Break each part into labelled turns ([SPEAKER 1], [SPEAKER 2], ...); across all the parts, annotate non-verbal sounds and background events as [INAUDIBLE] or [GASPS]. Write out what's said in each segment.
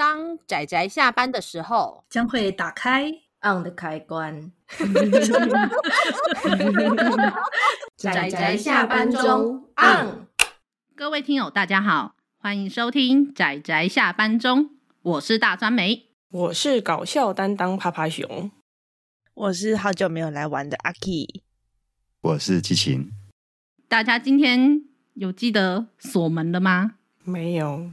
[SPEAKER 1] 当仔仔下班的时候，
[SPEAKER 2] 将会打开
[SPEAKER 3] on 的开关。[LAUGHS]
[SPEAKER 1] 仔仔下班中 on。
[SPEAKER 4] 各位听友，大家好，欢迎收听仔仔下班中，我是大专梅，
[SPEAKER 5] 我是搞笑担当趴趴熊，
[SPEAKER 6] 我是好久没有来玩的阿 Key，
[SPEAKER 7] 我是激情。
[SPEAKER 4] 大家今天有记得锁门了吗？
[SPEAKER 5] 没有。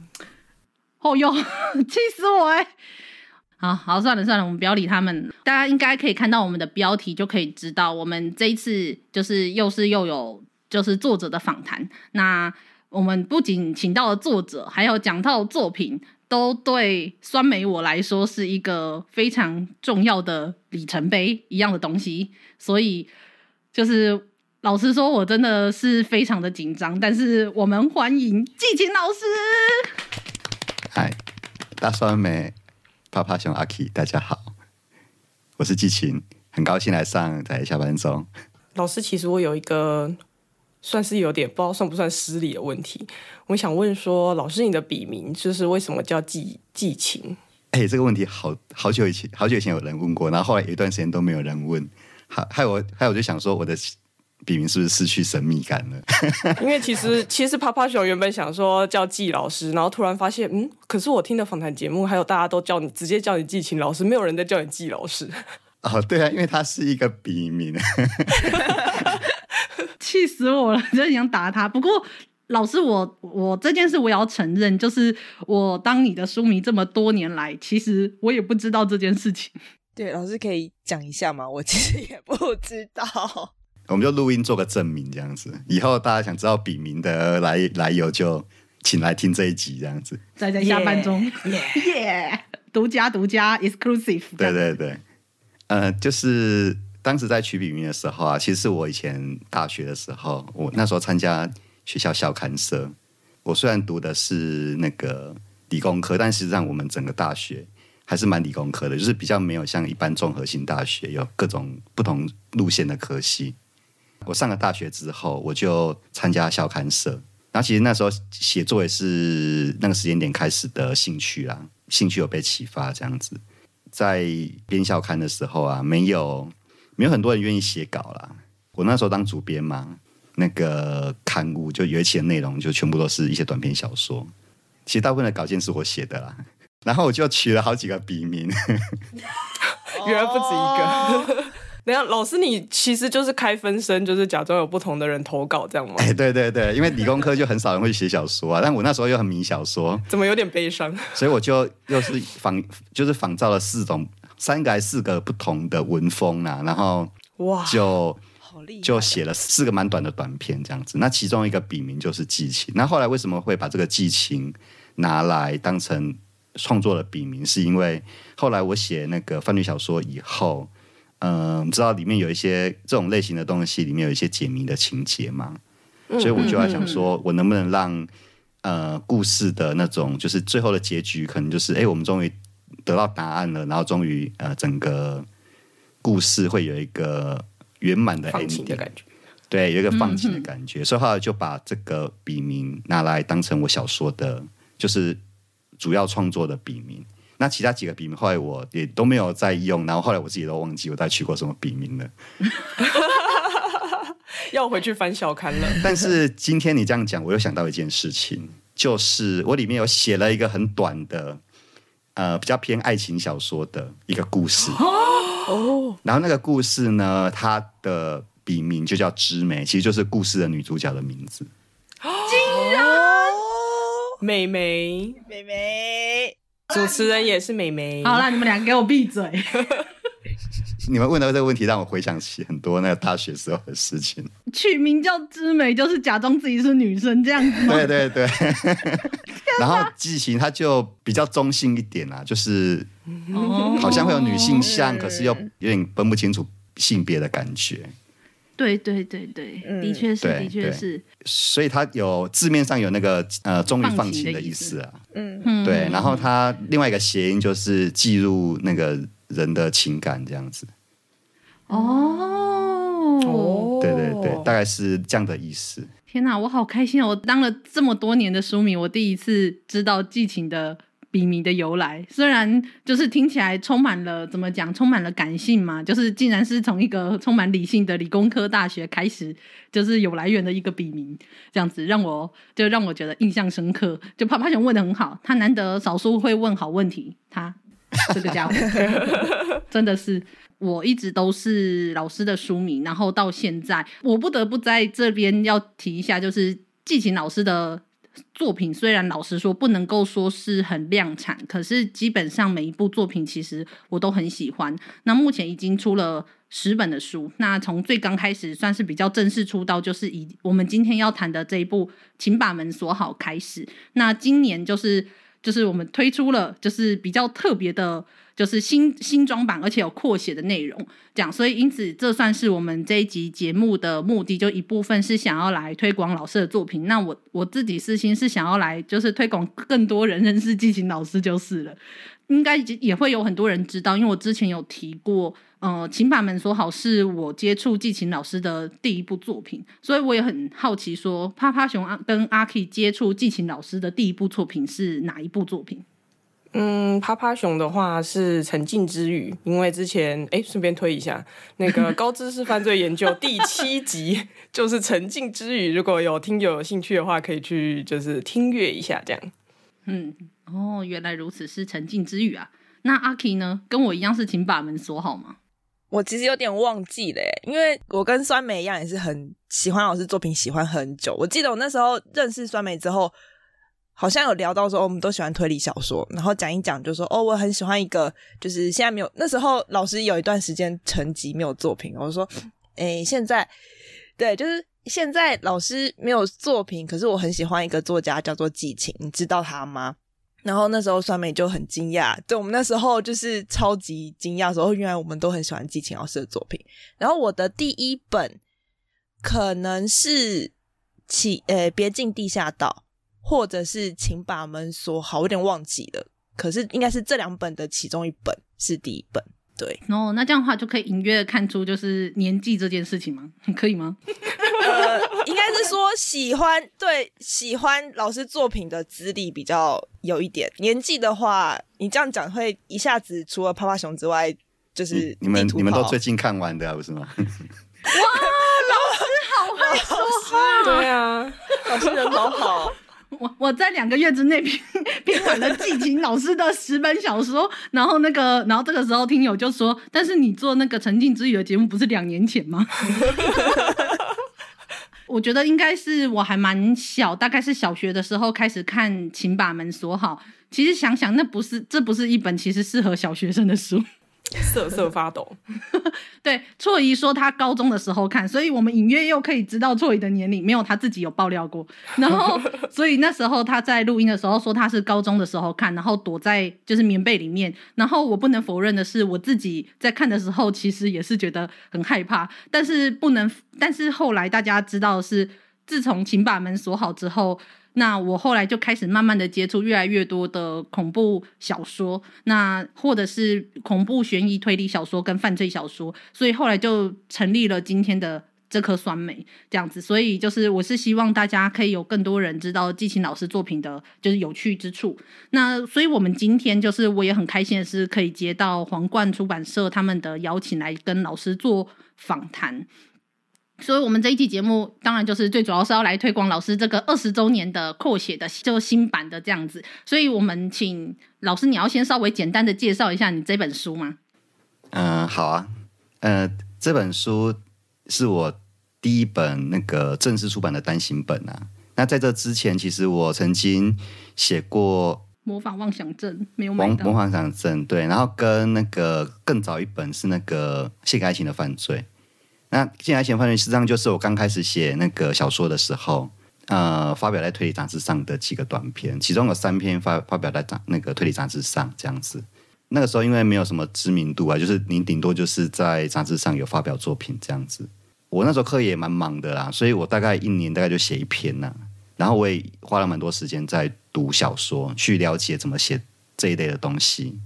[SPEAKER 4] 哦哟，[LAUGHS] 气死我哎！好好，算了算了，我们不要理他们。大家应该可以看到我们的标题，就可以知道我们这一次就是又是又有就是作者的访谈。那我们不仅请到了作者，还有讲到作品，都对酸梅我来说是一个非常重要的里程碑一样的东西。所以就是老实说，我真的是非常的紧张。但是我们欢迎季晴老师。
[SPEAKER 7] 嗨，大酸梅、趴趴熊阿 Key，大家好，我是季晴，很高兴来上台下班中。
[SPEAKER 5] 老师，其实我有一个算是有点不知道算不算失礼的问题，我想问说，老师你的笔名就是为什么叫季季晴？
[SPEAKER 7] 哎、欸，这个问题好好久以前，好久以前有人问过，然后后来有一段时间都没有人问，还还有还有我就想说我的。笔名是不是失去神秘感了？[LAUGHS]
[SPEAKER 5] 因为其实其实趴趴熊原本想说叫季老师，然后突然发现，嗯，可是我听的访谈节目还有大家都叫你直接叫你季晴老师，没有人在叫你季老师。[LAUGHS]
[SPEAKER 7] 哦，对啊，因为他是一个笔名，[LAUGHS]
[SPEAKER 4] 气死我了，真的想打他。不过老师我，我我这件事我也要承认，就是我当你的书迷这么多年来，其实我也不知道这件事情。
[SPEAKER 6] 对，老师可以讲一下吗？我其实也不知道。
[SPEAKER 7] 我们就录音做个证明，这样子，以后大家想知道笔名的来来由，就请来听这一集，这样子。
[SPEAKER 4] 在在下班中，耶耶，[LAUGHS] 独家独家，exclusive。
[SPEAKER 7] 对对对，呃，就是当时在取笔名的时候啊，其实我以前大学的时候，我那时候参加学校校刊社。我虽然读的是那个理工科，但实际上我们整个大学还是蛮理工科的，就是比较没有像一般综合性大学有各种不同路线的科系。我上了大学之后，我就参加校刊社。然后其实那时候写作也是那个时间点开始的兴趣啦，兴趣有被启发这样子。在编校刊的时候啊，没有没有很多人愿意写稿啦。我那时候当主编嘛，那个刊物就有一期的内容就全部都是一些短篇小说。其实大部分的稿件是我写的啦。然后我就取了好几个笔名，[LAUGHS]
[SPEAKER 5] 原来不止一个。等下，老师，你其实就是开分身，就是假装有不同的人投稿，这样吗？[LAUGHS]
[SPEAKER 7] 哎，对对对，因为理工科就很少人会写小说啊，但我那时候又很迷小说，
[SPEAKER 5] 怎么有点悲伤？[LAUGHS]
[SPEAKER 7] 所以我就又是仿，就是仿造了四种、三个还是四个不同的文风啊，然后哇，就好厉害，就写了四个蛮短的短片这样子。那其中一个笔名就是季晴。那后来为什么会把这个季晴拿来当成创作的笔名？是因为后来我写那个犯罪小说以后。嗯、呃，知道里面有一些这种类型的东西，里面有一些解谜的情节嘛，所以我就在想说，我能不能让呃故事的那种，就是最后的结局，可能就是哎，我们终于得到答案了，然后终于呃整个故事会有一个圆满的 ending 的感觉，对，有一个放晴的感觉，所以后来就把这个笔名拿来当成我小说的，就是主要创作的笔名。那其他几个笔名后来我也都没有再用，然后后来我自己都忘记我再取过什么笔名了，[LAUGHS]
[SPEAKER 5] 要回去翻小刊了。[LAUGHS]
[SPEAKER 7] 但是今天你这样讲，我又想到一件事情，就是我里面有写了一个很短的，呃，比较偏爱情小说的一个故事 [GASPS] 哦。然后那个故事呢，它的笔名就叫枝梅，其实就是故事的女主角的名字。[GASPS]
[SPEAKER 4] 竟然，
[SPEAKER 5] 妹妹，
[SPEAKER 6] 妹妹。[LAUGHS]
[SPEAKER 5] 主持人也是美眉。
[SPEAKER 4] 好了，你们俩给我闭嘴！[LAUGHS]
[SPEAKER 7] 你们问的这个问题让我回想起很多那个大学时候的事情。
[SPEAKER 4] 取名叫知美，就是假装自己是女生这样子。[LAUGHS]
[SPEAKER 7] 对对对。然后季晴她就比较中性一点啊，就是好像会有女性像，可是又有点分不清楚性别的感觉。
[SPEAKER 4] 对对对对，的确是，的确是。
[SPEAKER 7] 所以他有字面上有那个呃，终于放晴的意思啊。嗯嗯，对。然后他另外一个谐音就是记录那个人的情感这样子。
[SPEAKER 4] 哦，
[SPEAKER 7] 对对对，大概是这样的意思。
[SPEAKER 4] 天哪，我好开心啊！我当了这么多年的书迷，我第一次知道季情的笔名的由来，虽然就是听起来充满了怎么讲，充满了感性嘛，就是竟然是从一个充满理性的理工科大学开始，就是有来源的一个笔名，这样子让我就让我觉得印象深刻。就啪啪熊问的很好，他难得少数会问好问题，他这个家伙 [LAUGHS] 真的是我一直都是老师的书迷，然后到现在我不得不在这边要提一下，就是季琴老师的。作品虽然老实说不能够说是很量产，可是基本上每一部作品其实我都很喜欢。那目前已经出了十本的书，那从最刚开始算是比较正式出道，就是以我们今天要谈的这一部《请把门锁好》开始。那今年就是就是我们推出了就是比较特别的。就是新新装版，而且有扩写的内容，这样，所以因此这算是我们这一集节目的目的，就一部分是想要来推广老师的作品。那我我自己私心是想要来，就是推广更多人认识季琴老师就是了。应该也会有很多人知道，因为我之前有提过，呃，琴把门锁好是我接触季琴老师的第一部作品，所以我也很好奇说，说趴趴熊跟阿 K 接触季琴老师的第一部作品是哪一部作品？
[SPEAKER 5] 嗯，趴趴熊的话是《沉浸之语》，因为之前哎，顺便推一下那个高知识犯罪研究第七集就是《沉浸之语》，如果有听友有兴趣的话，可以去就是听阅一下这样。
[SPEAKER 4] 嗯，哦，原来如此，是《沉浸之语》啊。那阿 K 呢？跟我一样是请把门锁好吗？
[SPEAKER 6] 我其实有点忘记了，因为我跟酸梅一样，也是很喜欢老师作品，喜欢很久。我记得我那时候认识酸梅之后。好像有聊到说，我们都喜欢推理小说，然后讲一讲，就说哦，我很喜欢一个，就是现在没有，那时候老师有一段时间沉寂没有作品，我说，诶，现在对，就是现在老师没有作品，可是我很喜欢一个作家叫做季晴，你知道他吗？然后那时候酸梅就很惊讶，对，我们那时候就是超级惊讶，说原来我们都很喜欢季晴老师的作品。然后我的第一本可能是起，呃，别进地下道。或者是请把门锁好，我有点忘记了。可是应该是这两本的其中一本是第一本，对。
[SPEAKER 4] 哦，那这样的话就可以隐约看出就是年纪这件事情吗？可以吗？[LAUGHS]
[SPEAKER 6] 呃，应该是说喜欢对喜欢老师作品的资历比较有一点。年纪的话，你这样讲会一下子除了趴趴熊之外，就是
[SPEAKER 7] 你们你们都最近看完的啊，不是吗？
[SPEAKER 4] 哇，老师好会说话，
[SPEAKER 5] 对啊，
[SPEAKER 6] 老师人好好。
[SPEAKER 4] 我我在两个月之内编编完了季琴老师的十本小说，然后那个，然后这个时候听友就说：“但是你做那个沉浸之语的节目不是两年前吗？” [LAUGHS] 我觉得应该是我还蛮小，大概是小学的时候开始看《请把门锁好》。其实想想，那不是这不是一本其实适合小学生的书。
[SPEAKER 5] 瑟瑟发抖。[LAUGHS]
[SPEAKER 4] 对，错姨说他高中的时候看，所以我们隐约又可以知道错姨的年龄，没有他自己有爆料过。然后，[LAUGHS] 所以那时候他在录音的时候说他是高中的时候看，然后躲在就是棉被里面。然后我不能否认的是，我自己在看的时候其实也是觉得很害怕。但是不能，但是后来大家知道的是，自从请把门锁好之后。那我后来就开始慢慢的接触越来越多的恐怖小说，那或者是恐怖悬疑推理小说跟犯罪小说，所以后来就成立了今天的这颗酸梅这样子。所以就是我是希望大家可以有更多人知道季琴老师作品的就是有趣之处。那所以我们今天就是我也很开心的是可以接到皇冠出版社他们的邀请来跟老师做访谈。所以，我们这一期节目当然就是最主要是要来推广老师这个二十周年的扩写的，就新版的这样子。所以我们请老师，你要先稍微简单的介绍一下你这本书吗？
[SPEAKER 7] 嗯、呃，好啊。呃，这本书是我第一本那个正式出版的单行本啊。那在这之前，其实我曾经写过《
[SPEAKER 4] 模仿妄想症》，没有。
[SPEAKER 7] 模仿妄想症，对。然后跟那个更早一本是那个《谢谢爱情的犯罪》。那《谢谢爱情犯罪》实际上就是我刚开始写那个小说的时候，呃，发表在推理杂志上的几个短篇，其中有三篇发发表在杂那个推理杂志上这样子。那个时候因为没有什么知名度啊，就是你顶多就是在杂志上有发表作品这样子。我那时候课也蛮忙的啦，所以我大概一年大概就写一篇呐。然后我也花了蛮多时间在读小说，去了解怎么写这一类的东西，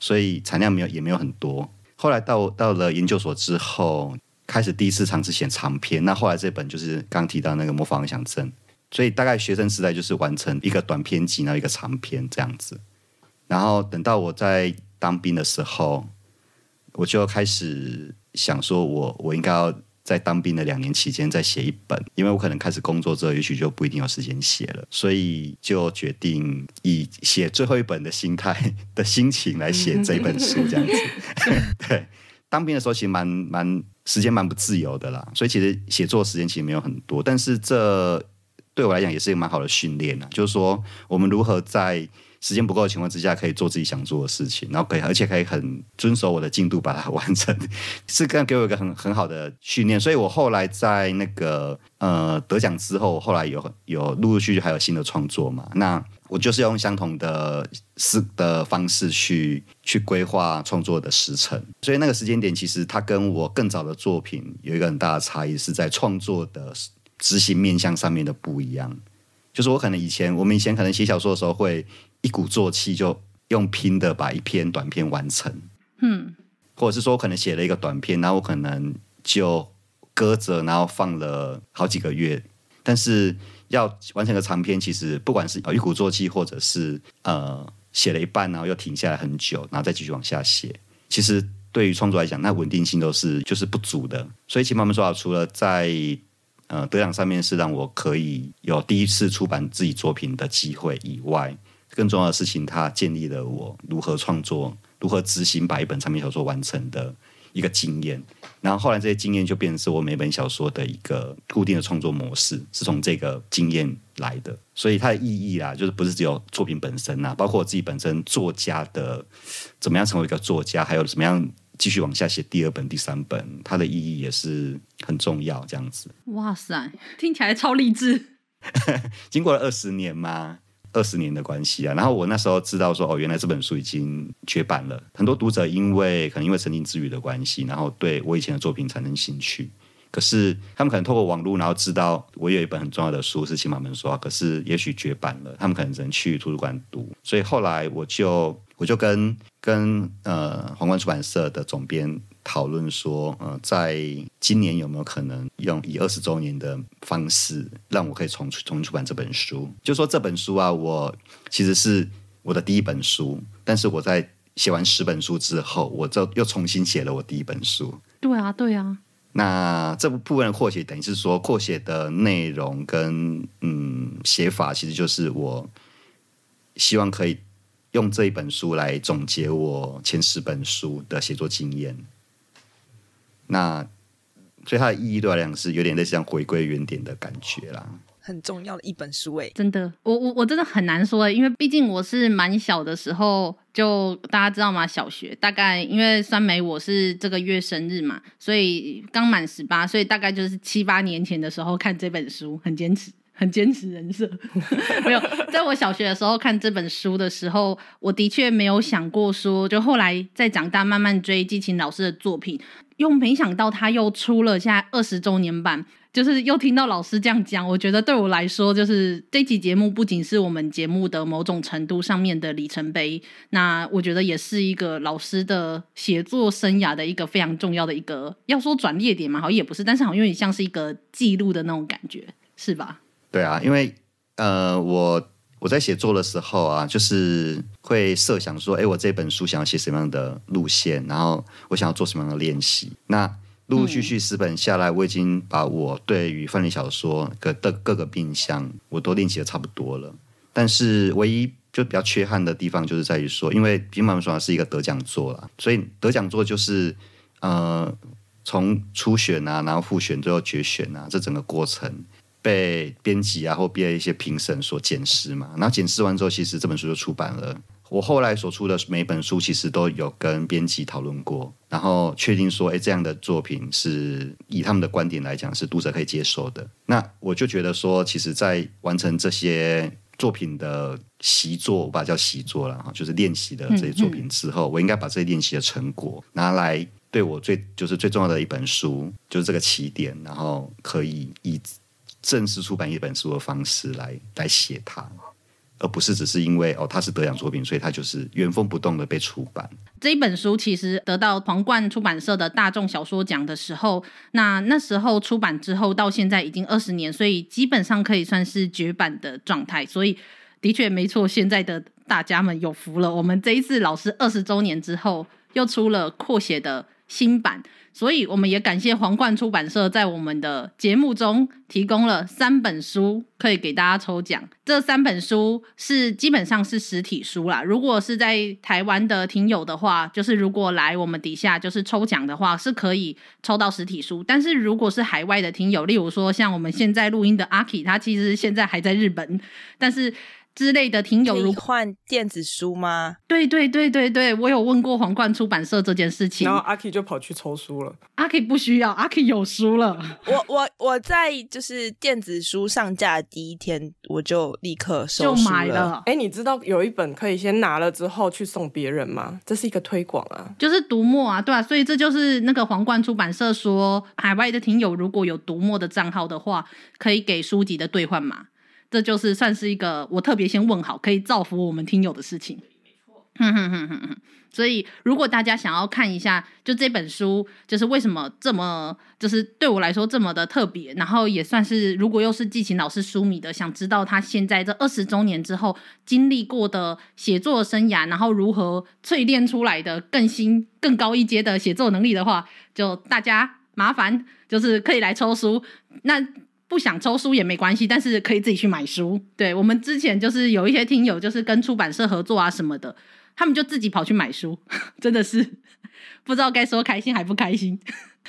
[SPEAKER 7] 所以产量没有也没有很多。后来到到了研究所之后。开始第一次尝试写长篇，那后来这本就是刚提到那个模仿想症，所以大概学生时代就是完成一个短篇集，然后一个长篇这样子。然后等到我在当兵的时候，我就开始想说我，我我应该要在当兵的两年期间再写一本，因为我可能开始工作之后，也许就不一定有时间写了，所以就决定以写最后一本的心态的心情来写这本书，这样子。对，当兵的时候其实蛮蛮时间蛮不自由的啦，所以其实写作时间其实没有很多，但是这对我来讲也是一个蛮好的训练啊，就是说我们如何在时间不够的情况之下，可以做自己想做的事情，然后可以，而且可以很遵守我的进度把它完成，[LAUGHS] 是这样给我一个很很好的训练。所以我后来在那个呃得奖之后，后来有有陆陆续续还有新的创作嘛，那我就是用相同的思的方式去去规划创作的时程。所以那个时间点，其实它跟我更早的作品有一个很大的差异，是在创作的执行面向上面的不一样。就是我可能以前，我们以前可能写小说的时候会。一鼓作气就用拼的把一篇短篇完成，嗯，或者是说我可能写了一个短篇，然后我可能就搁着，然后放了好几个月。但是要完成个长篇，其实不管是一鼓作气，或者是呃写了一半，然后又停下来很久，然后再继续往下写，其实对于创作来讲，那稳定性都是就是不足的。所以，其实慢慢说，除了在呃得奖上面是让我可以有第一次出版自己作品的机会以外。更重要的事情，它建立了我如何创作、如何执行把一本长篇小说完成的一个经验。然后后来这些经验就变成是我每本小说的一个固定的创作模式，是从这个经验来的。所以它的意义啦，就是不是只有作品本身呐，包括我自己本身作家的怎么样成为一个作家，还有怎么样继续往下写第二本、第三本，它的意义也是很重要。这样子，
[SPEAKER 4] 哇塞，听起来超励志。[LAUGHS]
[SPEAKER 7] 经过了二十年嘛。二十年的关系啊，然后我那时候知道说，哦，原来这本书已经绝版了。很多读者因为可能因为沉浸之余的关系，然后对我以前的作品产生兴趣。可是他们可能透过网络，然后知道我有一本很重要的书是《请把门锁好》，可是也许绝版了，他们可能只能去图书馆读。所以后来我就我就跟跟呃皇冠出版社的总编。讨论说，呃，在今年有没有可能用以二十周年的方式，让我可以重出重出版这本书？就说这本书啊，我其实是我的第一本书，但是我在写完十本书之后，我就又重新写了我第一本书。
[SPEAKER 4] 对啊，对啊。
[SPEAKER 7] 那这部部分的扩写，等于是说扩写的内容跟嗯写法，其实就是我希望可以用这一本书来总结我前十本书的写作经验。那所以它的意义对我来讲是有点类似像回归原点的感觉啦，
[SPEAKER 6] 很重要的一本书欸，
[SPEAKER 4] 真的，我我我真的很难说，因为毕竟我是蛮小的时候，就大家知道吗？小学大概因为酸梅我是这个月生日嘛，所以刚满十八，所以大概就是七八年前的时候看这本书，很坚持。很坚持人设，[LAUGHS] 没有在我小学的时候看这本书的时候，我的确没有想过说，就后来再长大慢慢追季琴老师的作品，又没想到他又出了现在二十周年版，就是又听到老师这样讲，我觉得对我来说，就是这期节目不仅是我们节目的某种程度上面的里程碑，那我觉得也是一个老师的写作生涯的一个非常重要的一个，要说转捩点嘛，好像也不是，但是好像有点像是一个记录的那种感觉，是吧？
[SPEAKER 7] 对啊，因为呃，我我在写作的时候啊，就是会设想说，哎，我这本书想要写什么样的路线，然后我想要做什么样的练习。那陆陆续续十本下来，我已经把我对于范例小说的各各个面向，我都练习的差不多了。但是唯一就比较缺憾的地方，就是在于说，因为《请把门锁好》是一个得奖作啦，所以得奖作就是呃，从初选啊，然后复选，最后决选啊，这整个过程。被编辑啊或被一些评审所检视嘛，然后检视完之后，其实这本书就出版了。我后来所出的每本书，其实都有跟编辑讨论过，然后确定说，哎，这样的作品是以他们的观点来讲是读者可以接受的。那我就觉得说，其实，在完成这些作品的习作，我把它叫习作了哈，就是练习的这些作品之后，嗯嗯、我应该把这些练习的成果拿来对我最就是最重要的一本书，就是这个起点，然后可以以。正式出版一本书的方式来来写它，而不是只是因为哦，它是得奖作品，所以它就是原封不动的被出版。
[SPEAKER 4] 这一本书其实得到皇冠出版社的大众小说奖的时候，那那时候出版之后到现在已经二十年，所以基本上可以算是绝版的状态。所以的确没错，现在的大家们有福了。我们这一次老师二十周年之后，又出了扩写的新版。所以我们也感谢皇冠出版社在我们的节目中提供了三本书，可以给大家抽奖。这三本书是基本上是实体书啦。如果是在台湾的听友的话，就是如果来我们底下就是抽奖的话，是可以抽到实体书。但是如果是海外的听友，例如说像我们现在录音的阿 K，他其实现在还在日本，但是。之类的听友，如
[SPEAKER 6] 换电子书吗？
[SPEAKER 4] 对对对对对，我有问过皇冠出版社这件事情，
[SPEAKER 5] 然后阿 K 就跑去抽书了。
[SPEAKER 4] 阿 K 不需要，阿 K 有书了。
[SPEAKER 6] 我我我在就是电子书上架的第一天，我就立刻收
[SPEAKER 4] 就买了。
[SPEAKER 5] 哎，你知道有一本可以先拿了之后去送别人吗？这是一个推广啊，
[SPEAKER 4] 就是读墨啊，对啊，所以这就是那个皇冠出版社说，海外的听友如果有读墨的账号的话，可以给书籍的兑换码。这就是算是一个我特别先问好，可以造福我们听友的事情。没错，哼哼哼哼哼。所以如果大家想要看一下，就这本书，就是为什么这么，就是对我来说这么的特别，然后也算是，如果又是季琴老师书迷的，想知道他现在这二十周年之后经历过的写作生涯，然后如何淬炼出来的更新、更高一阶的写作能力的话，就大家麻烦就是可以来抽书。那。不想抽书也没关系，但是可以自己去买书。对，我们之前就是有一些听友，就是跟出版社合作啊什么的，他们就自己跑去买书，[LAUGHS] 真的是不知道该说开心还不开心。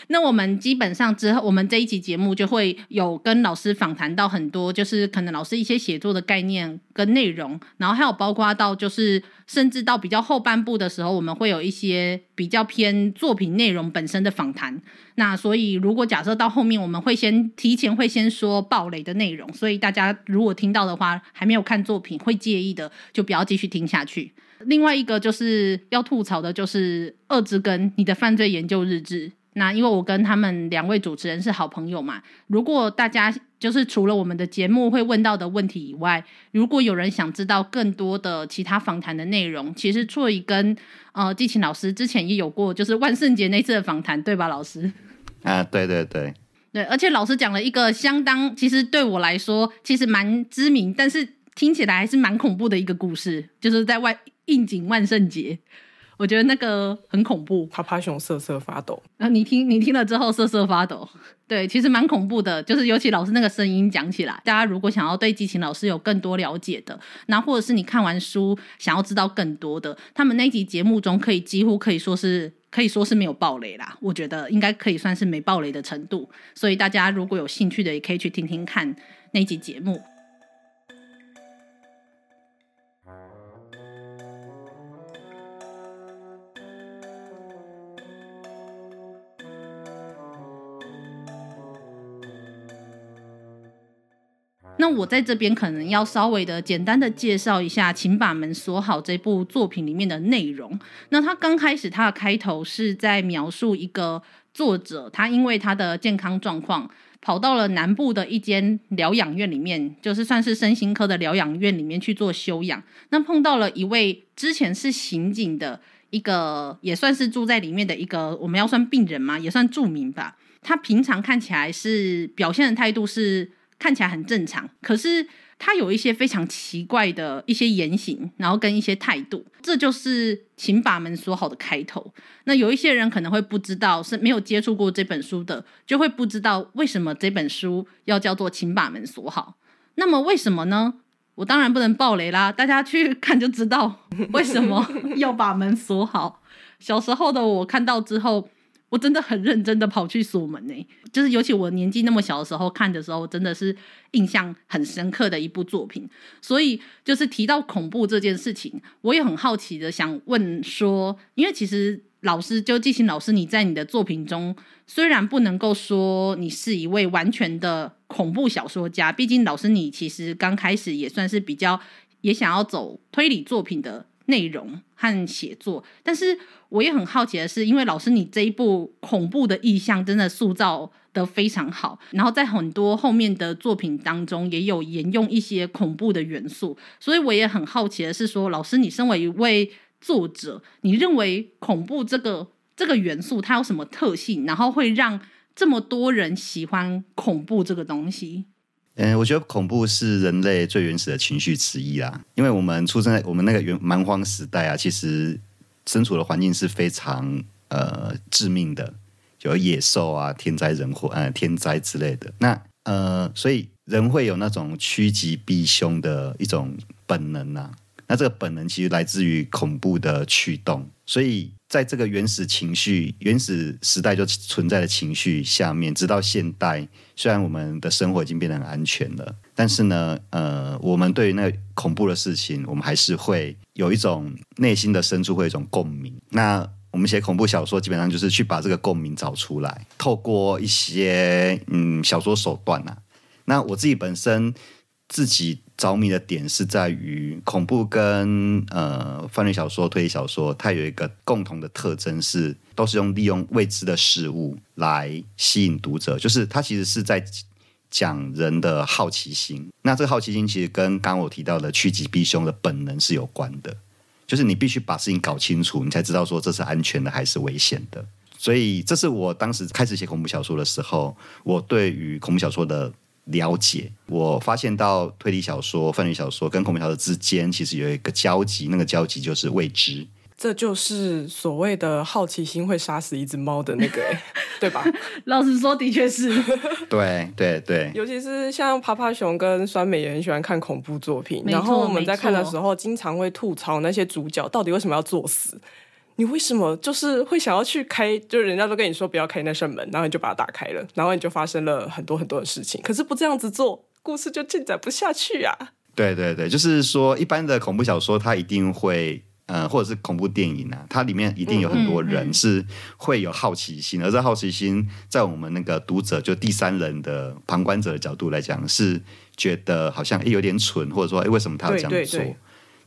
[SPEAKER 4] 那我们基本上之后，我们这一集节目就会有跟老师访谈到很多，就是可能老师一些写作的概念跟内容，然后还有包括到就是甚至到比较后半部的时候，我们会有一些比较偏作品内容本身的访谈。那所以如果假设到后面，我们会先提前会先说爆雷的内容，所以大家如果听到的话还没有看作品会介意的，就不要继续听下去。另外一个就是要吐槽的，就是《二之根》你的犯罪研究日志。那因为我跟他们两位主持人是好朋友嘛，如果大家就是除了我们的节目会问到的问题以外，如果有人想知道更多的其他访谈的内容，其实错以跟呃季琴老师之前也有过，就是万圣节那次的访谈，对吧，老师？
[SPEAKER 7] 啊，对对对，
[SPEAKER 4] 对，而且老师讲了一个相当，其实对我来说其实蛮知名，但是听起来还是蛮恐怖的一个故事，就是在外应景万圣节。我觉得那个很恐怖，
[SPEAKER 5] 趴趴熊瑟瑟发抖。
[SPEAKER 4] 啊，你听你听了之后瑟瑟发抖，对，其实蛮恐怖的。就是尤其老师那个声音讲起来，大家如果想要对激情老师有更多了解的，那或者是你看完书想要知道更多的，他们那集节目中可以几乎可以说是可以说是没有暴雷啦。我觉得应该可以算是没暴雷的程度。所以大家如果有兴趣的，也可以去听听看那集节目。那我在这边可能要稍微的简单的介绍一下《请把门锁好》这部作品里面的内容。那他刚开始他的开头是在描述一个作者，他因为他的健康状况，跑到了南部的一间疗养院里面，就是算是身心科的疗养院里面去做休养。那碰到了一位之前是刑警的一个，也算是住在里面的一个，我们要算病人嘛，也算住民吧。他平常看起来是表现的态度是。看起来很正常，可是他有一些非常奇怪的一些言行，然后跟一些态度，这就是请把门锁好的开头。那有一些人可能会不知道，是没有接触过这本书的，就会不知道为什么这本书要叫做请把门锁好。那么为什么呢？我当然不能爆雷啦，大家去看就知道为什么要把门锁好。小时候的我看到之后。我真的很认真的跑去锁门呢，就是尤其我年纪那么小的时候看的时候，真的是印象很深刻的一部作品。所以就是提到恐怖这件事情，我也很好奇的想问说，因为其实老师就季琴老师，你在你的作品中虽然不能够说你是一位完全的恐怖小说家，毕竟老师你其实刚开始也算是比较也想要走推理作品的。内容和写作，但是我也很好奇的是，因为老师你这一部恐怖的意象真的塑造得非常好，然后在很多后面的作品当中也有沿用一些恐怖的元素，所以我也很好奇的是说，老师你身为一位作者，你认为恐怖这个这个元素它有什么特性，然后会让这么多人喜欢恐怖这个东西？
[SPEAKER 7] 嗯，我觉得恐怖是人类最原始的情绪之一啦。因为我们出生在我们那个原蛮荒时代啊，其实身处的环境是非常呃致命的，有野兽啊、天灾人祸、呃天灾之类的。那呃，所以人会有那种趋吉避凶的一种本能啊。那这个本能其实来自于恐怖的驱动，所以。在这个原始情绪、原始时代就存在的情绪下面，直到现代，虽然我们的生活已经变得很安全了，但是呢，呃，我们对于那恐怖的事情，我们还是会有一种内心的深处会有一种共鸣。那我们写恐怖小说，基本上就是去把这个共鸣找出来，透过一些嗯小说手段呐、啊。那我自己本身。自己着迷的点是在于恐怖跟呃犯罪小说、推理小说，它有一个共同的特征是，都是用利用未知的事物来吸引读者，就是它其实是在讲人的好奇心。那这个好奇心其实跟刚刚我提到的趋吉避凶的本能是有关的，就是你必须把事情搞清楚，你才知道说这是安全的还是危险的。所以这是我当时开始写恐怖小说的时候，我对于恐怖小说的。了解，我发现到推理小说、犯罪小说跟恐怖小说之间其实有一个交集，那个交集就是未知。
[SPEAKER 5] 这就是所谓的好奇心会杀死一只猫的那个，[LAUGHS] 对吧？
[SPEAKER 4] 老实说，的确是。[LAUGHS]
[SPEAKER 7] 对对对，
[SPEAKER 5] 尤其是像爬爬熊跟酸美也很喜欢看恐怖作品，然后我们在看的时候，经常会吐槽那些主角到底为什么要作死。你为什么就是会想要去开？就是人家都跟你说不要开那扇门，然后你就把它打开了，然后你就发生了很多很多的事情。可是不这样子做，故事就进展不下去啊！
[SPEAKER 7] 对对对，就是说，一般的恐怖小说它一定会，呃，或者是恐怖电影啊，它里面一定有很多人是会有好奇心，嗯嗯嗯，而这好奇心在我们那个读者就第三人的旁观者的角度来讲，是觉得好像诶有点蠢，或者说诶为什么他要这样做？对对对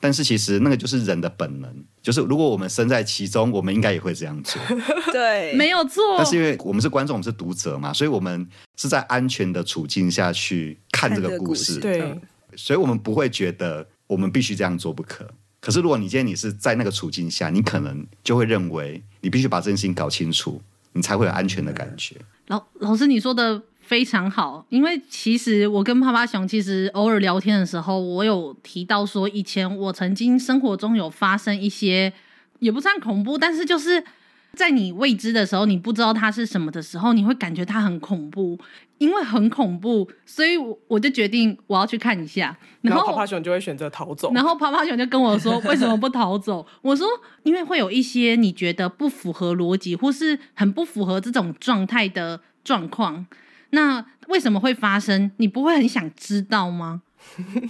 [SPEAKER 7] 但是其实那个就是人的本能，就是如果我们身在其中，我们应该也会这样做。[LAUGHS]
[SPEAKER 6] 对，[LAUGHS]
[SPEAKER 4] 没有错。
[SPEAKER 7] 但是因为我们是观众，我们是读者嘛，所以我们是在安全的处境下去看这个故事。
[SPEAKER 5] 对，
[SPEAKER 7] 所以我们不会觉得我们必须这样做不可。可是如果你今天你是在那个处境下，你可能就会认为你必须把这件事情搞清楚，你才会有安全的感觉。
[SPEAKER 4] 老老师，你说的。非常好，因为其实我跟趴趴熊其实偶尔聊天的时候，我有提到说，以前我曾经生活中有发生一些，也不算恐怖，但是就是在你未知的时候，你不知道它是什么的时候，你会感觉它很恐怖，因为很恐怖，所以我我就决定我要去看一下。然后
[SPEAKER 5] 趴趴熊就会选择逃走，
[SPEAKER 4] 然后趴趴熊就跟我说：“为什么不逃走？”我说：“因为会有一些你觉得不符合逻辑，或是很不符合这种状态的状况。”那为什么会发生？你不会很想知道吗？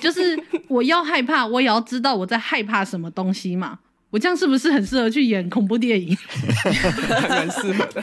[SPEAKER 4] 就是我要害怕，我也要知道我在害怕什么东西嘛。我这样是不是很适合去演恐怖电影？
[SPEAKER 5] 蛮适合的。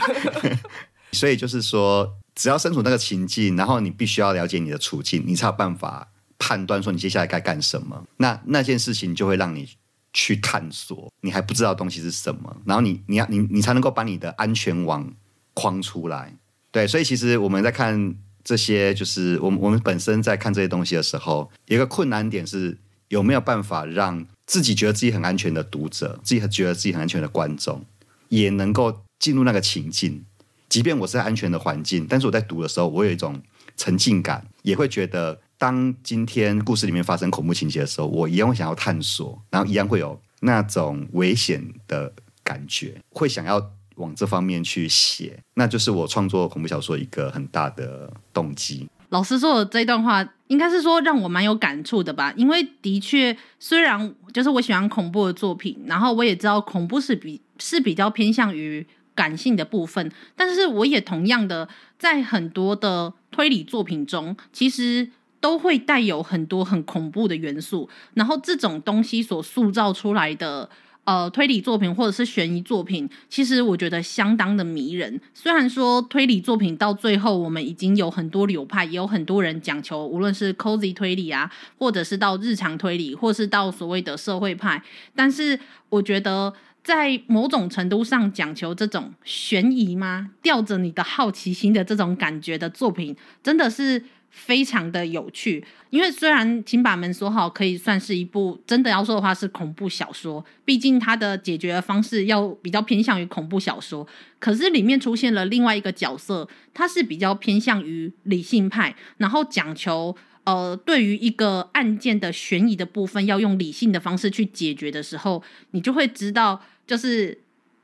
[SPEAKER 7] 所以就是说，只要身处那个情境，然后你必须要了解你的处境，你才有办法判断说你接下来该干什么。那那件事情就会让你去探索你还不知道的东西是什么，然后你你要你你才能够把你的安全网框出来。对，所以其实我们在看这些，就是我们我们本身在看这些东西的时候，有一个困难点是有没有办法让自己觉得自己很安全的读者，自己觉得自己很安全的观众，也能够进入那个情境。即便我是在安全的环境，但是我在读的时候，我有一种沉浸感，也会觉得当今天故事里面发生恐怖情节的时候，我一样会想要探索，然后一样会有那种危险的感觉，会想要。往这方面去写，那就是我创作恐怖小说一个很大的动机。
[SPEAKER 4] 老师说的这段话，应该是说让我蛮有感触的吧？因为的确，虽然就是我喜欢恐怖的作品，然后我也知道恐怖是比是比较偏向于感性的部分，但是我也同样的在很多的推理作品中，其实都会带有很多很恐怖的元素，然后这种东西所塑造出来的。呃，推理作品或者是悬疑作品，其实我觉得相当的迷人。虽然说推理作品到最后，我们已经有很多流派，也有很多人讲求，无论是 cozy 推理啊，或者是到日常推理，或是到所谓的社会派，但是我觉得在某种程度上讲求这种悬疑吗？吊着你的好奇心的这种感觉的作品，真的是非常的有趣。因为虽然《请把门锁好》可以算是一部真的要说的话是恐怖小说，毕竟它的解决方式要比较偏向于恐怖小说，可是里面出现了另外一个角色，他是比较偏向于理性派，然后讲求呃对于一个案件的悬疑的部分要用理性的方式去解决的时候，你就会知道，就是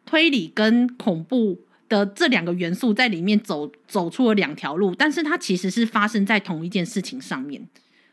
[SPEAKER 4] 推理跟恐怖的这两个元素在里面走走出了两条路，但是它其实是发生在同一件事情上面。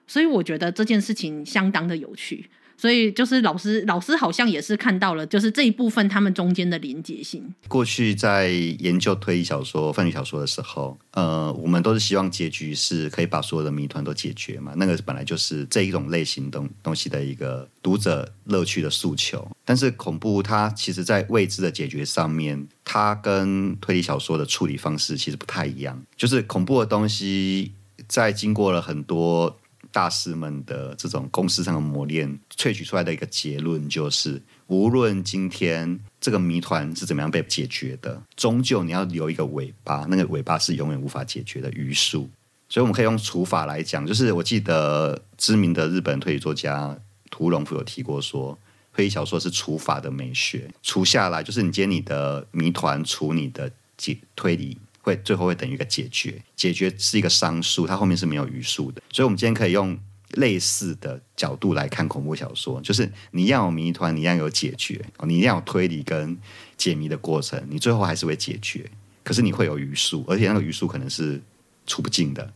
[SPEAKER 4] 所以我觉得这件事情相当的有趣，所以就是老师老师好像也是看到了，就是这一部分他们中间的连结性。
[SPEAKER 7] 过去在研究推理小说、犯罪小说的时候，呃，我们都是希望结局是可以把所有的谜团都解决嘛，那个本来就是这一种类型东东西的一个读者乐趣的诉求。但是恐怖它其实在未知的解决上面，它跟推理小说的处理方式其实不太一样。就是恐怖的东西在经过了很多。大师们的这种公式上的磨练，萃取出来的一个结论就是，无论今天这个谜团是怎么样被解决的，终究你要留一个尾巴，那个尾巴是永远无法解决的余数。所以我们可以用除法来讲，就是我记得知名的日本推理作家屠龙夫有提过说，推理小说是除法的美学，除下来就是你接你的谜团除你的解推理。会最后会等于一个解决，解决是一个商数，它后面是没有余数的。所以，我们今天可以用类似的角度来看恐怖小说，就是你要有谜团，你要有解决，你一定要有推理跟解谜的过程，你最后还是会解决。可是你会有余数，而且那个余数可能是出不尽的。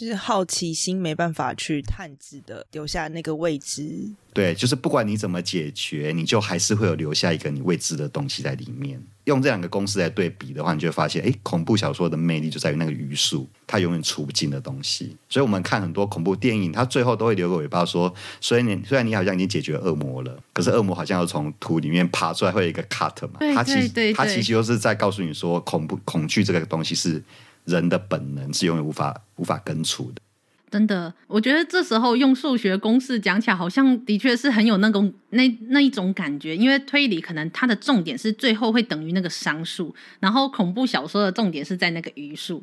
[SPEAKER 6] 就是好奇心没办法去探知的，留下那个未知。
[SPEAKER 7] 对，就是不管你怎么解决，你就还是会有留下一个你未知的东西在里面。用这两个公式来对比的话，你就会发现，哎，恐怖小说的魅力就在于那个余数，它永远出不尽的东西。所以我们看很多恐怖电影，它最后都会留个尾巴说，所以你虽然你好像已经解决恶魔了，可是恶魔好像要从土里面爬出来，会有一个 cut 嘛？它其实它其实就是在告诉你说，恐怖恐惧这个东西是。人的本能是永远无法无法根除的。
[SPEAKER 4] 真的，我觉得这时候用数学公式讲起来，好像的确是很有那种那那一种感觉。因为推理可能它的重点是最后会等于那个商数，然后恐怖小说的重点是在那个余数。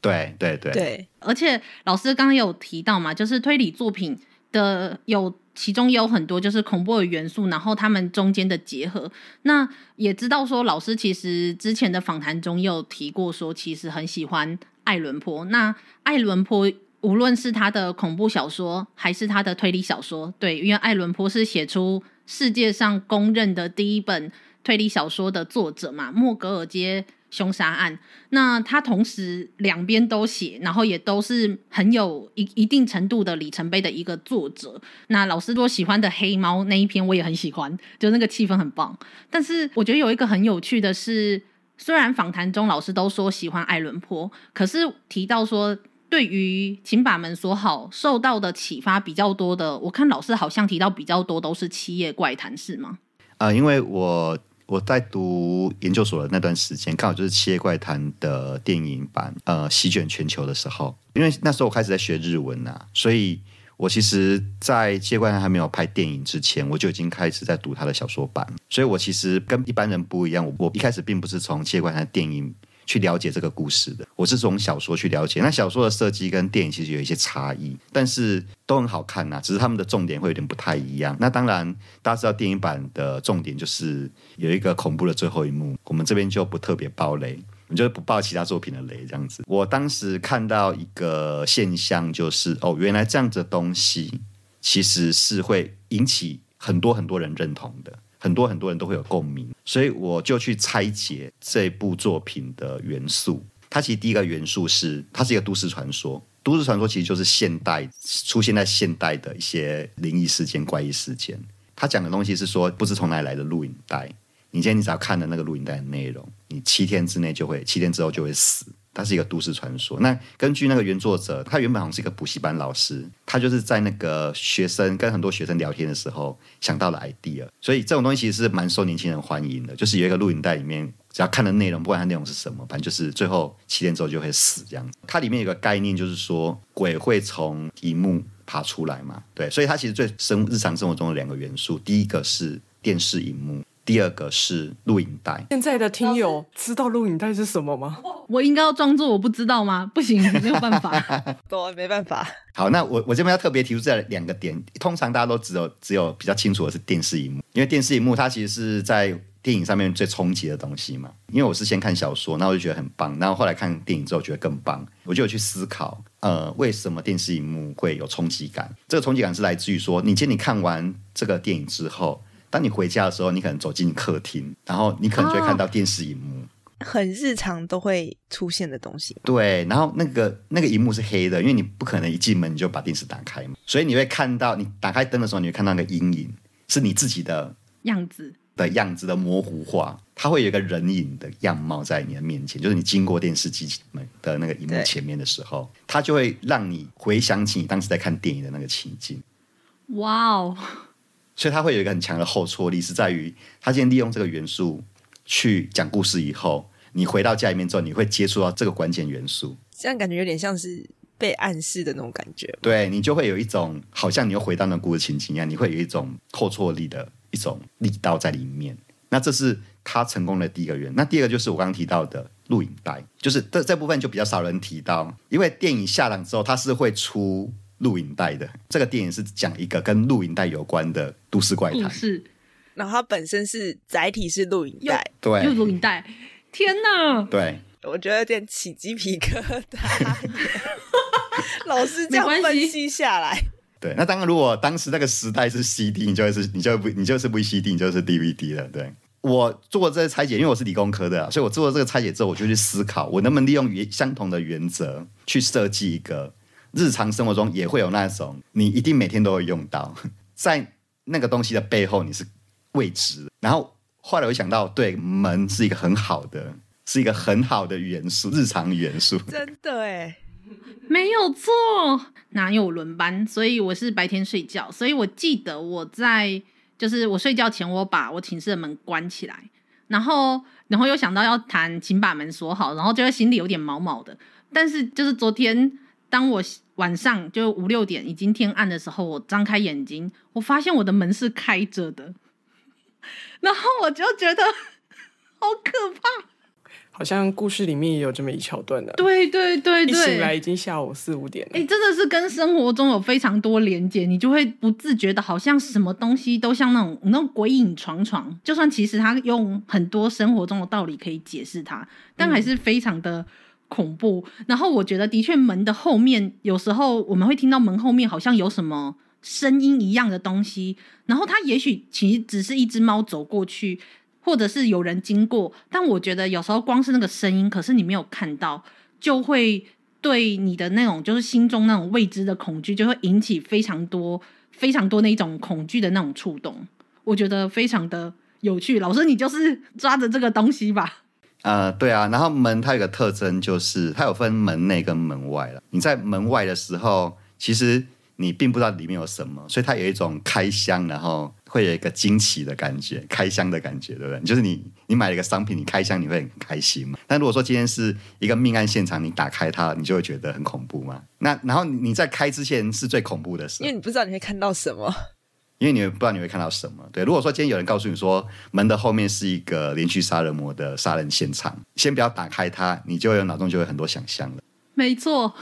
[SPEAKER 7] 对对对对。
[SPEAKER 4] 而且老师刚刚有提到嘛，就是推理作品的有。其中有很多就是恐怖的元素，然后他们中间的结合。那也知道说，老师其实之前的访谈中有提过说，其实很喜欢爱伦坡。那爱伦坡无论是他的恐怖小说，还是他的推理小说，对，因为爱伦坡是写出世界上公认的第一本推理小说的作者嘛，莫格尔街凶杀案，那他同时两边都写，然后也都是很有一一定程度的里程碑的一个作者。那老师多喜欢的黑猫那一篇我也很喜欢，就那个气氛很棒。但是我觉得有一个很有趣的是，虽然访谈中老师都说喜欢爱伦坡，可是提到说对于请把门锁好受到的启发比较多的，我看老师好像提到比较多都是《七夜怪谈》，是吗？
[SPEAKER 7] 啊、呃，因为我。我在读研究所的那段时间，刚好就是《七夜怪谈》的电影版，呃，席卷全球的时候。因为那时候我开始在学日文呐、啊，所以我其实，在《七夜怪谈》还没有拍电影之前，我就已经开始在读他的小说版。所以我其实跟一般人不一样，我我一开始并不是从《七夜怪谈》电影。去了解这个故事的，我是从小说去了解。那小说的设计跟电影其实有一些差异，但是都很好看呐、只是他们的重点会有点不太一样。那当然，大家知道电影版的重点就是有一个恐怖的最后一幕，我们这边就不特别爆雷，我们就不爆其他作品的雷这样子。我当时看到一个现象，就是哦，原来这样子的东西其实是会引起很多很多人认同的。很多很多人都会有共鸣，所以我就去拆解这部作品的元素。它其实第一个元素是，它是一个都市传说。都市传说其实就是现代出现在现代的一些灵异事件、怪异事件。它讲的东西是说，不知从哪里来的录影带。你今天你只要看了那个录影带的内容，你七天之内就会，七天之后就会死。它是一个都市传说。那根据那个原作者，他原本好像是一个补习班老师，他就是在那个学生跟很多学生聊天的时候想到了 idea。所以这种东西其实是蛮受年轻人欢迎的。就是有一个录影带里面，只要看的内容，不管它内容是什么，反正就是最后七天之后就会死这样。它里面有个概念，就是说鬼会从萤幕爬出来嘛。对，所以它其实最生日常生活中的两个元素，第一个是电视荧幕。第二个是录影带。
[SPEAKER 5] 现在的听友知道录影带是什么吗？
[SPEAKER 4] 我应该要装作我不知道吗？不行，[LAUGHS] 没有办法，
[SPEAKER 6] 对，没办法。
[SPEAKER 7] 好，那我我这边要特别提出这两个点。通常大家都只有只有比较清楚的是电视荧幕，因为电视荧幕它其实是在电影上面最冲击的东西嘛。因为我是先看小说，那我就觉得很棒，然后后来看电影之后觉得更棒，我就有去思考，呃，为什么电视荧幕会有冲击感？这个冲击感是来自于说，你今天你看完这个电影之后。当你回家的时候，你可能走进客厅，然后你可能就会看到电视荧幕，
[SPEAKER 6] 很日常都会出现的东西。
[SPEAKER 7] 对，然后那个那个荧幕是黑的，因为你不可能一进门你就把电视打开嘛，所以你会看到，你打开灯的时候，你会看到那个阴影是你自己的样子的样子的模糊化，它会有一个人影的样貌在你的面前，就是你经过电视机门的那个荧幕前面的时候，它就会让你回想起你当时在看电影的那个情境。
[SPEAKER 4] 哇哦！
[SPEAKER 7] 所以它会有一个很强的后挫力，是在于他今天利用这个元素去讲故事以后，你回到家里面之后，你会接触到这个关键元素，
[SPEAKER 6] 这样感觉有点像是被暗示的那种感觉。
[SPEAKER 7] 对，你就会有一种好像你又回到那故事情景一样，你会有一种后挫力的一种力道在里面。那这是他成功的第一个原因。那第二个就是我刚刚提到的录影带，就是这这部分就比较少人提到，因为电影下档之后，它是会出。录影带的这个电影是讲一个跟录影带有关的都市怪谈，
[SPEAKER 4] 是，
[SPEAKER 6] 然后它本身是载体是录影带，
[SPEAKER 7] 对，
[SPEAKER 4] 又录影带，天哪，
[SPEAKER 7] 对，
[SPEAKER 6] 我觉得有点起鸡皮疙瘩，[LAUGHS] 老师这样分析下来，[LAUGHS]
[SPEAKER 7] 对，那当然，如果当时那个时代是 CD，你就会是，你就不，你就是不 CD，你就是 DVD 了，对。我做过这个拆解，因为我是理工科的啊，所以我做了这个拆解之后，我就去思考，我能不能利用原相同的原则去设计一个。日常生活中也会有那种，你一定每天都会用到，[LAUGHS] 在那个东西的背后你是未知的。然后后来我想到，对，门是一个很好的，是一个很好的元素，日常元素。
[SPEAKER 6] 真的哎，
[SPEAKER 4] 没有错，哪有轮班？所以我是白天睡觉，所以我记得我在就是我睡觉前，我把我寝室的门关起来，然后然后又想到要弹，请把门锁好，然后就得心里有点毛毛的。但是就是昨天。当我晚上就五六点已经天暗的时候，我张开眼睛，我发现我的门是开着的，然后我就觉得好可怕，
[SPEAKER 5] 好像故事里面也有这么一桥段的。
[SPEAKER 4] 对对对对，
[SPEAKER 5] 一醒来已经下午四五点了。
[SPEAKER 4] 哎，真的是跟生活中有非常多连接，你就会不自觉的，好像什么东西都像那种那种鬼影幢幢，就算其实他用很多生活中的道理可以解释它，但还是非常的。恐怖，然后我觉得的确门的后面，有时候我们会听到门后面好像有什么声音一样的东西，然后它也许其实只是一只猫走过去，或者是有人经过，但我觉得有时候光是那个声音，可是你没有看到，就会对你的那种就是心中那种未知的恐惧，就会引起非常多非常多那种恐惧的那种触动，我觉得非常的有趣。老师，你就是抓着这个东西吧。
[SPEAKER 7] 呃，对啊，然后门它有个特征，就是它有分门内跟门外了。你在门外的时候，其实你并不知道里面有什么，所以它有一种开箱，然后会有一个惊奇的感觉，开箱的感觉，对不对？就是你你买了一个商品，你开箱你会很开心嘛。但如果说今天是一个命案现场，你打开它，你就会觉得很恐怖嘛。那然后你在开之前是最恐怖的时候，
[SPEAKER 6] 因为你不知道你会看到什么。
[SPEAKER 7] 因为你不知道你会看到什么，对。如果说今天有人告诉你说门的后面是一个连续杀人魔的杀人现场，先不要打开它，你就有脑中就会很多想象了。
[SPEAKER 4] 没错。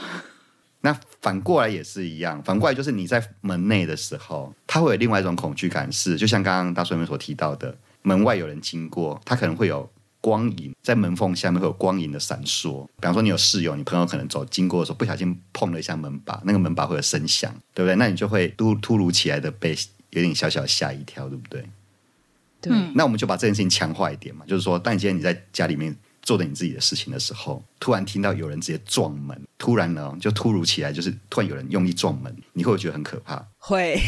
[SPEAKER 7] 那反过来也是一样，反过来就是你在门内的时候，它会有另外一种恐惧感，是就像刚刚大叔们所提到的，门外有人经过，他可能会有光影在门缝下面会有光影的闪烁。比方说你有室友，你朋友可能走经过的时候不小心碰了一下门把，那个门把会有声响，对不对？那你就会突突如其来的被。有点小小吓一跳，对不对？
[SPEAKER 6] 对，
[SPEAKER 7] 那我们就把这件事情强化一点嘛，就是说，当你今天你在家里面做着你自己的事情的时候，突然听到有人直接撞门，突然呢就突如其来，就是突然有人用力撞门，你会不会觉得很可怕？
[SPEAKER 6] 会。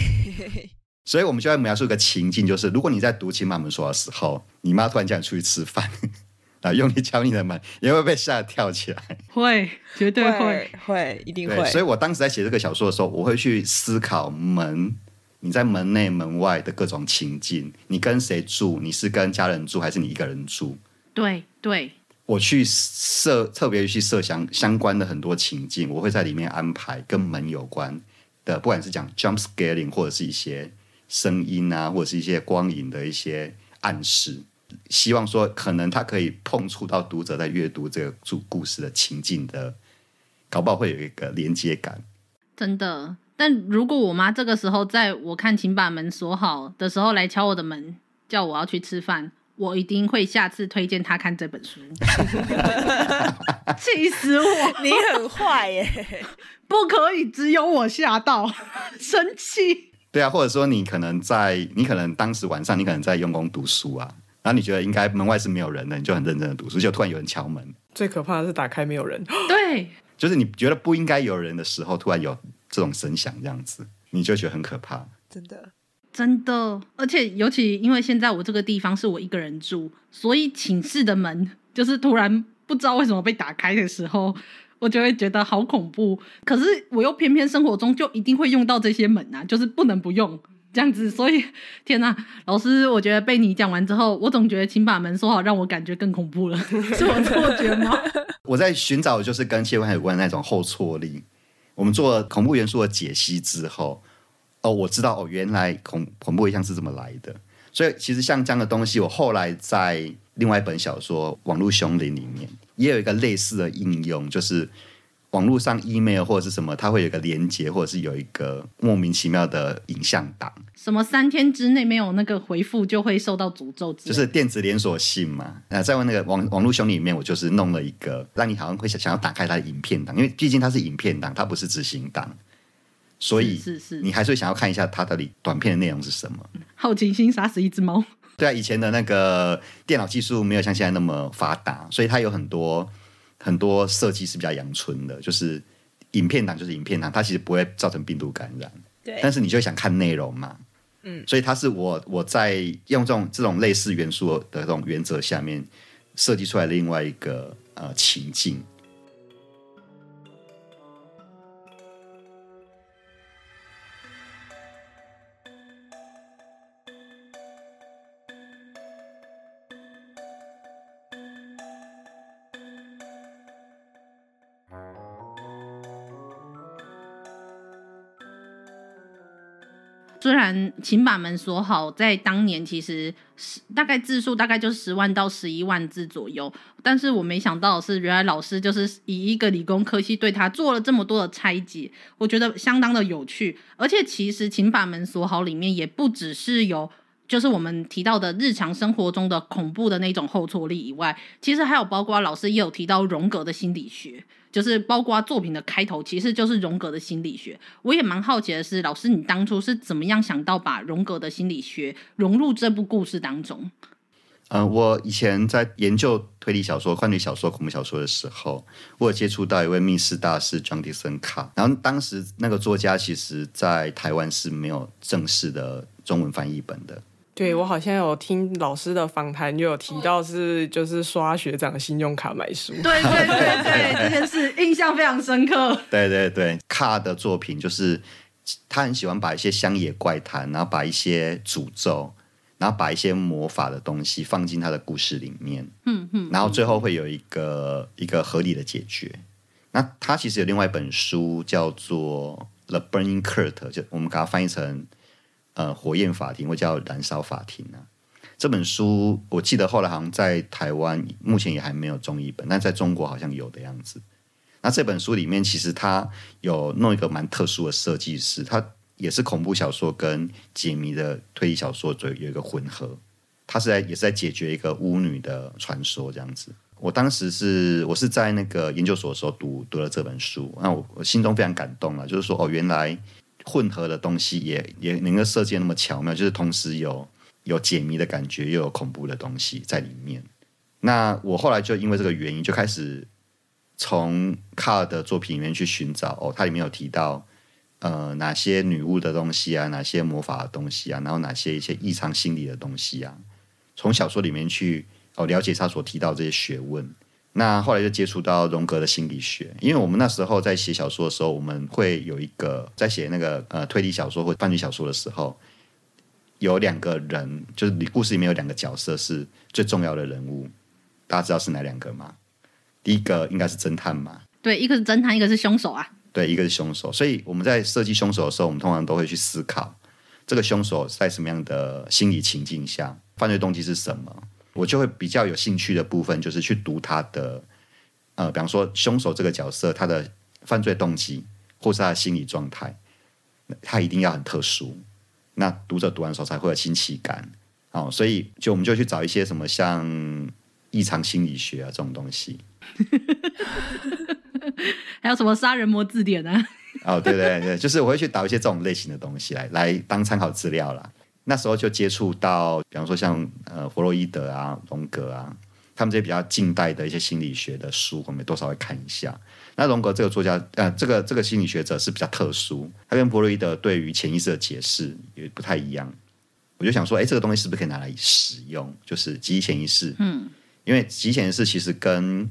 [SPEAKER 7] 所以我们就要描述一个情境，就是如果你在读亲妈门说的时候，你妈突然叫你出去吃饭，[LAUGHS] 啊，用力敲你的门，你会被吓得跳起来？
[SPEAKER 4] 会，绝对会，
[SPEAKER 6] 会，会，一定会。
[SPEAKER 7] 所以我当时在写这个小说的时候，我会去思考门。你在门内门外的各种情境，你跟谁住？你是跟家人住还是你一个人住？
[SPEAKER 4] 对对，
[SPEAKER 7] 我去设特别去设想相关的很多情境，我会在里面安排跟门有关的，不管是讲 jump scaring 或者是一些声音啊，或者是一些光影的一些暗示，希望说可能它可以碰触到读者在阅读这个故故事的情境的，搞不好会有一个连接感。
[SPEAKER 4] 真的，但如果我妈这个时候在我看请把门锁好的时候来敲我的门，叫我要去吃饭，我一定会下次推荐她看这本书。[LAUGHS] 气死我！
[SPEAKER 6] 你很坏耶，
[SPEAKER 4] 不可以只有我吓到，生气。
[SPEAKER 7] 对啊，或者说你可能在，你可能当时晚上你可能在用功读书啊，然后你觉得应该门外是没有人的，你就很认真的读书，就突然有人敲门。
[SPEAKER 5] 最可怕的是打开没有人。
[SPEAKER 4] 对。
[SPEAKER 7] 就是你觉得不应该有人的时候，突然有这种声响，这样子你就觉得很可怕。
[SPEAKER 6] 真的，
[SPEAKER 4] 真的，而且尤其因为现在我这个地方是我一个人住，所以寝室的门 [LAUGHS] 就是突然不知道为什么被打开的时候，我就会觉得好恐怖。可是我又偏偏生活中就一定会用到这些门啊，就是不能不用。这样子，所以天哪，老师，我觉得被你讲完之后，我总觉得请把门锁好，让我感觉更恐怖了，[LAUGHS] 是我错觉吗？[LAUGHS]
[SPEAKER 7] 我在寻找就是跟切换有关的那种后挫力。我们做了恐怖元素的解析之后，哦，我知道哦，原来恐恐怖现象是怎么来的。所以其实像这样的东西，我后来在另外一本小说《网络凶灵》里面也有一个类似的应用，就是。网络上 email 或者是什么，它会有一个连接，或者是有一个莫名其妙的影像档。
[SPEAKER 4] 什么三天之内没有那个回复就会受到诅咒？
[SPEAKER 7] 就是电子连锁信嘛。那在那个网网络兄弟里面，我就是弄了一个，让你好像会想想要打开它的影片档，因为毕竟它是影片档，它不是执行档，所以是是，你还是会想要看一下它到底短片的内容是什么。
[SPEAKER 4] 好奇心杀死一只猫。
[SPEAKER 7] 对啊，以前的那个电脑技术没有像现在那么发达，所以它有很多。很多设计是比较阳春的，就是影片档就是影片档，它其实不会造成病毒感染。
[SPEAKER 6] 对，
[SPEAKER 7] 但是你就想看内容嘛，嗯，所以它是我我在用这种这种类似元素的这种原则下面设计出来的另外一个呃情境。
[SPEAKER 4] 虽然请把门锁好，在当年其实是大概字数大概就是十万到十一万字左右，但是我没想到的是，原来老师就是以一个理工科系对他做了这么多的拆解，我觉得相当的有趣。而且其实请把门锁好里面也不只是有，就是我们提到的日常生活中的恐怖的那种后挫力以外，其实还有包括老师也有提到荣格的心理学。就是包括作品的开头，其实就是荣格的心理学。我也蛮好奇的是，老师你当初是怎么样想到把荣格的心理学融入这部故事当中？
[SPEAKER 7] 嗯、呃，我以前在研究推理小说、犯罪小说、恐怖小说的时候，我有接触到一位密室大师 John Dickson Carr。然后当时那个作家其实在台湾是没有正式的中文翻译本的。
[SPEAKER 5] 对，我好像有听老师的访谈，就有提到是就是刷学长的信用卡买书。
[SPEAKER 4] 对对对对，[LAUGHS] 这件事印象非常深刻。
[SPEAKER 7] 对对对，卡的作品就是他很喜欢把一些乡野怪谈，然后把一些诅咒，然后把一些魔法的东西放进他的故事里面。嗯嗯，然后最后会有一个一个合理的解决。那他其实有另外一本书叫做《The Burning Court》，就我们把它翻译成。呃，火焰法庭或叫燃烧法庭啊，这本书我记得后来好像在台湾目前也还没有中译本，但在中国好像有的样子。那这本书里面其实它有弄一个蛮特殊的设计师，它也是恐怖小说跟解谜的推理小说有有一个混合，他是在也是在解决一个巫女的传说这样子。我当时是我是在那个研究所的时候读读了这本书，那我我心中非常感动了，就是说哦，原来。混合的东西也也能够设计那么巧妙，就是同时有有解谜的感觉，又有恐怖的东西在里面。那我后来就因为这个原因，就开始从卡尔的作品里面去寻找哦，它里面有提到呃哪些女巫的东西啊，哪些魔法的东西啊，然后哪些一些异常心理的东西啊，从小说里面去哦了解他所提到这些学问。那后来就接触到荣格的心理学，因为我们那时候在写小说的时候，我们会有一个在写那个呃推理小说或犯罪小说的时候，有两个人，就是你故事里面有两个角色是最重要的人物，大家知道是哪两个吗？第一个应该是侦探嘛，
[SPEAKER 4] 对，一个是侦探，一个是凶手啊，
[SPEAKER 7] 对，一个是凶手，所以我们在设计凶手的时候，我们通常都会去思考这个凶手在什么样的心理情境下犯罪动机是什么，我就会比较有兴趣的部分就是去读他的，呃，比方说凶手这个角色他的犯罪动机或是他的心理状态，他一定要很特殊，那读者读完的时候才会有新奇感。哦，所以就我们就去找一些什么像异常心理学啊这种东西，[LAUGHS]
[SPEAKER 4] 还有什么杀人魔字典啊？[LAUGHS]
[SPEAKER 7] 哦，对对对，就是我会去导一些这种类型的东西来来当参考资料啦。那时候就接触到，比方说像呃弗洛伊德啊、荣格啊，他们这些比较近代的一些心理学的书，我们多少会看一下。那荣格这个作家，呃，这个这个心理学者是比较特殊，他跟弗洛伊德对于潜意识的解释也不太一样。我就想说，哎，这个东西是不是可以拿来使用？就是记忆潜意识，嗯，因为记忆潜意识其实跟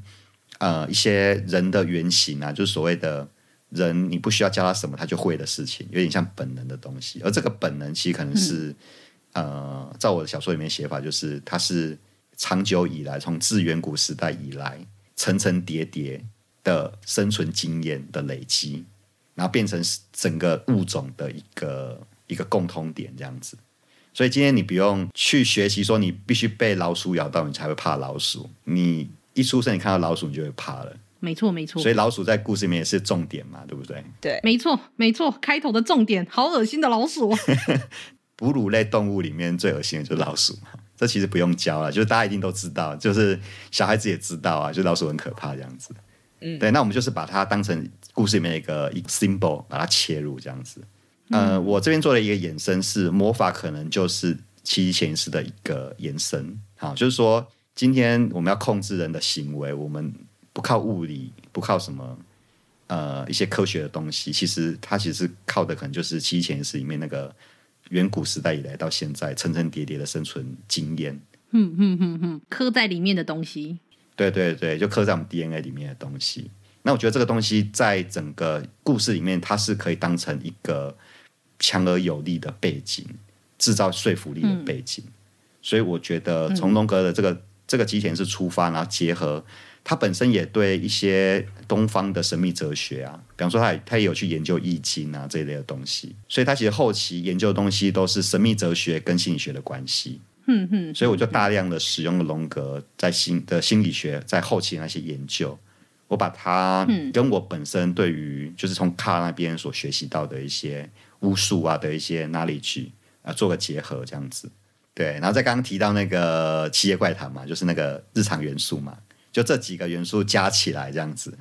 [SPEAKER 7] 呃一些人的原型啊，就是所谓的人，你不需要教他什么，他就会的事情，有点像本能的东西。而这个本能其实可能是，嗯、呃，在我的小说里面写法，就是它是长久以来，从自远古时代以来，层层叠叠的生存经验的累积，然后变成整个物种的一个一个共通点，这样子。所以今天你不用去学习说你必须被老鼠咬到你才会怕老鼠，你一出生你看到老鼠你就会怕了。
[SPEAKER 4] 没错没错。
[SPEAKER 7] 所以老鼠在故事里面也是重点嘛，对不对？
[SPEAKER 6] 对，
[SPEAKER 4] 没错没错。开头的重点，好恶心的老鼠。[LAUGHS]
[SPEAKER 7] 哺乳类动物里面最恶心的就是老鼠嘛，这其实不用教了，就是大家一定都知道，就是小孩子也知道啊，就老鼠很可怕这样子。嗯，对，那我们就是把它当成故事里面一个一个 symbol，把它切入这样子。呃，我这边做了一个衍生，是魔法可能就是七潜意识的一个延伸。好，就是说今天我们要控制人的行为，我们不靠物理，不靠什么呃一些科学的东西，其实它其实是靠的可能就是七潜意识里面那个远古时代以来到现在层层叠叠的生存经验。
[SPEAKER 4] 嗯嗯嗯嗯，刻在里面的东西。
[SPEAKER 7] 对对对，就刻在我们 DNA 里面的东西。那我觉得这个东西在整个故事里面，它是可以当成一个。强而有力的背景，制造说服力的背景，嗯、所以我觉得从龙格的这个、嗯、这个基点是出发，然后结合他本身也对一些东方的神秘哲学啊，比方说他也他也有去研究易经啊这一类的东西，所以他其实后期研究的东西都是神秘哲学跟心理学的关系。嗯嗯，所以我就大量的使用了荣格在心的心理学在后期那些研究，我把它跟我本身对于就是从卡那边所学习到的一些。巫术啊的一些 knowledge 啊，做个结合这样子，对，然后再刚刚提到那个《七夜怪谈》嘛，就是那个日常元素嘛，就这几个元素加起来这样子，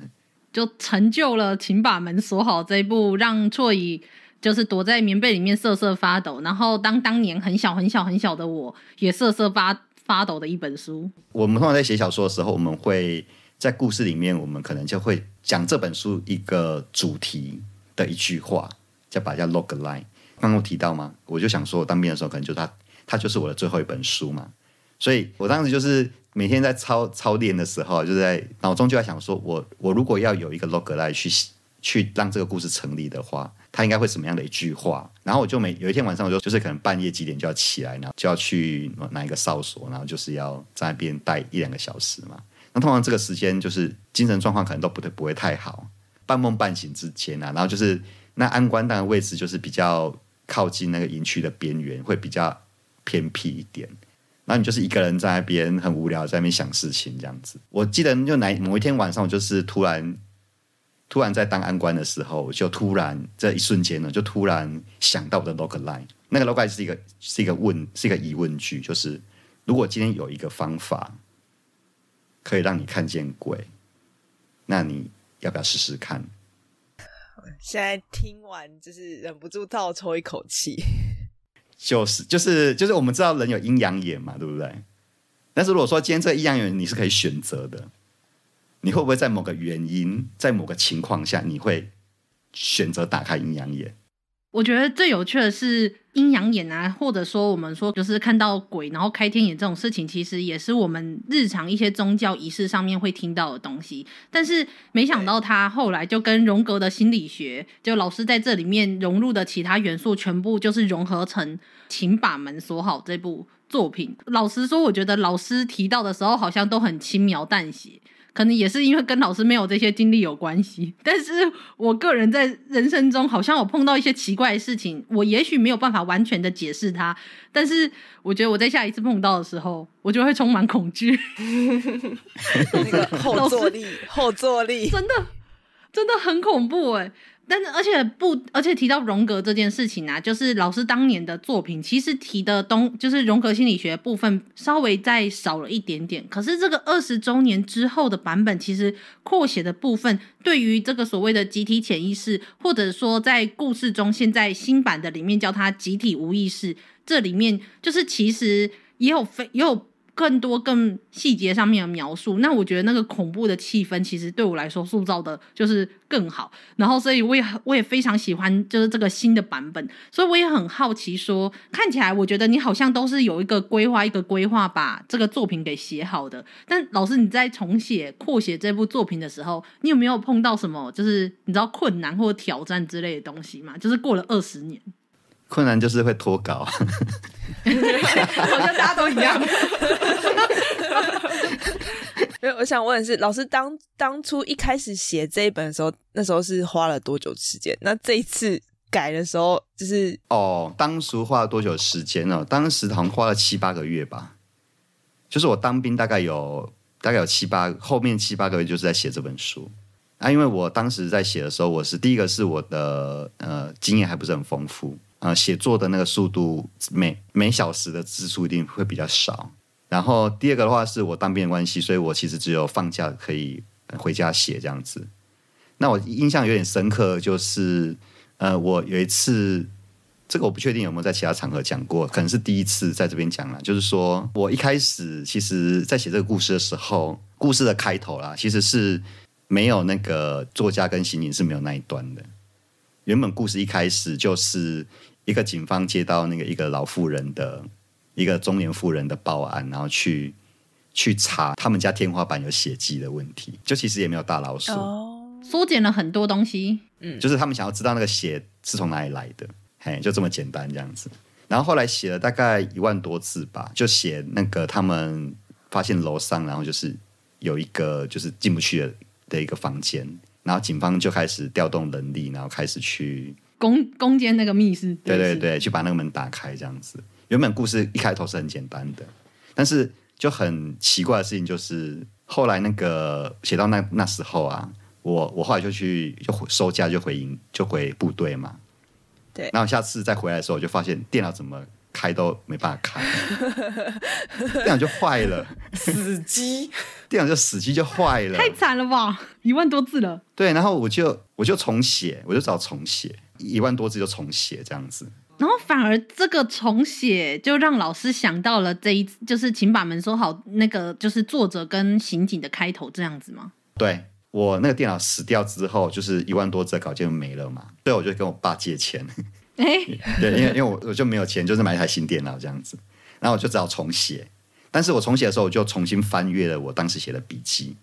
[SPEAKER 4] 就成就了《请把门锁好》这一部，让座椅就是躲在棉被里面瑟瑟发抖，然后当当年很小很小很小的我也瑟瑟发发抖的一本书。
[SPEAKER 7] 我们通常在写小说的时候，我们会在故事里面，我们可能就会讲这本书一个主题的一句话。叫把叫 log line，刚刚提到吗？我就想说，我当兵的时候可能就他，他就是我的最后一本书嘛。所以我当时就是每天在操操练的时候，就在脑中就在想说，我我如果要有一个 log line 去去让这个故事成立的话，它应该会什么样的一句话？然后我就每有一天晚上，我就就是可能半夜几点就要起来，然后就要去拿一个哨所，然后就是要在那边待一两个小时嘛。那通常这个时间就是精神状况可能都不会不会太好，半梦半醒之间啊，然后就是。那安官当然位置就是比较靠近那个营区的边缘，会比较偏僻一点。那你就是一个人在那边很无聊，在那边想事情这样子。我记得就哪某一天晚上，我就是突然突然在当安官的时候，就突然这一瞬间呢，就突然想到我的 log line。那个 log line 是一个是一个问是一个疑问句，就是如果今天有一个方法可以让你看见鬼，那你要不要试试看？
[SPEAKER 6] 现在听完就是忍不住倒抽一口气，
[SPEAKER 7] 就是就是就是我们知道人有阴阳眼嘛，对不对？但是如果说今天这阴阳眼你是可以选择的，你会不会在某个原因，在某个情况下，你会选择打开阴阳眼？
[SPEAKER 4] 我觉得最有趣的是阴阳眼啊，或者说我们说就是看到鬼，然后开天眼这种事情，其实也是我们日常一些宗教仪式上面会听到的东西。但是没想到他后来就跟荣格的心理学，就老师在这里面融入的其他元素，全部就是融合成，请把门锁好这部作品。老实说，我觉得老师提到的时候，好像都很轻描淡写。可能也是因为跟老师没有这些经历有关系。但是我个人在人生中好像我碰到一些奇怪的事情，我也许没有办法完全的解释它，但是我觉得我在下一次碰到的时候，[LAUGHS] 我就会充满恐惧。[LAUGHS]
[SPEAKER 6] 那个后坐力，后坐力，[LAUGHS]
[SPEAKER 4] 真的真的很恐怖哎。但是，而且不，而且提到荣格这件事情啊，就是老师当年的作品，其实提的东就是荣格心理学部分稍微再少了一点点。可是这个二十周年之后的版本，其实扩写的部分，对于这个所谓的集体潜意识，或者说在故事中现在新版的里面叫它集体无意识，这里面就是其实也有非也有。更多更细节上面的描述，那我觉得那个恐怖的气氛，其实对我来说塑造的就是更好。然后，所以我也我也非常喜欢，就是这个新的版本。所以我也很好奇说，看起来我觉得你好像都是有一个规划，一个规划把这个作品给写好的。但老师，你在重写扩写这部作品的时候，你有没有碰到什么就是你知道困难或挑战之类的东西吗？就是过了二十年。
[SPEAKER 7] 困难就是会脱稿，好
[SPEAKER 6] 像大家都一样。没有我想问的是，老师当当初一开始写这一本的时候，那时候是花了多久时间？那这一次改的时候，就是
[SPEAKER 7] 哦，当时花了多久时间呢？当时好像花了七八个月吧。就是我当兵大概有大概有七八，后面七八个月就是在写这本书啊。因为我当时在写的时候，我是第一个是我的呃经验还不是很丰富。呃，写作的那个速度，每每小时的字数一定会比较少。然后第二个的话，是我当兵的关系，所以我其实只有放假可以回家写这样子。那我印象有点深刻，就是呃，我有一次，这个我不确定有没有在其他场合讲过，可能是第一次在这边讲了。就是说我一开始其实在写这个故事的时候，故事的开头啦，其实是没有那个作家跟刑警是没有那一段的。原本故事一开始就是。一个警方接到那个一个老妇人的一个中年妇人的报案，然后去去查他们家天花板有血迹的问题，就其实也没有大老鼠，
[SPEAKER 4] 缩减了很多东西，
[SPEAKER 7] 嗯，就是他们想要知道那个血是从哪里来的，嘿，就这么简单这样子。然后后来写了大概一万多字吧，就写那个他们发现楼上，然后就是有一个就是进不去的的一个房间，然后警方就开始调动人力，然后开始去。
[SPEAKER 4] 攻攻坚那个密室，
[SPEAKER 7] 对对对，去把那个门打开，这样子。原本故事一开头是很简单的，但是就很奇怪的事情就是，后来那个写到那那时候啊，我我后来就去就收假就回营就回部队嘛，
[SPEAKER 6] 对。
[SPEAKER 7] 然后下次再回来的时候，我就发现电脑怎么开都没办法开，[LAUGHS] 电脑就坏了，
[SPEAKER 5] 死机，[LAUGHS]
[SPEAKER 7] 电脑就死机就坏了，
[SPEAKER 4] 太惨了吧，一万多字了。
[SPEAKER 7] 对，然后我就我就重写，我就找重写。一万多字就重写这样子，
[SPEAKER 4] 然后反而这个重写就让老师想到了这一次，就是请把门收好，那个就是作者跟刑警的开头这样子吗？
[SPEAKER 7] 对，我那个电脑死掉之后，就是一万多字的稿件没了嘛，所以我就跟我爸借钱。哎、欸，[LAUGHS] 对，因为因为我我就没有钱，就是买一台新电脑这样子，然后我就只好重写。但是我重写的时候，我就重新翻阅了我当时写的笔记，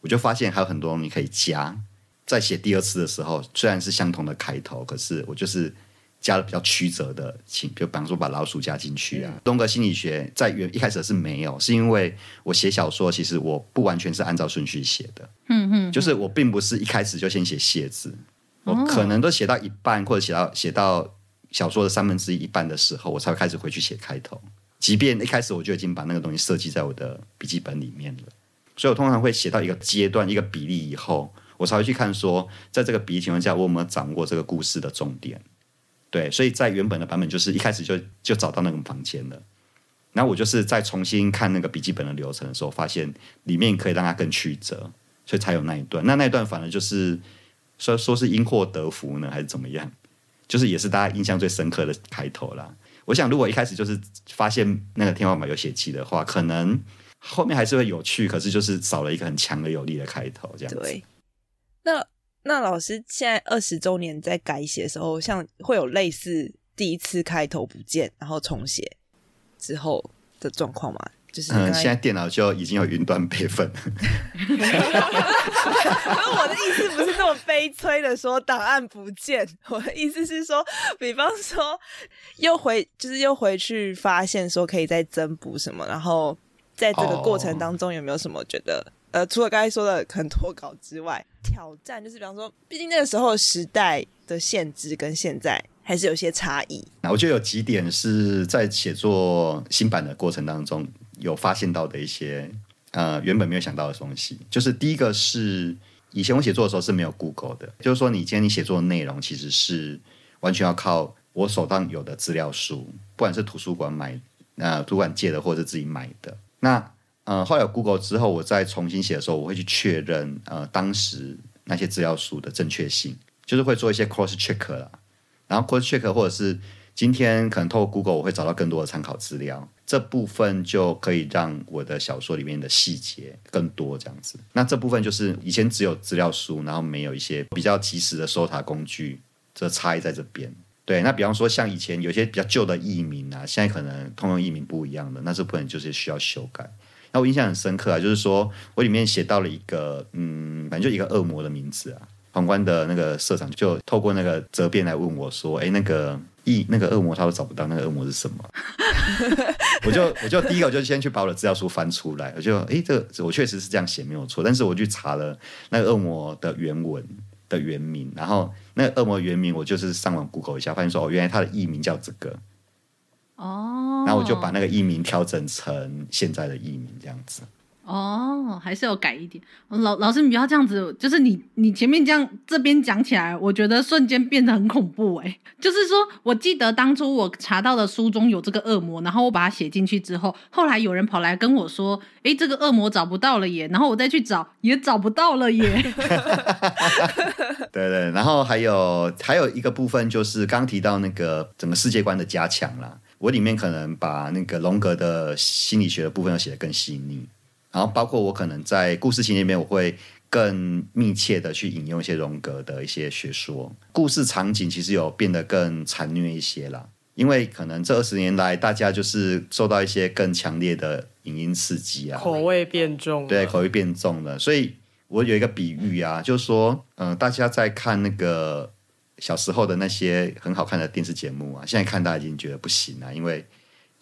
[SPEAKER 7] 我就发现还有很多东西可以加。在写第二次的时候，虽然是相同的开头，可是我就是加了比较曲折的情，就比方说把老鼠加进去啊。东哥心理学在原一开始是没有，是因为我写小说，其实我不完全是按照顺序写的。嗯嗯，就是我并不是一开始就先写谢字，我可能都写到一半，或者写到写到小说的三分之一一半的时候，我才会开始回去写开头。即便一开始我就已经把那个东西设计在我的笔记本里面了，所以我通常会写到一个阶段、一个比例以后。我才会去看说，在这个比例情况下，我有没有掌握这个故事的重点？对，所以在原本的版本就是一开始就就找到那个房间了。然后我就是在重新看那个笔记本的流程的时候，发现里面可以让它更曲折，所以才有那一段。那那一段反而就是说说是因祸得福呢，还是怎么样？就是也是大家印象最深刻的开头啦。我想如果一开始就是发现那个天花板有血迹的话，可能后面还是会有趣，可是就是少了一个很强的有力的开头，这样子。
[SPEAKER 6] 对。那那老师现在二十周年在改写的时候，像会有类似第一次开头不见，然后重写之后的状况吗？就是
[SPEAKER 7] 嗯，现在电脑就已经有云端备份。
[SPEAKER 6] 我的意思不是那么悲催的说档案不见，我的意思是说，比方说又回就是又回去发现说可以再增补什么，然后在这个过程当中有没有什么觉得、哦、呃，除了刚才说的可能脱稿之外，挑战就是比方说，毕竟那个时候时代的限制跟现在还是有些差异。
[SPEAKER 7] 那我觉得有几点是在写作新版的过程当中有发现到的一些呃原本没有想到的东西，就是第一个是以前我写作的时候是没有 Google 的，就是说你今天你写作的内容其实是完全要靠我手上有的资料书，不管是图书馆买呃图书馆借的或者自己买的。那呃后来有 Google 之后，我再重新写的时候，我会去确认呃当时那些资料书的正确性，就是会做一些 cross check 啦。然后 cross check 或者是今天可能透过 Google 我会找到更多的参考资料，这部分就可以让我的小说里面的细节更多这样子。那这部分就是以前只有资料书，然后没有一些比较及时的搜查工具，这差异在这边。对，那比方说像以前有些比较旧的译名啊，现在可能通用译名不一样的，那这部分就是需要修改。那我印象很深刻啊，就是说我里面写到了一个，嗯，反正就一个恶魔的名字啊。皇冠的那个社长就透过那个责编来问我说：“哎，那个译那个恶魔他都找不到，那个恶魔是什么？” [LAUGHS] 我就我就第一个我就先去把我的资料书翻出来，我就哎，这个我确实是这样写没有错，但是我去查了那个恶魔的原文的原名，然后那个恶魔原名我就是上网 Google 一下，发现说哦，原来他的艺名叫这个。哦，然后我就把那个艺名调整成现在的艺名，这样子。
[SPEAKER 4] 哦，还是要改一点。老老师，你不要这样子，就是你你前面这样这边讲起来，我觉得瞬间变得很恐怖哎。[LAUGHS] 就是说我记得当初我查到的书中有这个恶魔，然后我把它写进去之后，后来有人跑来跟我说，哎，这个恶魔找不到了耶，然后我再去找也找不到了耶。[LAUGHS]
[SPEAKER 7] 对对，然后还有还有一个部分就是刚提到那个整个世界观的加强啦。我里面可能把那个荣格的心理学的部分要写得更细腻，然后包括我可能在故事情节里面，我会更密切的去引用一些荣格的一些学说，故事场景其实有变得更残虐一些啦，因为可能这二十年来大家就是受到一些更强烈的影音刺激啊，
[SPEAKER 5] 口味变重，
[SPEAKER 7] 对，口味变重了，所以我有一个比喻啊，就是说，嗯、呃，大家在看那个。小时候的那些很好看的电视节目啊，现在看大家已经觉得不行了，因为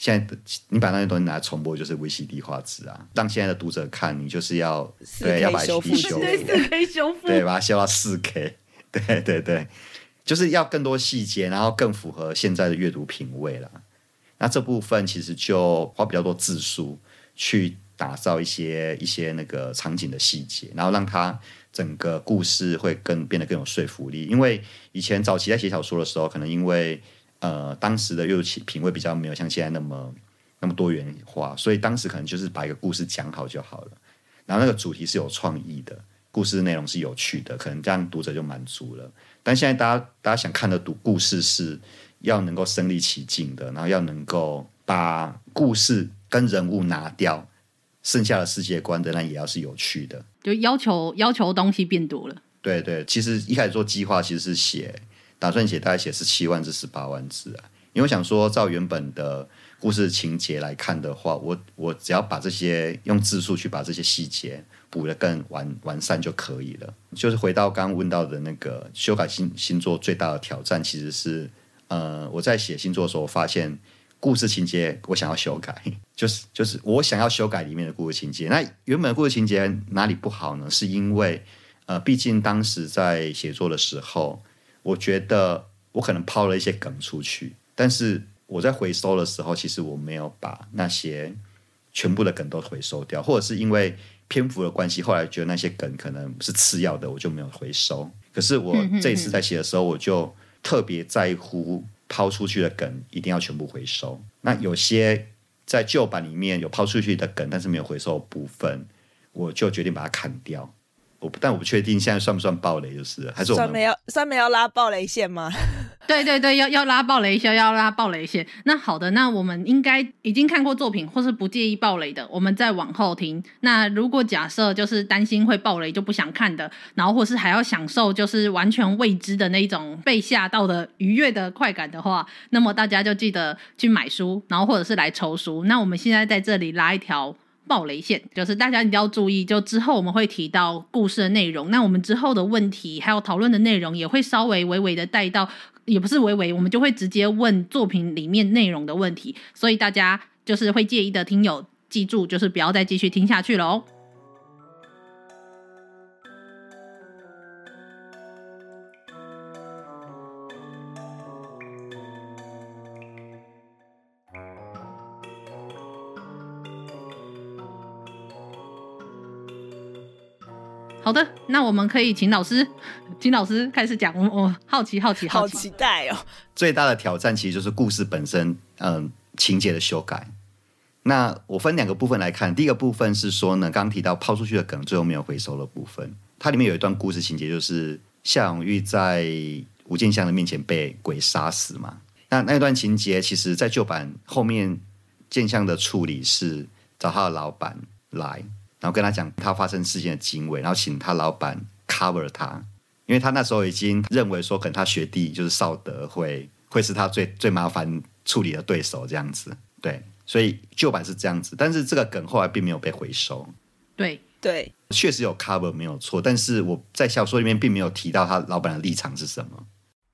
[SPEAKER 7] 现在你把那些东西拿来重播，就是 VCD 画质啊。让现在的读者看，你就是要对要把 HD 修复，
[SPEAKER 4] 对四 K 修复，
[SPEAKER 7] 对，把它修到四 K，[LAUGHS] 对对对，就是要更多细节，然后更符合现在的阅读品味啦。那这部分其实就花比较多字数去打造一些一些那个场景的细节，然后让它。整个故事会更变得更有说服力，因为以前早期在写小说的时候，可能因为呃当时的阅读品味比较没有像现在那么那么多元化，所以当时可能就是把一个故事讲好就好了，然后那个主题是有创意的，故事内容是有趣的，可能这样读者就满足了。但现在大家大家想看的读故事是要能够身临其境的，然后要能够把故事跟人物拿掉。剩下的世界观的那也要是有趣的，
[SPEAKER 4] 就要求要求东西变多了。
[SPEAKER 7] 对对，其实一开始做计划其实是写，打算写大概写十七万至十八万字啊。因为我想说，照原本的故事情节来看的话，我我只要把这些用字数去把这些细节补得更完完善就可以了。就是回到刚刚问到的那个修改新新作最大的挑战，其实是呃我在写新作的时候发现。故事情节我想要修改，就是就是我想要修改里面的故事情节。那原本的故事情节哪里不好呢？是因为呃，毕竟当时在写作的时候，我觉得我可能抛了一些梗出去，但是我在回收的时候，其实我没有把那些全部的梗都回收掉，或者是因为篇幅的关系，后来觉得那些梗可能是次要的，我就没有回收。可是我这一次在写的时候，我就特别在乎。抛出去的梗一定要全部回收。那有些在旧版里面有抛出去的梗，但是没有回收的部分，我就决定把它砍掉。我不但我不确定现在算不算暴雷，就是还是我们
[SPEAKER 6] 酸梅要酸梅要拉暴雷线吗？[LAUGHS]
[SPEAKER 4] 对对对，要要拉暴雷线，要拉暴雷线。那好的，那我们应该已经看过作品，或是不介意暴雷的，我们再往后听。那如果假设就是担心会暴雷就不想看的，然后或是还要享受就是完全未知的那种被吓到的愉悦的快感的话，那么大家就记得去买书，然后或者是来抽书。那我们现在在这里拉一条。暴雷线就是大家一定要注意，就之后我们会提到故事的内容，那我们之后的问题还有讨论的内容也会稍微微微的带到，也不是微微，我们就会直接问作品里面内容的问题，所以大家就是会介意的听友记住就是不要再继续听下去了哦。好的，那我们可以请老师，请老师开始讲。我我好奇好奇好
[SPEAKER 6] 期待哦！
[SPEAKER 7] 最大的挑战其实就是故事本身，嗯、呃，情节的修改。那我分两个部分来看，第一个部分是说呢，刚刚提到抛出去的梗最后没有回收的部分，它里面有一段故事情节，就是夏永玉在吴建湘的面前被鬼杀死嘛。那那段情节，其实在旧版后面建湘的处理是找他的老板来。然后跟他讲他发生事件的经纬，然后请他老板 cover 他，因为他那时候已经认为说，可能他学弟就是邵德会会是他最最麻烦处理的对手这样子，对，所以旧版是这样子，但是这个梗后来并没有被回收，
[SPEAKER 4] 对。
[SPEAKER 6] 对，
[SPEAKER 7] 确实有 cover 没有错，但是我在小说里面并没有提到他老板的立场是什么，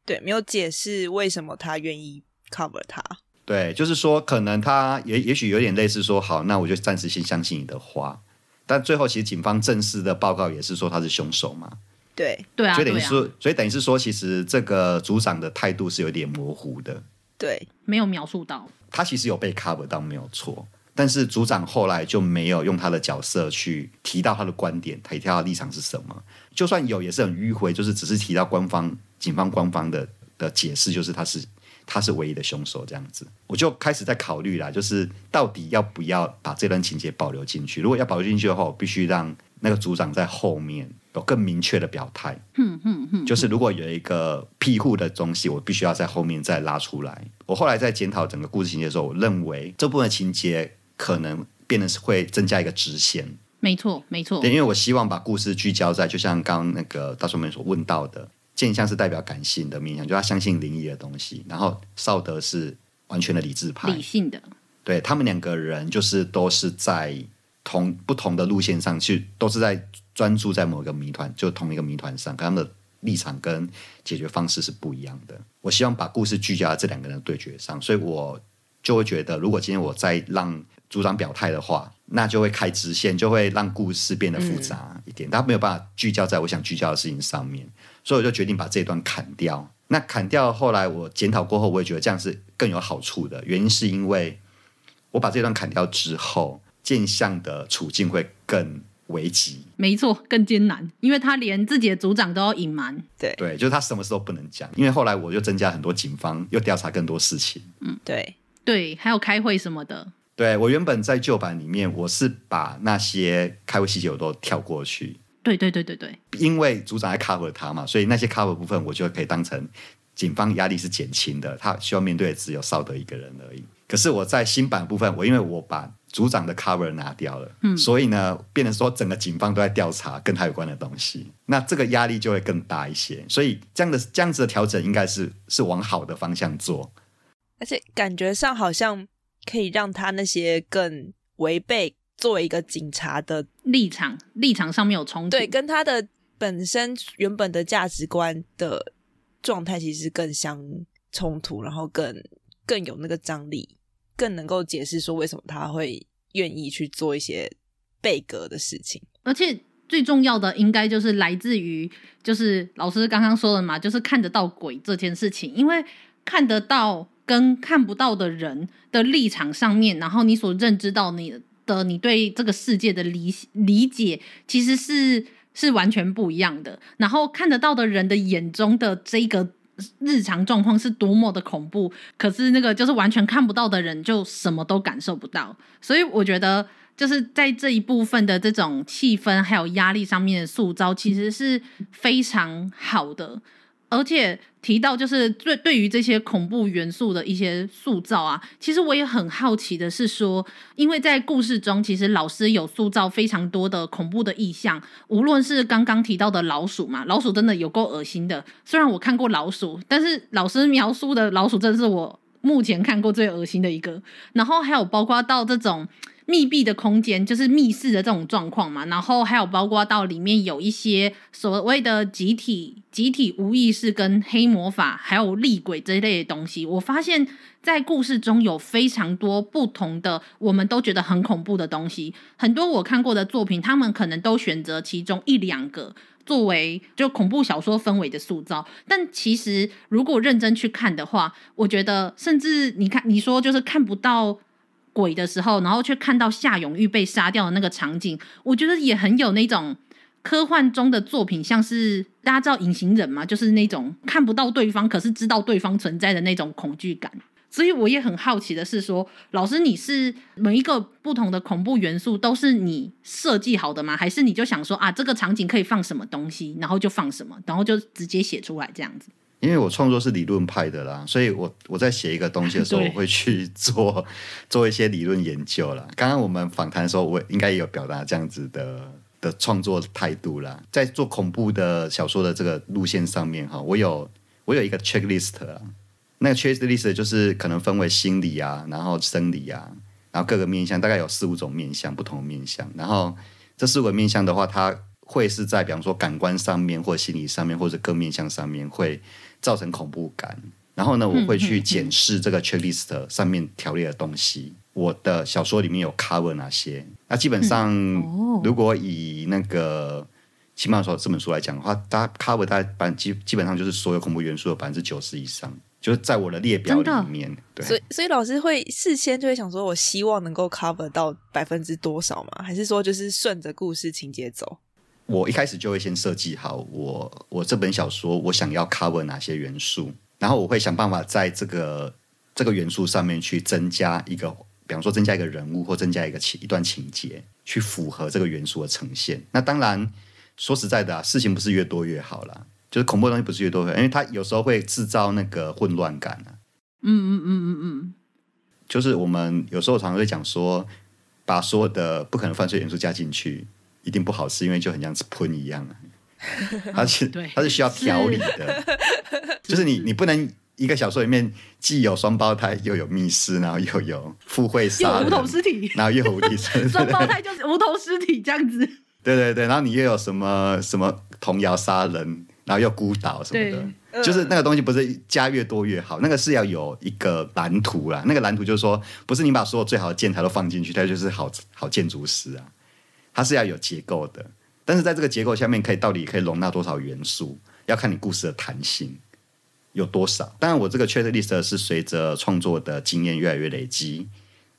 [SPEAKER 6] 对，没有解释为什么他愿意 cover 他，
[SPEAKER 7] 对，就是说可能他也也许有点类似说，好，那我就暂时先相信你的话。但最后，其实警方正式的报告也是说他是凶手嘛？
[SPEAKER 6] 对，
[SPEAKER 4] 对啊。
[SPEAKER 7] 所以等于说，
[SPEAKER 4] 啊、
[SPEAKER 7] 所以等于是说，其实这个组长的态度是有点模糊的。
[SPEAKER 6] 对，
[SPEAKER 4] 没有描述到。
[SPEAKER 7] 他其实有被 cover 到，没有错。但是组长后来就没有用他的角色去提到他的观点，提到他的立场是什么。就算有，也是很迂回，就是只是提到官方、警方官方的的解释，就是他是。他是唯一的凶手，这样子，我就开始在考虑啦，就是到底要不要把这段情节保留进去？如果要保留进去的话，我必须让那个组长在后面有更明确的表态。
[SPEAKER 4] 嗯嗯嗯，
[SPEAKER 7] 就是如果有一个庇护的东西，我必须要在后面再拉出来。我后来在检讨整个故事情节的时候，我认为这部分的情节可能变得是会增加一个支线。
[SPEAKER 4] 没错，没错。
[SPEAKER 7] 对，因为我希望把故事聚焦在，就像刚刚那个大叔们所问到的。建湘是代表感性的面向，就他相信灵异的东西，然后少德是完全的理智派，
[SPEAKER 4] 理性的。
[SPEAKER 7] 对，他们两个人就是都是在同不同的路线上去，都是在专注在某一个谜团，就同一个谜团上，可他们的立场跟解决方式是不一样的。我希望把故事聚焦在这两个人的对决上，所以我就会觉得，如果今天我再让组长表态的话，那就会开支线，就会让故事变得复杂一点，他、嗯、没有办法聚焦在我想聚焦的事情上面。所以我就决定把这段砍掉。那砍掉后来我检讨过后，我也觉得这样是更有好处的。原因是因为我把这段砍掉之后，建相的处境会更危急。
[SPEAKER 4] 没错，更艰难，因为他连自己的组长都要隐瞒。
[SPEAKER 6] 对
[SPEAKER 7] 对，就是他什么事都不能讲。因为后来我就增加很多警方，又调查更多事情。
[SPEAKER 6] 嗯，对
[SPEAKER 4] 对，还有开会什么的。
[SPEAKER 7] 对，我原本在旧版里面，我是把那些开会细节我都跳过去。
[SPEAKER 4] 对对对对对，
[SPEAKER 7] 因为组长在 cover 他嘛，所以那些 cover 部分我就可以当成警方压力是减轻的，他需要面对的只有少德一个人而已。可是我在新版部分，我因为我把组长的 cover 拿掉了，嗯，所以呢，变成说整个警方都在调查跟他有关的东西，那这个压力就会更大一些。所以这样的这样子的调整应该是是往好的方向做，
[SPEAKER 6] 而且感觉上好像可以让他那些更违背。作为一个警察的
[SPEAKER 4] 立场，立场上面有冲突，
[SPEAKER 6] 对，跟他的本身原本的价值观的状态其实更相冲突，然后更更有那个张力，更能够解释说为什么他会愿意去做一些背格的事情。
[SPEAKER 4] 而且最重要的，应该就是来自于，就是老师刚刚说的嘛，就是看得到鬼这件事情，因为看得到跟看不到的人的立场上面，然后你所认知到你的。你对这个世界的理理解其实是是完全不一样的，然后看得到的人的眼中的这个日常状况是多么的恐怖，可是那个就是完全看不到的人就什么都感受不到，所以我觉得就是在这一部分的这种气氛还有压力上面的塑造，其实是非常好的。而且提到就是对对于这些恐怖元素的一些塑造啊，其实我也很好奇的是说，因为在故事中，其实老师有塑造非常多的恐怖的意象，无论是刚刚提到的老鼠嘛，老鼠真的有够恶心的。虽然我看过老鼠，但是老师描述的老鼠真的是我目前看过最恶心的一个。然后还有包括到这种密闭的空间，就是密室的这种状况嘛。然后还有包括到里面有一些所谓的集体、集体无意识跟黑魔法，还有厉鬼这一类的东西。我发现，在故事中有非常多不同的，我们都觉得很恐怖的东西。很多我看过的作品，他们可能都选择其中一两个作为就恐怖小说氛围的塑造。但其实如果认真去看的话，我觉得甚至你看，你说就是看不到。鬼的时候，然后却看到夏永玉被杀掉的那个场景，我觉得也很有那种科幻中的作品，像是大家知道隐形人嘛，就是那种看不到对方，可是知道对方存在的那种恐惧感。所以我也很好奇的是说，老师，你是每一个不同的恐怖元素都是你设计好的吗？还是你就想说啊，这个场景可以放什么东西，然后就放什么，然后就直接写出来这样子？
[SPEAKER 7] 因为我创作是理论派的啦，所以我我在写一个东西的时候，[LAUGHS] 我会去做做一些理论研究啦。刚刚我们访谈的时候，我应该也有表达这样子的的创作态度啦。在做恐怖的小说的这个路线上面哈，我有我有一个 checklist 啦，那个 checklist 就是可能分为心理啊，然后生理啊，然后各个面向大概有四五种面向，不同的面向。然后这四个面向的话，它会是在比方说感官上面，或心理上面，或者各面向上面会。造成恐怖感，然后呢，我会去检视这个 checklist 上面条列的东西。我的小说里面有 cover 哪些？那基本上，如果以那个《奇妙说》这本书来讲的话，它 cover 大概百基基本上就是所有恐怖元素的百分之九十以上，就是在我的列表里面。对，
[SPEAKER 6] 所以所以老师会事先就会想说，我希望能够 cover 到百分之多少嘛？还是说就是顺着故事情节走？
[SPEAKER 7] 我一开始就会先设计好我我这本小说我想要 cover 哪些元素，然后我会想办法在这个这个元素上面去增加一个，比方说增加一个人物或增加一个情一段情节，去符合这个元素的呈现。那当然说实在的啊，事情不是越多越好啦，就是恐怖的东西不是越多越好，因为它有时候会制造那个混乱感啊。
[SPEAKER 4] 嗯嗯嗯嗯嗯，
[SPEAKER 7] 就是我们有时候常常会讲说，把所有的不可能犯罪元素加进去。一定不好吃，因为就很像吃喷一样，[LAUGHS] 而且它是需要调理的，是。就是你你不能一个小说里面既有双胞胎，又有密室，然后又有附会杀人，
[SPEAKER 4] 无头尸体，
[SPEAKER 7] 然后又有无头尸体，[LAUGHS]
[SPEAKER 4] 双胞胎就是无头尸体这样子。
[SPEAKER 7] 对对对，然后你又有什么什么童谣杀人，然后又孤岛什么的，就是那个东西不是加越多越好，那个是要有一个蓝图啦。那个蓝图就是说，不是你把所有最好的建材都放进去，它就是好好建筑师啊。它是要有结构的，但是在这个结构下面，可以到底可以容纳多少元素，要看你故事的弹性有多少。当然，我这个 checklist 是随着创作的经验越来越累积，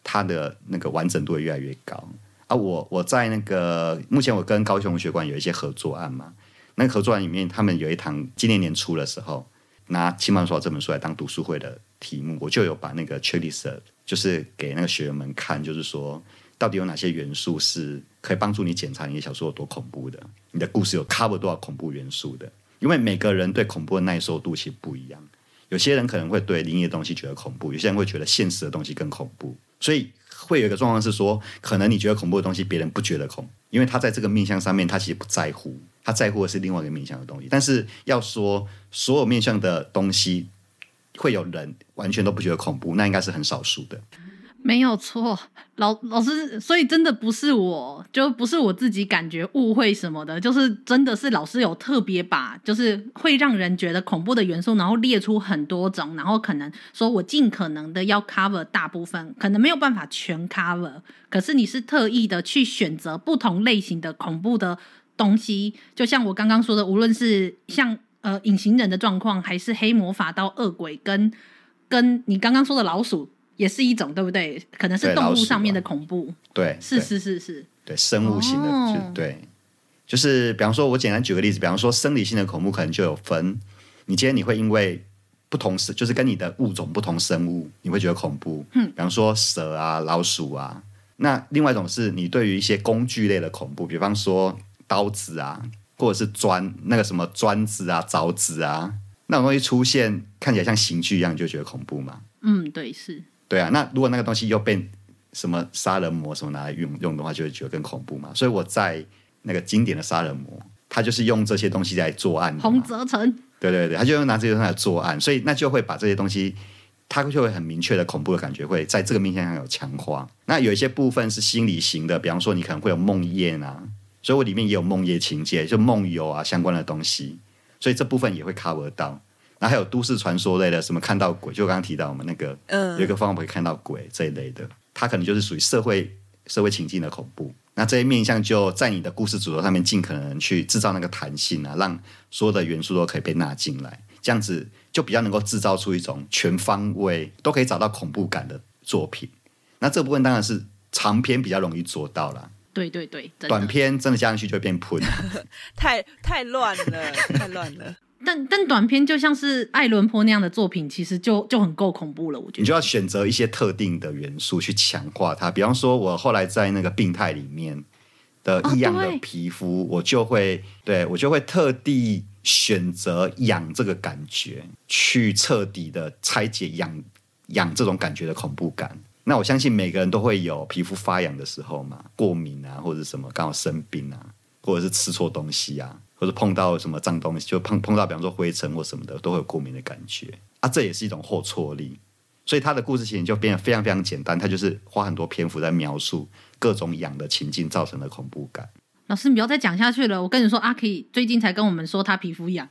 [SPEAKER 7] 它的那个完整度越来越高。啊，我我在那个目前我跟高雄文学馆有一些合作案嘛，那个合作案里面，他们有一堂今年年初的时候拿《奇曼说》这本书来当读书会的题目，我就有把那个 checklist 就是给那个学员们看，就是说。到底有哪些元素是可以帮助你检查你的小说有多恐怖的？你的故事有 cover 多少恐怖元素的？因为每个人对恐怖的耐受度其实不一样。有些人可能会对灵异的东西觉得恐怖，有些人会觉得现实的东西更恐怖。所以会有一个状况是说，可能你觉得恐怖的东西，别人不觉得恐，因为他在这个面向上面，他其实不在乎，他在乎的是另外一个面向的东西。但是要说所有面向的东西，会有人完全都不觉得恐怖，那应该是很少数的。
[SPEAKER 4] 没有错，老老师，所以真的不是我，就不是我自己感觉误会什么的，就是真的是老师有特别把，就是会让人觉得恐怖的元素，然后列出很多种，然后可能说我尽可能的要 cover 大部分，可能没有办法全 cover，可是你是特意的去选择不同类型的恐怖的东西，就像我刚刚说的，无论是像呃隐形人的状况，还是黑魔法到恶鬼，跟跟你刚刚说的老鼠。也是一种，对不对？可能是动物上面的恐怖。对，是是是是。
[SPEAKER 7] 对，生物性的，哦、就对，就是比方说，我简单举个例子，比方说，生理性的恐怖可能就有分。你今天你会因为不同生，就是跟你的物种不同生物，你会觉得恐怖。嗯，比方说蛇啊、老鼠啊。那另外一种是你对于一些工具类的恐怖，比方说刀子啊，或者是砖那个什么砖子啊、凿子啊，那种东西出现看起来像刑具一样，你就觉得恐怖吗？
[SPEAKER 4] 嗯，对，是。
[SPEAKER 7] 对啊，那如果那个东西又被什么杀人魔什么拿来用用的话，就会觉得更恐怖嘛。所以我在那个经典的杀人魔，他就是用这些东西来作案。
[SPEAKER 4] 洪泽成，
[SPEAKER 7] 对对对，他就用拿这些东西来作案，所以那就会把这些东西他就会很明确的恐怖的感觉会在这个面向上有强化。那有一些部分是心理型的，比方说你可能会有梦魇啊，所以我里面也有梦魇情节，就梦游啊相关的东西，所以这部分也会 cover 到。然后还有都市传说类的，什么看到鬼，就刚刚提到我们那个，嗯，有一个方法可以看到鬼这一类的，它可能就是属于社会社会情境的恐怖。那这些面向就在你的故事主轴上面尽可能去制造那个弹性啊，让所有的元素都可以被纳进来，这样子就比较能够制造出一种全方位都可以找到恐怖感的作品。那这部分当然是长篇比较容易做到了，
[SPEAKER 4] 对对对，
[SPEAKER 7] 短篇真的加上去就会变喷，[LAUGHS]
[SPEAKER 6] 太太乱了，太乱了。
[SPEAKER 4] 但但短片就像是爱伦坡那样的作品，其实就就很够恐怖了。我觉得
[SPEAKER 7] 你就要选择一些特定的元素去强化它，比方说，我后来在那个病态里面的异样的皮肤，哦、我就会对我就会特地选择痒这个感觉，去彻底的拆解痒痒这种感觉的恐怖感。那我相信每个人都会有皮肤发痒的时候嘛，过敏啊，或者什么刚好生病啊，或者是吃错东西啊。或者碰到什么脏东西，就碰碰到，比方说灰尘或什么的，都会有过敏的感觉啊。这也是一种后挫力，所以他的故事情就变得非常非常简单，他就是花很多篇幅在描述各种痒的情境造成的恐怖感。
[SPEAKER 4] 老师，你不要再讲下去了。我跟你说，阿 K 最近才跟我们说他皮肤痒，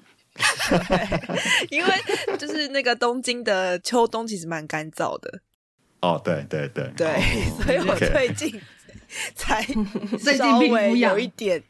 [SPEAKER 4] [LAUGHS]
[SPEAKER 6] 因为就是那个东京的秋冬其实蛮干燥的。
[SPEAKER 7] 哦，对对对
[SPEAKER 6] 对，
[SPEAKER 7] 哦、
[SPEAKER 6] 所以我最近才
[SPEAKER 4] 最近皮肤
[SPEAKER 6] 有一点。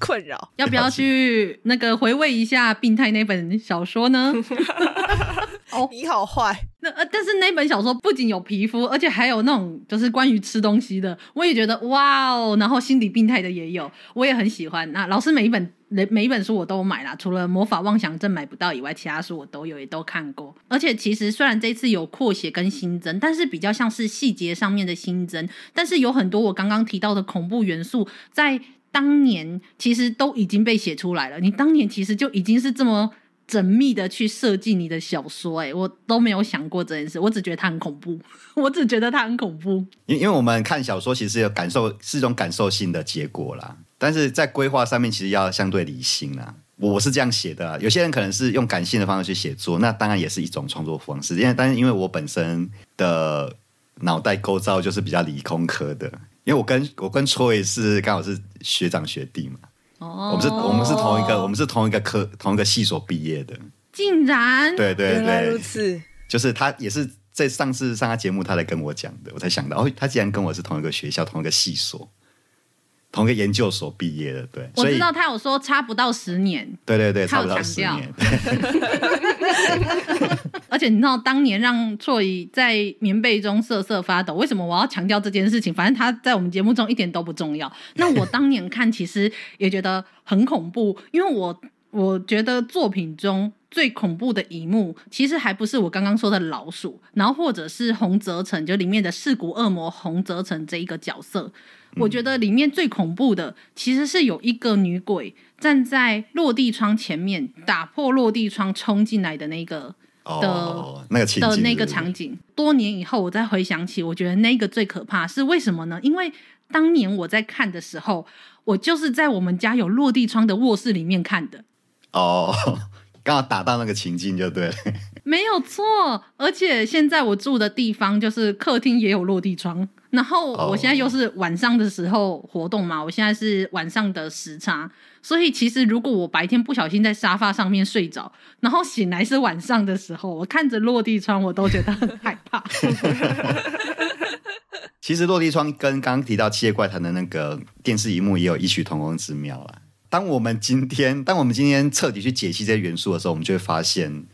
[SPEAKER 6] 困扰，[LAUGHS]
[SPEAKER 4] 要不要去那个回味一下《病态》那本小说呢？[LAUGHS]
[SPEAKER 6] 哦，你好坏。
[SPEAKER 4] 那呃，但是那本小说不仅有皮肤，而且还有那种就是关于吃东西的，我也觉得哇哦。然后心理病态的也有，我也很喜欢。那老师每一本每一本书我都买了，除了《魔法妄想症》买不到以外，其他书我都有，也都看过。而且其实虽然这次有扩写跟新增，但是比较像是细节上面的新增，但是有很多我刚刚提到的恐怖元素在。当年其实都已经被写出来了，你当年其实就已经是这么缜密的去设计你的小说，哎，我都没有想过这件事，我只觉得它很恐怖，[LAUGHS] 我只觉得它很恐怖。
[SPEAKER 7] 因因为我们看小说其实有感受，是一种感受性的结果啦，但是在规划上面其实要相对理性啦。我是这样写的，有些人可能是用感性的方式去写作，那当然也是一种创作方式。因为但是因为我本身的脑袋构造就是比较理工科的。因为我跟我跟 Troy 是刚好是学长学弟嘛，哦，我们是我们是同一个我们是同一个科同一个系所毕业的，
[SPEAKER 4] 竟然？
[SPEAKER 7] 对
[SPEAKER 6] 对对，如此，
[SPEAKER 7] 就是他也是在上次上他节目，他来跟我讲的，我才想到哦，他竟然跟我是同一个学校同一个系所。同一个研究所毕业的，对，
[SPEAKER 4] 我知道他有说差不到十年，
[SPEAKER 7] 对对对，差不到十年。[LAUGHS]
[SPEAKER 4] 而且你知道当年让错怡在棉被中瑟瑟发抖，为什么我要强调这件事情？反正他在我们节目中一点都不重要。那我当年看其实也觉得很恐怖，因为我我觉得作品中最恐怖的一幕，其实还不是我刚刚说的老鼠，然后或者是洪泽成，就里面的噬骨恶魔洪泽成这一个角色。我觉得里面最恐怖的，其实是有一个女鬼站在落地窗前面，打破落地窗冲进来的那个的、
[SPEAKER 7] 哦、那个情
[SPEAKER 4] 的那个场景。多年以后，我再回想起，我觉得那个最可怕，是为什么呢？因为当年我在看的时候，我就是在我们家有落地窗的卧室里面看的。
[SPEAKER 7] 哦，刚好打到那个情境就对了。
[SPEAKER 4] 没有错，而且现在我住的地方就是客厅也有落地窗。然后我现在又是晚上的时候活动嘛，我现在是晚上的时差，所以其实如果我白天不小心在沙发上面睡着，然后醒来是晚上的时候，我看着落地窗，我都觉得很害怕。[LAUGHS]
[SPEAKER 7] 其实落地窗跟刚刚提到《七夜怪谈》的那个电视荧幕也有异曲同工之妙啊。当我们今天，当我们今天彻底去解析这些元素的时候，我们就会发现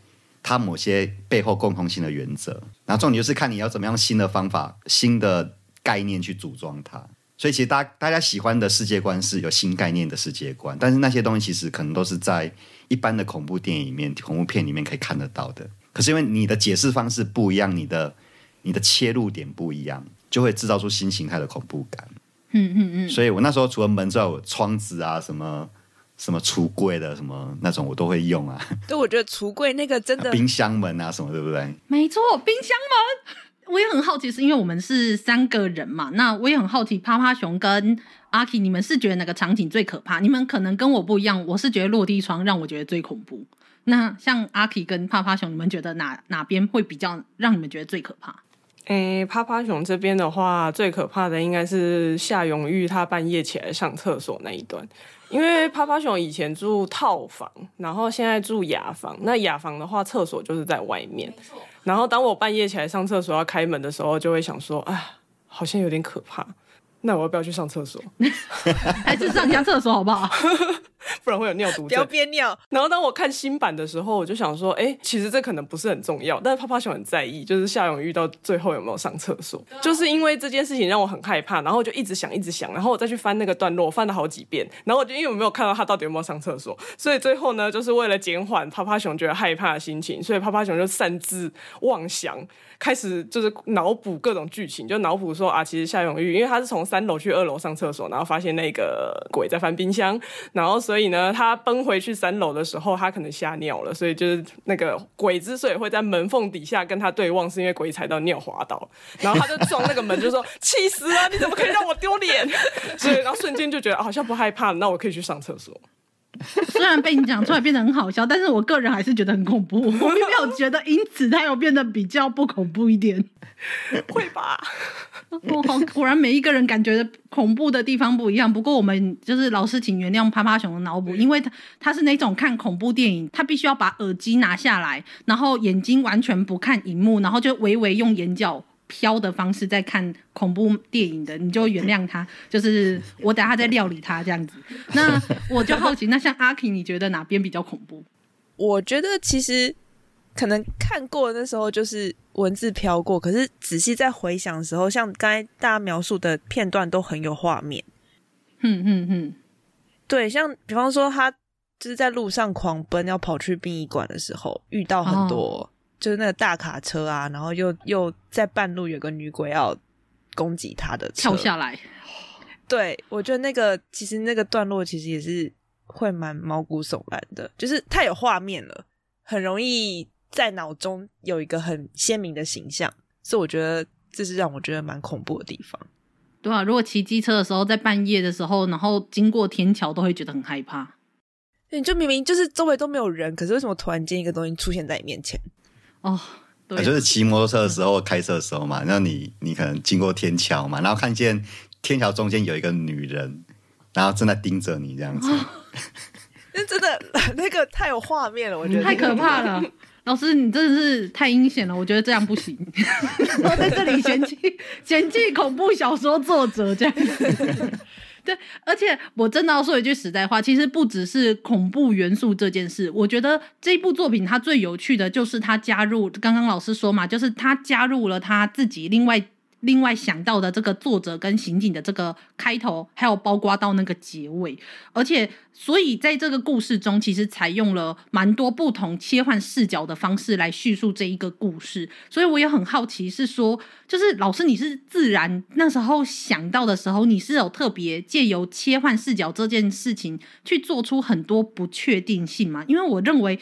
[SPEAKER 7] 它某些背后共通性的原则。然后重点就是看你要怎么样新的方法，新的。概念去组装它，所以其实大家大家喜欢的世界观是有新概念的世界观，但是那些东西其实可能都是在一般的恐怖电影里面、恐怖片里面可以看得到的。可是因为你的解释方式不一样，你的你的切入点不一样，就会制造出新形态的恐怖感。
[SPEAKER 4] 嗯嗯嗯。所
[SPEAKER 7] 以我那时候除了门之外，我窗子啊，什么什么橱柜的什么那种我都会用啊。
[SPEAKER 6] 对，我觉得橱柜那个真的 [LAUGHS]
[SPEAKER 7] 冰箱门啊什么，对不对？
[SPEAKER 4] 没错，冰箱门。我也很好奇，是因为我们是三个人嘛？那我也很好奇，趴趴熊跟阿 K，你们是觉得哪个场景最可怕？你们可能跟我不一样，我是觉得落地窗让我觉得最恐怖。那像阿 K 跟趴趴熊，你们觉得哪哪边会比较让你们觉得最可怕？
[SPEAKER 5] 诶，趴趴熊这边的话，最可怕的应该是夏永玉他半夜起来上厕所那一段。因为趴趴熊以前住套房，然后现在住雅房。那雅房的话，厕所就是在外面。然后当我半夜起来上厕所要开门的时候，就会想说，啊，好像有点可怕。那我要不要去上厕所？[LAUGHS]
[SPEAKER 4] 还是上一下厕所好不好？[LAUGHS] [LAUGHS]
[SPEAKER 5] 不然会有尿毒症。
[SPEAKER 6] 不要憋尿。
[SPEAKER 5] 然后当我看新版的时候，我就想说，哎，其实这可能不是很重要。但是趴趴熊很在意，就是夏永玉到最后有没有上厕所，就是因为这件事情让我很害怕。然后我就一直想，一直想。然后我再去翻那个段落，翻了好几遍。然后我就因为我没有看到他到底有没有上厕所，所以最后呢，就是为了减缓趴趴熊觉得害怕的心情，所以趴趴熊就擅自妄想。开始就是脑补各种剧情，就脑补说啊，其实夏永玉因为他是从三楼去二楼上厕所，然后发现那个鬼在翻冰箱，然后所以所以呢，他奔回去三楼的时候，他可能吓尿了，所以就是那个鬼之所以会在门缝底下跟他对望，是因为鬼踩到尿滑倒，然后他就撞那个门，就说气死了，你怎么可以让我丢脸？所以然后瞬间就觉得、好像不害怕，那我可以去上厕所。[LAUGHS]
[SPEAKER 4] 虽然被你讲出来变得很好笑，但是我个人还是觉得很恐怖。[LAUGHS] 我并没有觉得因此它有变得比较不恐怖一点，[LAUGHS]
[SPEAKER 5] 会吧？
[SPEAKER 4] 我好，果然每一个人感觉恐怖的地方不一样。不过我们就是老师，请原谅趴趴熊的脑补，因为他他是那种看恐怖电影，他必须要把耳机拿下来，然后眼睛完全不看荧幕，然后就微微用眼角。飘的方式在看恐怖电影的，你就原谅他。[LAUGHS] 就是我等下再料理他这样子。那我就好奇，那像阿 K，你觉得哪边比较恐怖？
[SPEAKER 6] 我觉得其实可能看过的那时候就是文字飘过，可是仔细在回想的时候，像刚才大家描述的片段都很有画面。
[SPEAKER 4] 哼哼哼，
[SPEAKER 6] 对，像比方说他就是在路上狂奔要跑去殡仪馆的时候，遇到很多。哦就是那个大卡车啊，然后又又在半路有个女鬼要攻击他的车，
[SPEAKER 4] 跳下来。
[SPEAKER 6] 对，我觉得那个其实那个段落其实也是会蛮毛骨悚然的，就是太有画面了，很容易在脑中有一个很鲜明的形象，所以我觉得这是让我觉得蛮恐怖的地方。
[SPEAKER 4] 对啊，如果骑机车的时候，在半夜的时候，然后经过天桥，都会觉得很害怕。
[SPEAKER 6] 你就明明就是周围都没有人，可是为什么突然间一个东西出现在你面前？
[SPEAKER 4] 哦，对，
[SPEAKER 7] 就是骑摩托车的时候、开车的时候嘛，然后你你可能经过天桥嘛，然后看见天桥中间有一个女人，然后正在盯着你这样子。[LAUGHS]
[SPEAKER 6] 那真的 [LAUGHS] 那个太有画面了，我觉得
[SPEAKER 4] 太可怕了。老师，你真的是太阴险了，我觉得这样不行。[LAUGHS] 我在这里嫌弃嫌弃恐怖小说作者这样。对，而且我真的要说一句实在话，其实不只是恐怖元素这件事，我觉得这部作品它最有趣的就是它加入，刚刚老师说嘛，就是它加入了他自己另外。另外想到的这个作者跟刑警的这个开头，还有包括到那个结尾，而且所以在这个故事中，其实采用了蛮多不同切换视角的方式来叙述这一个故事。所以我也很好奇，是说，就是老师你是自然那时候想到的时候，你是有特别借由切换视角这件事情去做出很多不确定性吗？因为我认为，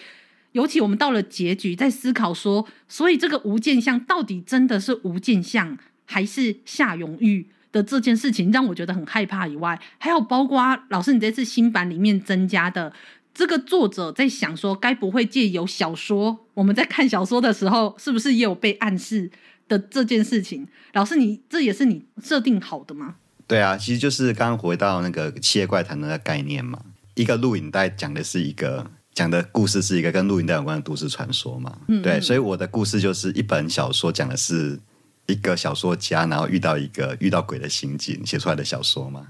[SPEAKER 4] 尤其我们到了结局，在思考说，所以这个无间相到底真的是无间相？还是夏永玉的这件事情让我觉得很害怕以外，还有包括老师你这次新版里面增加的这个作者在想说，该不会借由小说，我们在看小说的时候，是不是也有被暗示的这件事情？老师你这也是你设定好的吗？
[SPEAKER 7] 对啊，其实就是刚刚回到那个《七夜怪谈》的概念嘛，一个录影带讲的是一个讲的故事是一个跟录影带有关的都市传说嘛，嗯嗯对，所以我的故事就是一本小说讲的是。一个小说家，然后遇到一个遇到鬼的刑警写出来的小说吗？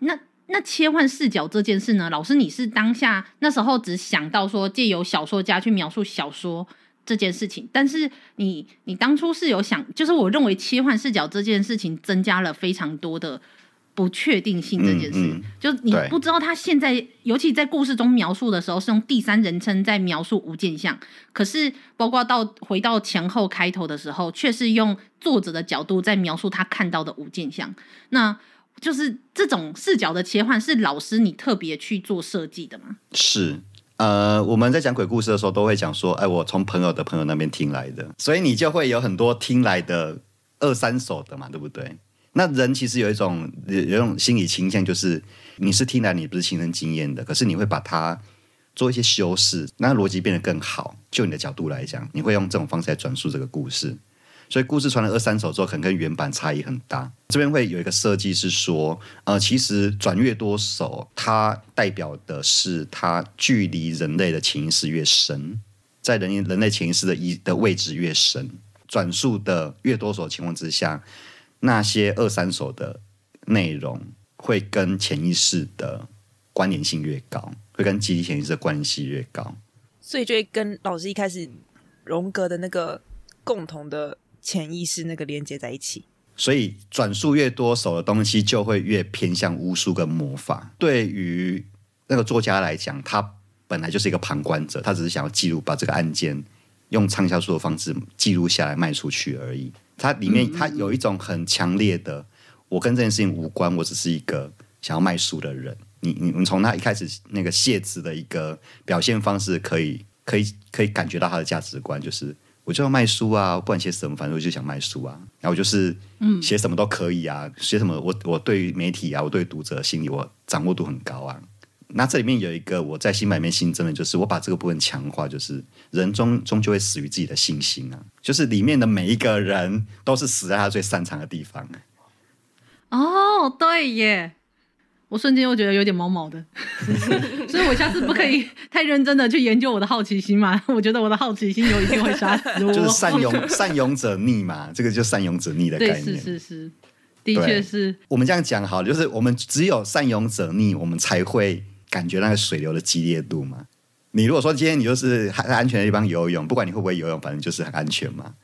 [SPEAKER 4] 那那切换视角这件事呢？老师，你是当下那时候只想到说借由小说家去描述小说这件事情，但是你你当初是有想，就是我认为切换视角这件事情增加了非常多的。不确定性这件事，嗯嗯、就你不知道他现在，尤其在故事中描述的时候，是用第三人称在描述无间相，可是包括到回到前后开头的时候，却是用作者的角度在描述他看到的无间相。那就是这种视角的切换，是老师你特别去做设计的吗？
[SPEAKER 7] 是，呃，我们在讲鬼故事的时候，都会讲说，哎，我从朋友的朋友那边听来的，所以你就会有很多听来的二三手的嘛，对不对？那人其实有一种有一种心理倾向，就是你是听来你不是亲身经验的，可是你会把它做一些修饰，让逻辑变得更好。就你的角度来讲，你会用这种方式来转述这个故事。所以故事传了二三首之后，可能跟原版差异很大。这边会有一个设计是说，呃，其实转越多首，它代表的是它距离人类的潜意识越深，在人人类潜意识的一的位置越深，转述的越多首情况之下，那些二三手的内容会跟潜意识的关联性越高，会跟集体潜意识的关系越高，
[SPEAKER 6] 所以就会跟老师一开始荣格的那个共同的。潜意识那个连接在一起，
[SPEAKER 7] 所以转述越多手的东西，就会越偏向巫术跟魔法。对于那个作家来讲，他本来就是一个旁观者，他只是想要记录，把这个案件用畅销书的方式记录下来卖出去而已。他里面它有一种很强烈的，我跟这件事情无关，我只是一个想要卖书的人。你你你从他一开始那个谢字的一个表现方式，可以可以可以感觉到他的价值观就是。我就要卖书啊，不管写什么，反正我就想卖书啊。然后我就是，嗯，写什么都可以啊，写、嗯、什么我我对于媒体啊，我对读者心理我掌握度很高啊。那这里面有一个我在新版面新增的，就是我把这个部分强化，就是人终终究会死于自己的信心啊，就是里面的每一个人都是死在他最擅长的地方。
[SPEAKER 4] 哦，对耶。我瞬间又觉得有点毛毛的，[LAUGHS] 所以我下次不可以太认真的去研究我的好奇心嘛。[LAUGHS] 我觉得我的好奇心有一天会杀死我。
[SPEAKER 7] 就是善勇 [LAUGHS] 善勇者逆嘛，这个就善勇者逆的概念。
[SPEAKER 4] 是是是，的确是。
[SPEAKER 7] 我们这样讲好，就是我们只有善勇者逆，我们才会感觉那个水流的激烈度嘛。你如果说今天你就是在安全的地方游泳，不管你会不会游泳，反正就是很安全嘛。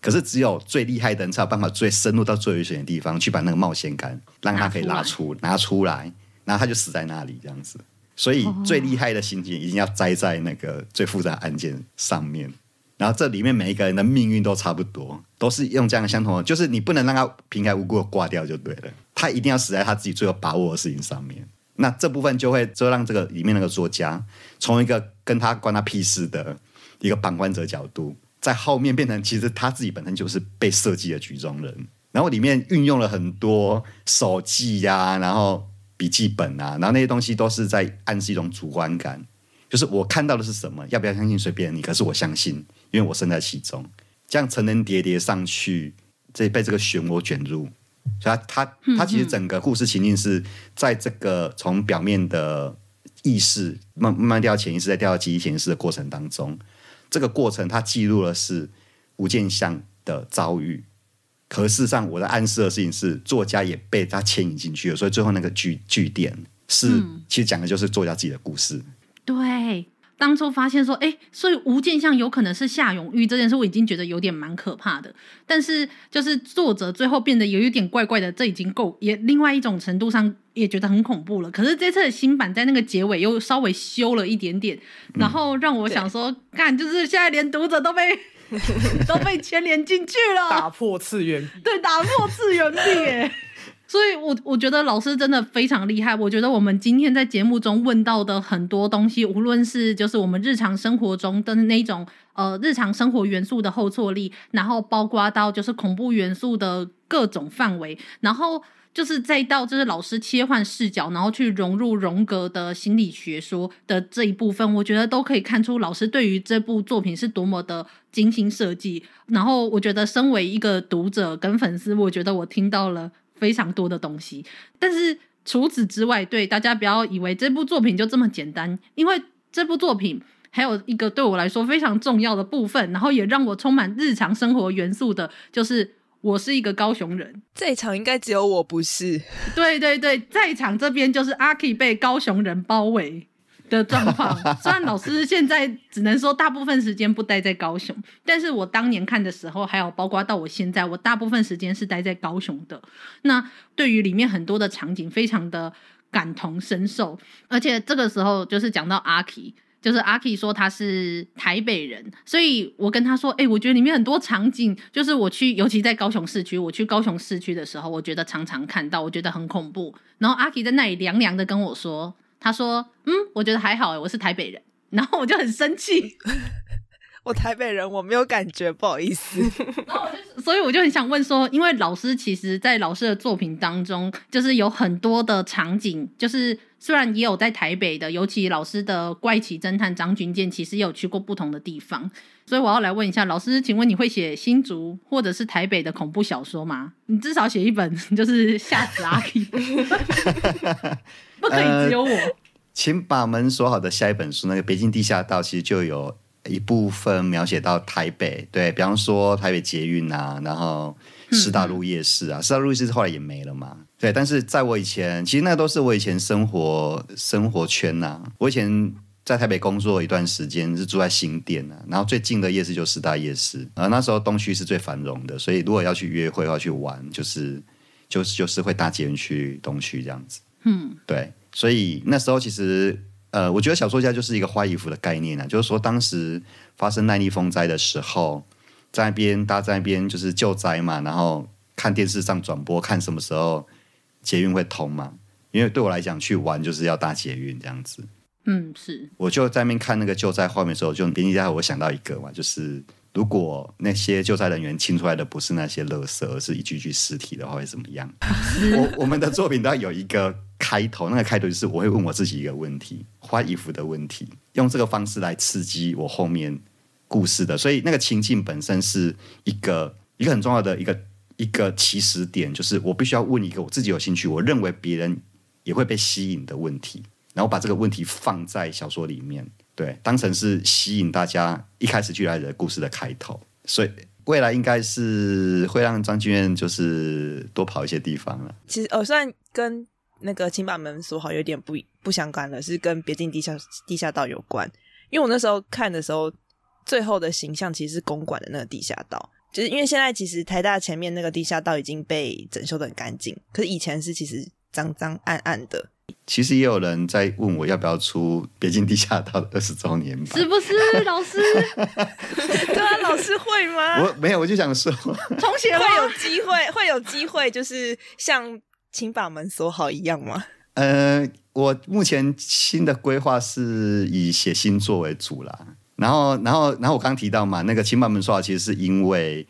[SPEAKER 7] 可是只有最厉害的人才有办法最深入到最危险的地方去把那个冒险感让他可以拉出拿出来，然后他就死在那里这样子。所以最厉害的刑警一定要栽在那个最复杂的案件上面。然后这里面每一个人的命运都差不多，都是用这样相同的，就是你不能让他平白无故的挂掉就对了。他一定要死在他自己最有把握的事情上面。那这部分就会就让这个里面那个作家从一个跟他关他屁事的一个旁观者角度。在后面变成，其实他自己本身就是被设计的局中人，然后里面运用了很多手记呀、然后笔记本啊，然后那些东西都是在暗示一种主观感，就是我看到的是什么，要不要相信随便你，可是我相信，因为我身在其中，这样层层叠叠上去，这被这个漩涡卷入，所以他他他其实整个故事情境是在这个从表面的意识慢慢慢掉到潜意识，再掉到记忆潜意识的过程当中。这个过程，他记录的是吴建湘的遭遇，可事实上，我在暗示的事情是，作家也被他牵引进去了，所以最后那个句句点是，嗯、其实讲的就是作家自己的故事。
[SPEAKER 4] 对，当初发现说，哎，所以吴建相有可能是夏永玉这件事，我已经觉得有点蛮可怕的。但是，就是作者最后变得有一点怪怪的，这已经够，也另外一种程度上。也觉得很恐怖了，可是这次的新版在那个结尾又稍微修了一点点，然后让我想说，看就是现在连读者都被 [LAUGHS] 都被牵连进去了，
[SPEAKER 5] 打破次元壁，
[SPEAKER 4] 对，打破次元壁，哎，所以我我觉得老师真的非常厉害。我觉得我们今天在节目中问到的很多东西，无论是就是我们日常生活中的那种呃日常生活元素的后挫力，然后包括到就是恐怖元素的各种范围，然后。就是再到就是老师切换视角，然后去融入荣格的心理学说的这一部分，我觉得都可以看出老师对于这部作品是多么的精心设计。然后我觉得身为一个读者跟粉丝，我觉得我听到了非常多的东西。但是除此之外，对大家不要以为这部作品就这么简单，因为这部作品还有一个对我来说非常重要的部分，然后也让我充满日常生活元素的，就是。我是一个高雄人，
[SPEAKER 6] 在场应该只有我不是。
[SPEAKER 4] 对对对，在场这边就是阿 K 被高雄人包围的状况。虽然老师现在只能说大部分时间不待在高雄，但是我当年看的时候，还有包括到我现在，我大部分时间是待在高雄的。那对于里面很多的场景，非常的感同身受，而且这个时候就是讲到阿 K。就是阿 K 说他是台北人，所以我跟他说，哎、我觉得里面很多场景，就是我去，尤其在高雄市区，我去高雄市区的时候，我觉得常常看到，我觉得很恐怖。然后阿 K 在那里凉凉的跟我说，他说，嗯，我觉得还好，我是台北人。然后我就很生气，[LAUGHS]
[SPEAKER 6] 我台北人，我没有感觉，不好意思。[LAUGHS]
[SPEAKER 4] 然后我就，所以我就很想问说，因为老师其实，在老师的作品当中，就是有很多的场景，就是虽然也有在台北的，尤其老师的怪奇侦探张军健，其实也有去过不同的地方。所以我要来问一下老师，请问你会写新竹或者是台北的恐怖小说吗？你至少写一本，就是吓死阿 K，[LAUGHS] 不可以只有我。呃，
[SPEAKER 7] 请把门锁好的下一本书，那个《北京地下道》，其实就有一部分描写到台北，对，比方说台北捷运啊，然后师大路夜市啊，师大路夜市后来也没了嘛，对。但是在我以前，其实那都是我以前生活生活圈呐，我以前。在台北工作一段时间，是住在新店啊，然后最近的夜市就是师大夜市，然后那时候东区是最繁荣的，所以如果要去约会要去玩，就是就是就是会搭捷运去东区这样子。嗯，对，所以那时候其实呃，我觉得小说家就是一个花衣服的概念啊，就是说当时发生耐力风灾的时候，在那边大家在那边就是救灾嘛，然后看电视上转播，看什么时候捷运会通嘛，因为对我来讲去玩就是要搭捷运这样子。
[SPEAKER 4] 嗯，是。
[SPEAKER 7] 我就在那边看那个救灾画面的时候，就编辑家我想到一个嘛，就是如果那些救灾人员清出来的不是那些垃圾，而是一具具尸体的话，会怎么样？[LAUGHS] 我我们的作品都要有一个开头，那个开头就是我会问我自己一个问题，花衣服的问题，用这个方式来刺激我后面故事的。所以那个情境本身是一个一个很重要的一个一个起始点，就是我必须要问一个我自己有兴趣，我认为别人也会被吸引的问题。然后把这个问题放在小说里面，对，当成是吸引大家一开始去来的故事的开头。所以未来应该是会让张军健就是多跑一些地方了。
[SPEAKER 6] 其实，呃、哦，虽然跟那个请把门锁好有点不不相干了，是跟别进地下地下道有关。因为我那时候看的时候，最后的形象其实是公馆的那个地下道，就是因为现在其实台大前面那个地下道已经被整修的很干净，可是以前是其实脏脏暗暗的。
[SPEAKER 7] 其实也有人在问我要不要出《别进地下道》二十周年版，
[SPEAKER 4] 是不是老师？[LAUGHS]
[SPEAKER 6] 对啊，老师会吗？
[SPEAKER 7] 我没有，我就想说，
[SPEAKER 4] 同学
[SPEAKER 6] 会有机会，会有机会，就是像请把门锁好一样吗？
[SPEAKER 7] 呃，我目前新的规划是以写新作为主啦。然后，然后，然后我刚提到嘛，那个请把门锁好，其实是因为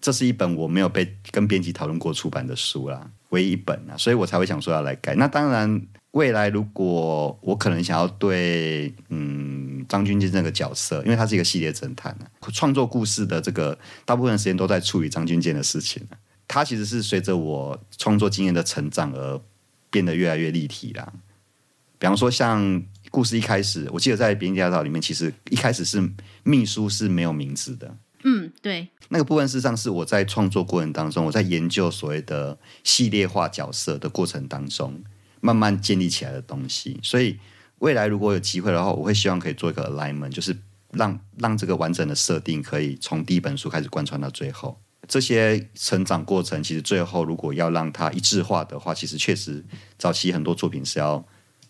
[SPEAKER 7] 这是一本我没有被跟编辑讨论过出版的书啦，唯一一本啊，所以我才会想说要来改。那当然。未来如果我可能想要对嗯张军健这个角色，因为他是一个系列侦探啊，创作故事的这个大部分时间都在处理张军健的事情。他其实是随着我创作经验的成长而变得越来越立体啦。比方说，像故事一开始，我记得在《别进地下道》里面，其实一开始是秘书是没有名字的。
[SPEAKER 4] 嗯，对。
[SPEAKER 7] 那个部分事实上是我在创作过程当中，我在研究所谓的系列化角色的过程当中。慢慢建立起来的东西，所以未来如果有机会的话，我会希望可以做一个 alignment，就是让让这个完整的设定可以从第一本书开始贯穿到最后。这些成长过程，其实最后如果要让它一致化的话，其实确实早期很多作品是要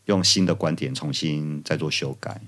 [SPEAKER 7] 用新的观点重新再做修改。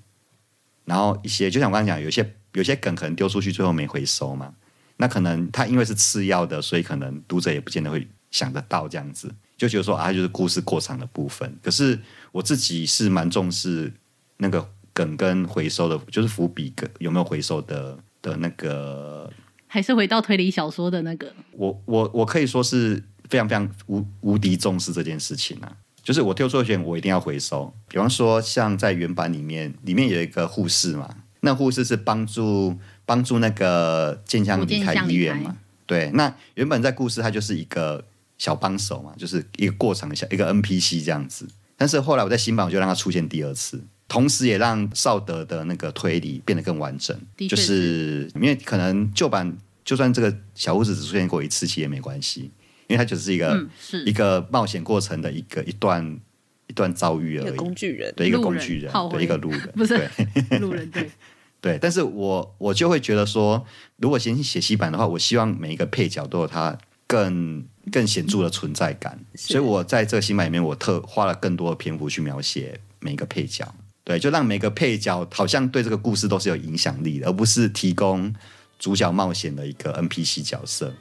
[SPEAKER 7] 然后一些就像我刚才讲，有些有些梗可能丢出去最后没回收嘛，那可能它因为是次要的，所以可能读者也不见得会想得到这样子。就觉得说啊，就是故事过长的部分。可是我自己是蛮重视那个梗跟回收的，就是伏笔梗有没有回收的的那个。
[SPEAKER 4] 还是回到推理小说的那个。
[SPEAKER 7] 我我我可以说是非常非常无无敌重视这件事情啊！就是我丢错钱，我一定要回收。比方说，像在原版里面，里面有一个护士嘛，那护士是帮助帮助那个健相离开医院嘛。对，那原本在故事，它就是一个。小帮手嘛，就是一个过场，像一个 NPC 这样子。但是后来我在新版，我就让他出现第二次，同时也让邵德的那个推理变得更完整。就是因为可能旧版就算这个小屋子只出现过一次，其实也没关系，因为它只是一个、嗯、是一个冒险过程的一个一段一段遭遇而已。
[SPEAKER 6] 工具人，
[SPEAKER 7] 对一个工具人，对一个路人，[LAUGHS]
[SPEAKER 4] 不是对 [LAUGHS] 路人，对 [LAUGHS]
[SPEAKER 7] 对。但是我我就会觉得说，如果先写新版的话，我希望每一个配角都有他更。更显著的存在感，所以我在这个新版里面，我特花了更多的篇幅去描写每一个配角，对就让每个配角好像对这个故事都是有影响力的而不是提供主角冒险的一个 npc 角色。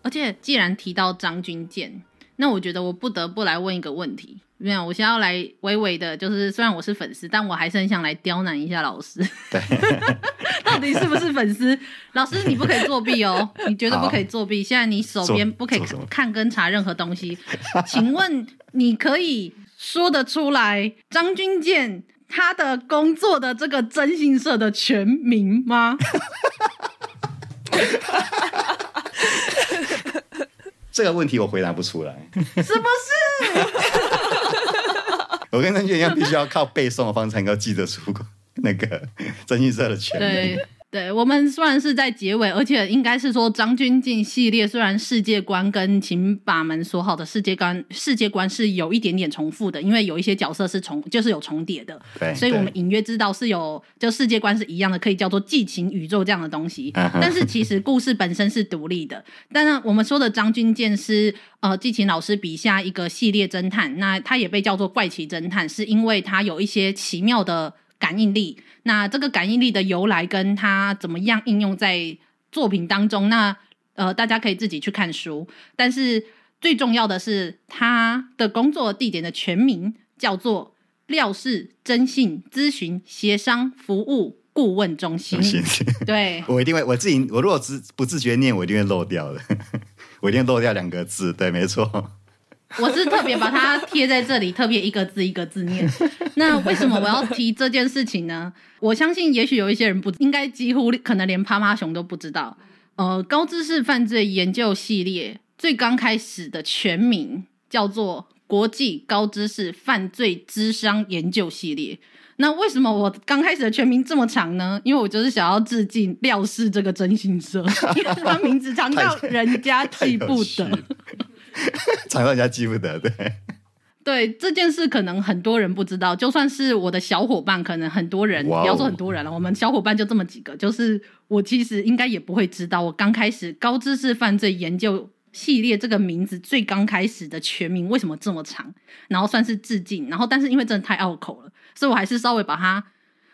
[SPEAKER 4] 而且既然提到张军建那我觉得我不得不来问一个问题。没有，我现在要来微微的，就是虽然我是粉丝，但我还是很想来刁难一下老师。
[SPEAKER 7] 对，[LAUGHS]
[SPEAKER 4] 到底是不是粉丝？老师，你不可以作弊哦，[LAUGHS] 你绝对不可以作弊。现在你手边不可以看跟查任何东西。请问你可以说得出来张军健他的工作的这个征信社的全名吗？[LAUGHS]
[SPEAKER 7] 这个问题我回答不出来，
[SPEAKER 4] 是不是？[LAUGHS]
[SPEAKER 7] 我跟张军健一样，必须要靠背诵的方式才能够记得出那个征信社的全名。
[SPEAKER 4] 对，我们虽然是在结尾，而且应该是说张军健系列虽然世界观跟请把门锁好的世界观世界观是有一点点重复的，因为有一些角色是重就是有重叠的，
[SPEAKER 7] 对，
[SPEAKER 4] 所以我们隐约知道是有就世界观是一样的，可以叫做寄情宇宙这样的东西。但是其实故事本身是独立的。但是我们说的张军健是呃寄情老师笔下一个系列侦探，那他也被叫做怪奇侦探，是因为他有一些奇妙的。感应力，那这个感应力的由来跟它怎么样应用在作品当中？那呃，大家可以自己去看书。但是最重要的是，他的工作地点的全名叫做廖氏征信咨询协商服务顾问中心。对，[LAUGHS]
[SPEAKER 7] 我一定会，我自己，我如果自不自觉念，我一定会漏掉的，[LAUGHS] 我一定会漏掉两个字。对，没错。
[SPEAKER 4] 我是特别把它贴在这里，特别一个字一个字念。那为什么我要提这件事情呢？我相信，也许有一些人不应该，几乎可能连趴趴熊都不知道。呃，高知识犯罪研究系列最刚开始的全名叫做国际高知识犯罪智商研究系列。那为什么我刚开始的全名这么长呢？因为我就是想要致敬廖氏这个征信社，因为他名字长到人家记不得。
[SPEAKER 7] 常让人家记不得，对 [LAUGHS]
[SPEAKER 4] 对，这件事可能很多人不知道，就算是我的小伙伴，可能很多人，不要说很多人了，我们小伙伴就这么几个，就是我其实应该也不会知道，我刚开始高知识犯罪研究系列这个名字最刚开始的全名为什么这么长，然后算是致敬，然后但是因为真的太拗口了，所以我还是稍微把它。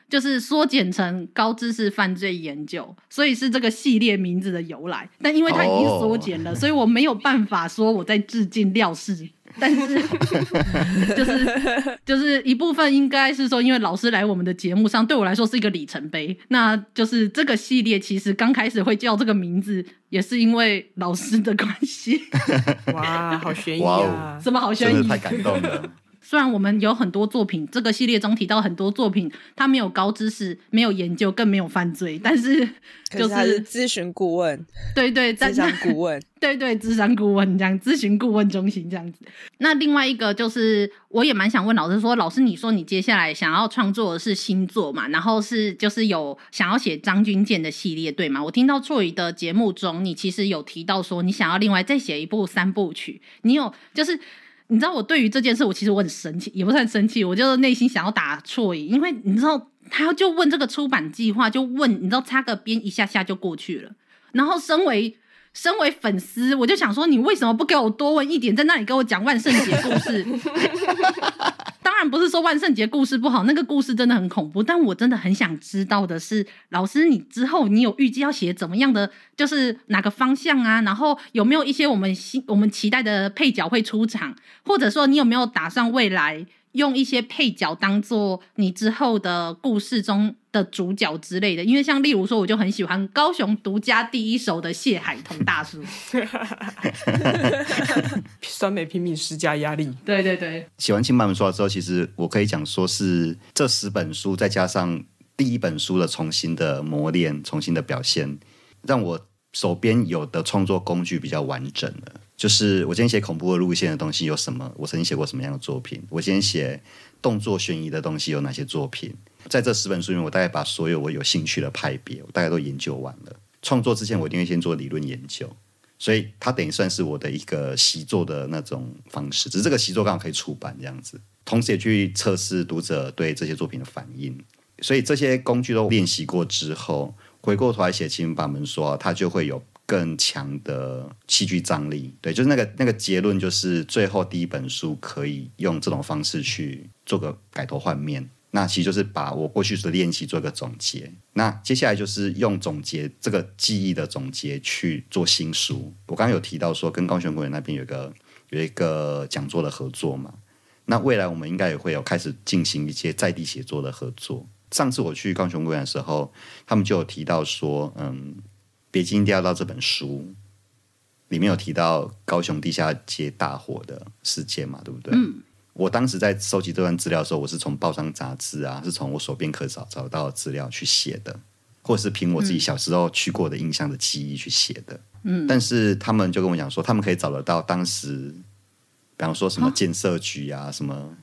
[SPEAKER 4] 就是缩减成高知识犯罪研究，所以是这个系列名字的由来。但因为它已经缩减了，oh. 所以我没有办法说我在致敬廖氏。但是，[LAUGHS] 就是就是一部分应该是说，因为老师来我们的节目上，对我来说是一个里程碑。那就是这个系列其实刚开始会叫这个名字，也是因为老师的关系。[LAUGHS]
[SPEAKER 5] 哇，好悬疑啊
[SPEAKER 4] 什么好悬疑？
[SPEAKER 7] 太感动了。
[SPEAKER 4] 虽然我们有很多作品，这个系列中提到很多作品，它没有高知识，没有研究，更没有犯罪，但是 [LAUGHS] 就是
[SPEAKER 6] 咨询顾问，
[SPEAKER 4] 对对，咨商
[SPEAKER 6] 顾问，
[SPEAKER 4] 对 [LAUGHS] 对，咨商顾问这样，咨询顾问中心这样子。那另外一个就是，我也蛮想问老师说，老师你说你接下来想要创作的是新作嘛？然后是就是有想要写张军健的系列对吗？我听到错语的节目中，你其实有提到说你想要另外再写一部三部曲，你有就是。你知道我对于这件事，我其实我很生气，也不算生气，我就是内心想要打错意，因为你知道，他就问这个出版计划，就问，你知道插个边一下下就过去了，然后身为身为粉丝，我就想说，你为什么不给我多问一点，在那里给我讲万圣节故事？[LAUGHS] 当然不是说万圣节故事不好，那个故事真的很恐怖。但我真的很想知道的是，老师，你之后你有预计要写怎么样的，就是哪个方向啊？然后有没有一些我们新我们期待的配角会出场，或者说你有没有打算未来？用一些配角当做你之后的故事中的主角之类的，因为像例如说，我就很喜欢高雄独家第一手的谢海彤大叔，
[SPEAKER 5] 酸梅拼命施加压力。
[SPEAKER 4] 对对对，
[SPEAKER 7] 写完《请把门锁好》之后，其实我可以讲说是这十本书再加上第一本书的重新的磨练、重新的表现，让我手边有的创作工具比较完整了。就是我今天写恐怖的路线的东西有什么？我曾经写过什么样的作品？我今天写动作悬疑的东西有哪些作品？在这十本书里面，我大概把所有我有兴趣的派别，我大概都研究完了。创作之前，我一定会先做理论研究，所以它等于算是我的一个习作的那种方式。只是这个习作刚好可以出版这样子，同时也去测试读者对这些作品的反应。所以这些工具都练习过之后，回过头来写《请把门说》，它就会有。更强的戏剧张力，对，就是那个那个结论，就是最后第一本书可以用这种方式去做个改头换面。那其实就是把我过去的练习做一个总结。那接下来就是用总结这个记忆的总结去做新书。我刚刚有提到说，跟高雄公园那边有一个有一个讲座的合作嘛。那未来我们应该也会有开始进行一些在地写作的合作。上次我去高雄公园的时候，他们就有提到说，嗯，北京一定要到这本书里面有提到高雄地下街大火的事件嘛，对不对？嗯。我当时在收集这段资料的时候，我是从报章杂志啊，是从我手边可找找到的资料去写的，或是凭我自己小时候去过的印象的记忆去写的。嗯，但是他们就跟我讲说，他们可以找得到当时，比方说什么建设局啊，什么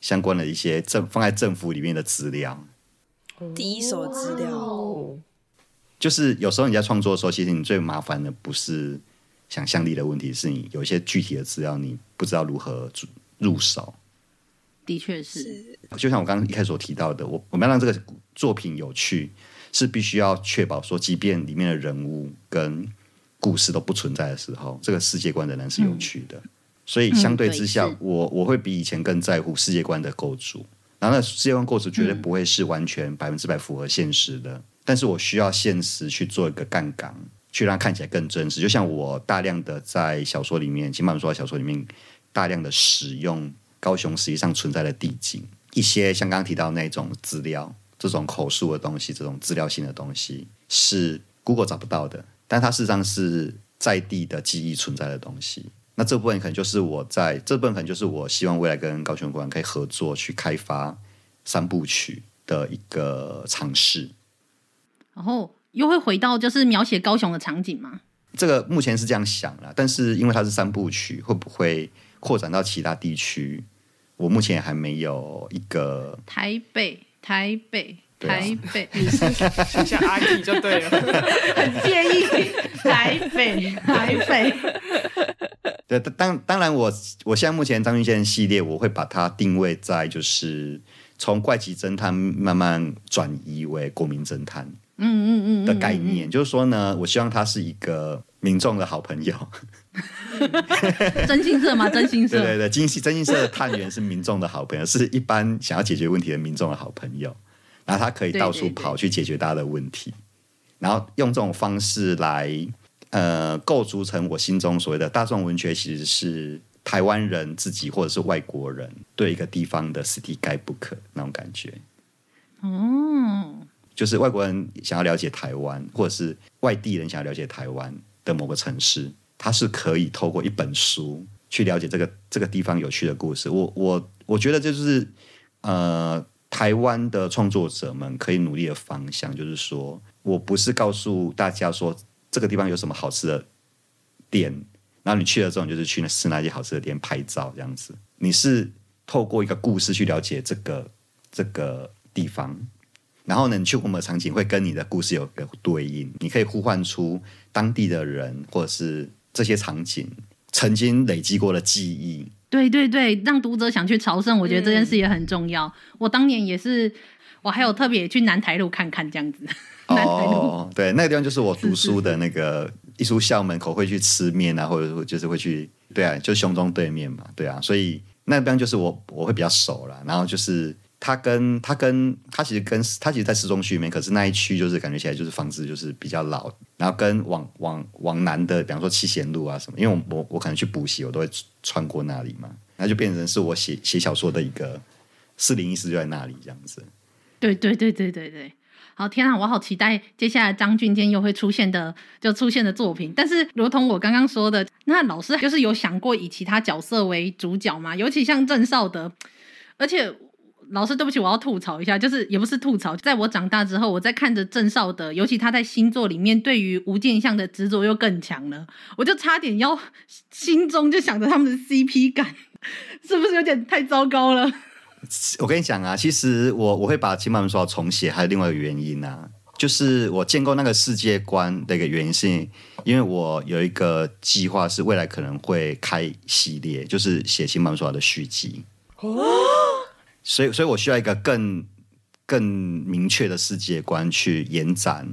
[SPEAKER 7] 相关的一些政放在政府里面的资料，
[SPEAKER 6] 第一手资料。
[SPEAKER 7] 就是有时候你在创作的时候，其实你最麻烦的不是想象力的问题，是你有一些具体的资料，你不知道如何入手。
[SPEAKER 4] 的确是，
[SPEAKER 7] 就像我刚刚一开始所提到的，我我们要让这个作品有趣，是必须要确保说，即便里面的人物跟故事都不存在的时候，这个世界观仍然是有趣的。嗯、所以相对之下，嗯、我我会比以前更在乎世界观的构筑。然后，那世界观构筑绝对不会是完全百分之百符合现实的，嗯、但是我需要现实去做一个杠杆，去让它看起来更真实。就像我大量的在小说里面，金马说的小说里面，大量的使用。高雄实际上存在的地景，一些像刚刚提到那种资料，这种口述的东西，这种资料性的东西，是 Google 找不到的，但它事实上是在地的记忆存在的东西。那这部分可能就是我在这部分可能就是我希望未来跟高雄馆可以合作去开发三部曲的一个尝试。
[SPEAKER 4] 然后又会回到就是描写高雄的场景吗？
[SPEAKER 7] 这个目前是这样想了，但是因为它是三部曲，会不会？扩展到其他地区，我目前还没有一个
[SPEAKER 4] 台北、台北、台北，[LAUGHS]
[SPEAKER 5] 你是想像阿姨就对了，[LAUGHS]
[SPEAKER 4] 很介意台北、台北。[LAUGHS]
[SPEAKER 7] 对，当当然我，我我现在目前张俊宪系列，我会把它定位在就是从怪奇侦探慢慢转移为国民侦探，嗯嗯嗯的概念，就是说呢，我希望他是一个民众的好朋友。
[SPEAKER 4] 真心社吗？真心社。[LAUGHS]
[SPEAKER 7] 对对对，征信征信社的探员是民众的好朋友，是一般想要解决问题的民众的好朋友。然后他可以到处跑去解决大家的问题，对对对，然后用这种方式来呃构筑成我心中所谓的大众文学，其实是台湾人自己或者是外国人对一个地方的 city guidebook 那种感觉。哦，就是外国人想要了解台湾，或者是外地人想要了解台湾的某个城市。它是可以透过一本书去了解这个这个地方有趣的故事。我我我觉得这就是呃台湾的创作者们可以努力的方向，就是说我不是告诉大家说这个地方有什么好吃的店，然后你去了之后就是去吃那些好吃的店拍照这样子。你是透过一个故事去了解这个这个地方，然后呢，你去过的场景会跟你的故事有个对应，你可以呼唤出当地的人或者是。这些场景曾经累积过的记忆，
[SPEAKER 4] 对对对，让读者想去朝圣，我觉得这件事也很重要。嗯、我当年也是，我还有特别去南台路看看这样子。
[SPEAKER 7] 哦，对，那个地方就是我读书的那个艺术校门口会去吃面啊，或者说就是会去，对啊，就胸中对面嘛，对啊，所以那个地方就是我我会比较熟了，然后就是。他跟他跟他其实跟他其实，在市中区里面，可是那一区就是感觉起来就是房子就是比较老，然后跟往往往南的，比方说七贤路啊什么，因为我我我可能去补习，我都会穿过那里嘛，那就变成是我写写小说的一个四零一室就在那里这样子。
[SPEAKER 4] 对对对对对对，好天啊，我好期待接下来张俊坚又会出现的就出现的作品，但是如同我刚刚说的，那老师就是有想过以其他角色为主角吗？尤其像郑少德，而且。老师，对不起，我要吐槽一下，就是也不是吐槽，在我长大之后，我在看着郑少德，尤其他在星座里面对于吴建相的执着又更强了，我就差点要 [LAUGHS] 心中就想着他们的 CP 感，是不是有点太糟糕了？
[SPEAKER 7] 我跟你讲啊，其实我我会把《金马文说重写，还有另外一个原因啊，就是我建构那个世界观的一个原因，是因为我有一个计划，是未来可能会开系列，就是写《金马文说的续集。哦。所以，所以我需要一个更更明确的世界观去延展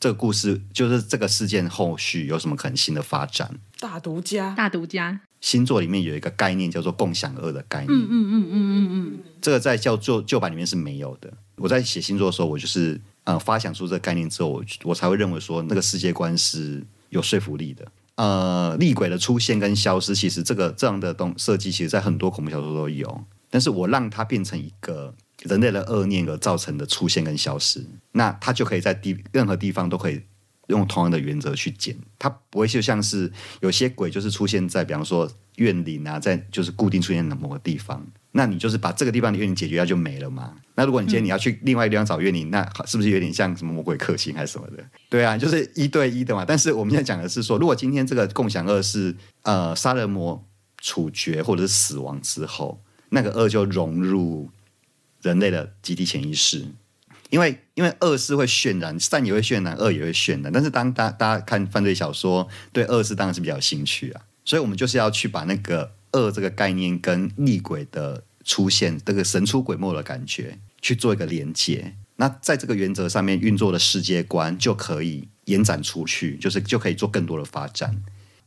[SPEAKER 7] 这个故事，就是这个事件后续有什么可能性的发展。
[SPEAKER 5] 大独家，
[SPEAKER 4] 大独家，
[SPEAKER 7] 星座里面有一个概念叫做共享二的概念。
[SPEAKER 4] 嗯嗯嗯嗯嗯嗯，
[SPEAKER 7] 这个在叫旧旧版里面是没有的。我在写星座的时候，我就是呃发想出这个概念之后，我我才会认为说那个世界观是有说服力的。呃，厉鬼的出现跟消失，其实这个这样的东设计，其实在很多恐怖小说都有。但是我让它变成一个人类的恶念而造成的出现跟消失，那它就可以在地任何地方都可以。用同样的原则去剪，它不会就像是有些鬼就是出现在，比方说怨灵啊，在就是固定出现在某个地方，那你就是把这个地方的怨灵解决掉就没了嘛。那如果你今天你要去另外一个地方找怨灵，那是不是有点像什么魔鬼克星还是什么的？对啊，就是一对一的嘛。但是我们现在讲的是说，如果今天这个共享恶是呃杀人魔处决或者是死亡之后，那个恶就融入人类的集体潜意识。因为因为恶是会渲染，善也会渲染，恶也会渲染。但是当大大家看犯罪小说，对恶是当然是比较有兴趣啊。所以我们就是要去把那个恶这个概念跟厉鬼的出现，这个神出鬼没的感觉去做一个连接。那在这个原则上面运作的世界观就可以延展出去，就是就可以做更多的发展。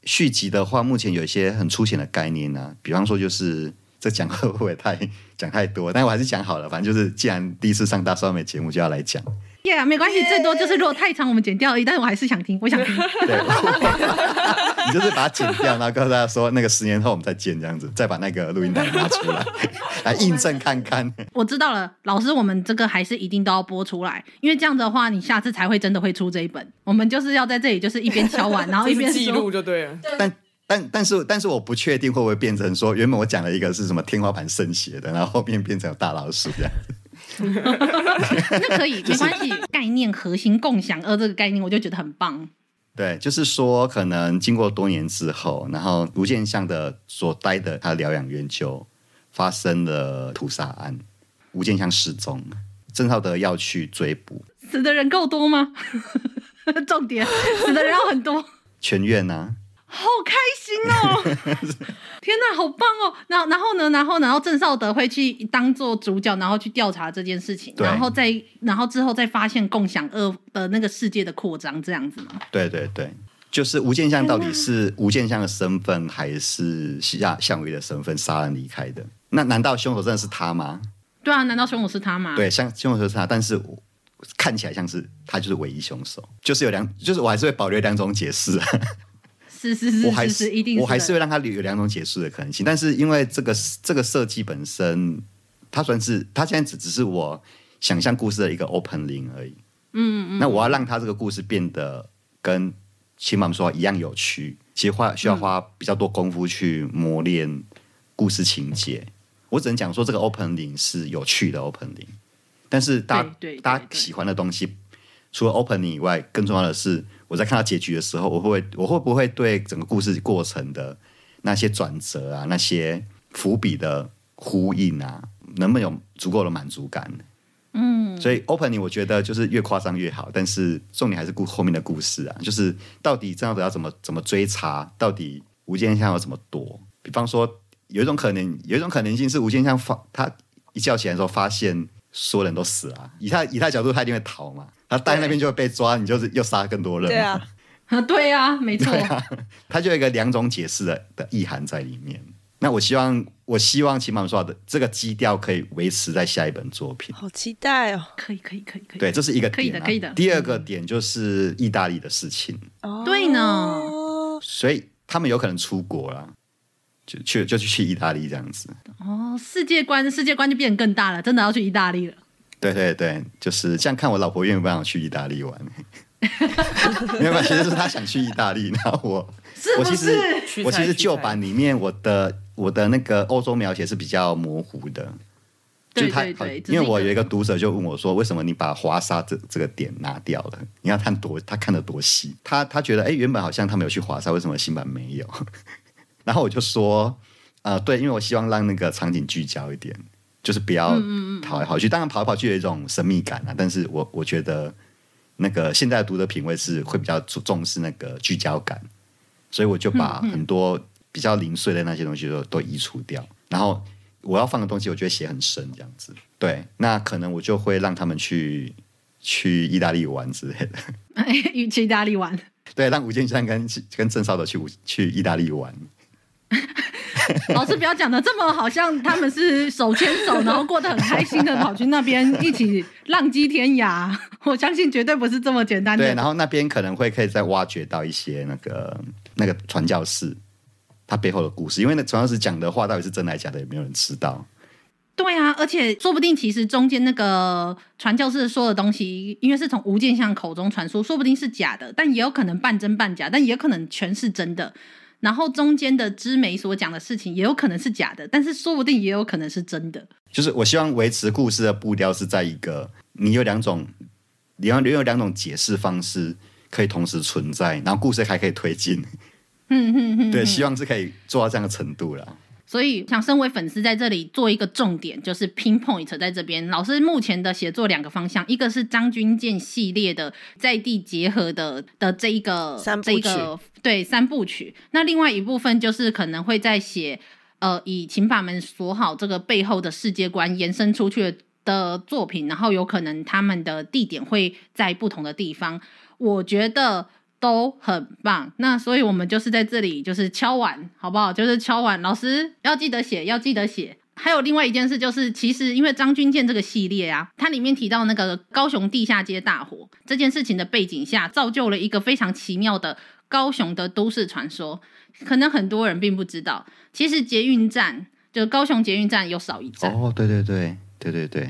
[SPEAKER 7] 续集的话，目前有一些很粗浅的概念呢、比方说就是。这讲会不会太讲太多？但我还是讲好了，反正就是既然第一次上大酸梅节目，就要来讲。
[SPEAKER 4] 耶，yeah, 没关系，最多就是如果太长，我们剪掉而已。但是我还是想听，我想听。对，[LAUGHS]
[SPEAKER 7] 你就是把它剪掉，然后告诉大家说，那个十年后我们再见，这样子，再把那个录音带拿出来，[LAUGHS] 来印证看看。
[SPEAKER 4] 我知道了，老师，我们这个还是一定都要播出来，因为这样的话，你下次才会真的会出这一本。我们就是要在这里，就是一边敲完，[LAUGHS] 然后一边
[SPEAKER 5] 记录就对了。
[SPEAKER 7] 但但但是但是我不确定会不会变成说，原本我讲了一个是什么天花板渗血的，然后后面变成大老鼠这样子。
[SPEAKER 4] 那可以没关系，概念核心共享二这个概念，我就觉得很棒。
[SPEAKER 7] 对，就是说可能经过多年之后，然后吴建相的所待的他的疗养院就发生了屠杀案，吴建相失踪，郑浩德要去追捕，
[SPEAKER 4] 死的人够多吗？[LAUGHS] 重点，死的人要很多，
[SPEAKER 7] 全院呢、啊？
[SPEAKER 4] 好开心哦！[LAUGHS] 天哪，好棒哦！然后，然后呢？然后，然后郑少德会去当做主角，然后去调查这件事情，然后再，然后之后再发现共享二的那个世界的扩张，这样子吗？
[SPEAKER 7] 对对对，就是吴建相到底是吴建相的身份，还是夏项羽的身份杀人离开的？那难道凶手真的是他吗？
[SPEAKER 4] 对啊，难道凶手是他吗？
[SPEAKER 7] 对，像凶手是他，但是看起来像是他就是唯一凶手，就是有两，就是我还是会保留两种解释。
[SPEAKER 4] 是是是，
[SPEAKER 7] 我还
[SPEAKER 4] 是一定，
[SPEAKER 7] 我还是会让他有两种解释的可能性。但是因为这个这个设计本身，它算是它现在只只是我想象故事的一个 opening 而已。嗯嗯。那我要让他这个故事变得跟起码说一样有趣，其实花需要花比较多功夫去磨练故事情节。嗯、我只能讲说这个 opening 是有趣的 opening，但是大家大家喜欢的东西，除了 opening 以外，更重要的是。我在看到结局的时候，我会我会不会对整个故事过程的那些转折啊、那些伏笔的呼应啊，能不能有足够的满足感？嗯，所以 opening 我觉得就是越夸张越好，但是重点还是故后面的故事啊，就是到底这样子要怎么怎么追查，到底吴建相要怎么躲？比方说，有一种可能，有一种可能性是吴建相发他一觉起来的时候，发现所有人都死了，以他以他角度，他一定会逃嘛。他待在那边就会被抓，你就是又杀更多人。对
[SPEAKER 4] 啊，[LAUGHS] 对啊，没错。啊、
[SPEAKER 7] 他就有一个两种解释的的意涵在里面。那我希望，我希望起码说的这个基调可以维持在下一本作品。
[SPEAKER 6] 好期待哦！
[SPEAKER 4] 可以，可以，可以，可以。
[SPEAKER 7] 对，这是一个点、啊、
[SPEAKER 4] 可以的，可以的。
[SPEAKER 7] 第二个点就是意大利的事情。
[SPEAKER 4] 哦，对呢。
[SPEAKER 7] 所以他们有可能出国了，就去就去去意大利这样子。
[SPEAKER 4] 哦，世界观世界观就变更大了，真的要去意大利了。
[SPEAKER 7] 对对对，就是这样看我老婆愿不愿意去意大利玩？[LAUGHS] 没有，其实是他想去意大利，然后我 [LAUGHS]
[SPEAKER 4] 是是
[SPEAKER 7] 我其实我其实旧版里面我的我的那个欧洲描写是比较模糊的，
[SPEAKER 4] 对对对，
[SPEAKER 7] 因为我有一个读者就问我说，为什么你把华沙这这个点拿掉了？你要看多他看得多细，他他觉得哎，原本好像他没有去华沙，为什么新版没有？然后我就说，呃，对，因为我希望让那个场景聚焦一点。就是不要跑来跑去，当然跑来跑去有一种神秘感啊。但是我我觉得那个现在的读者品味是会比较重视那个聚焦感，所以我就把很多比较零碎的那些东西都都移除掉。然后我要放的东西，我觉得写很深这样子。对，那可能我就会让他们去去意大利玩之类的。[LAUGHS]
[SPEAKER 4] 去意大利玩？
[SPEAKER 7] 对，让吴建山跟跟郑少德去去意大利玩。[LAUGHS]
[SPEAKER 4] 老师不要讲的这么好像他们是手牵手，然后过得很开心的跑去那边一起浪迹天涯。[LAUGHS] 我相信绝对不是这么简单的。
[SPEAKER 7] 对，然后那边可能会可以再挖掘到一些那个那个传教士他背后的故事，因为那传教士讲的话到底是真的还是假的，也没有人知道。
[SPEAKER 4] 对啊，而且说不定其实中间那个传教士说的东西，因为是从吴建相口中传说，说不定是假的，但也有可能半真半假，但也可能全是真的。然后中间的知梅所讲的事情，也有可能是假的，但是说不定也有可能是真的。
[SPEAKER 7] 就是我希望维持故事的步调是在一个你有两种，你要你有两种解释方式可以同时存在，然后故事还可以推进。
[SPEAKER 4] 嗯嗯嗯，
[SPEAKER 7] 对，希望是可以做到这样的程度了。
[SPEAKER 4] 所以，想身为粉丝在这里做一个重点，就是 pinpoint 在这边。老师目前的写作两个方向，一个是张军健系列的在地结合的的这一个
[SPEAKER 6] 三部曲，
[SPEAKER 4] 这个对三部曲。那另外一部分就是可能会在写呃以请把门锁好这个背后的世界观延伸出去的作品，然后有可能他们的地点会在不同的地方。我觉得。都很棒，那所以我们就是在这里就是敲碗，好不好？就是敲碗，老师要记得写，要记得写。还有另外一件事，就是其实因为张君健这个系列啊，它里面提到那个高雄地下街大火这件事情的背景下，造就了一个非常奇妙的高雄的都市传说。可能很多人并不知道，其实捷运站就高雄捷运站有少一站。
[SPEAKER 7] 哦，对对对，对对对。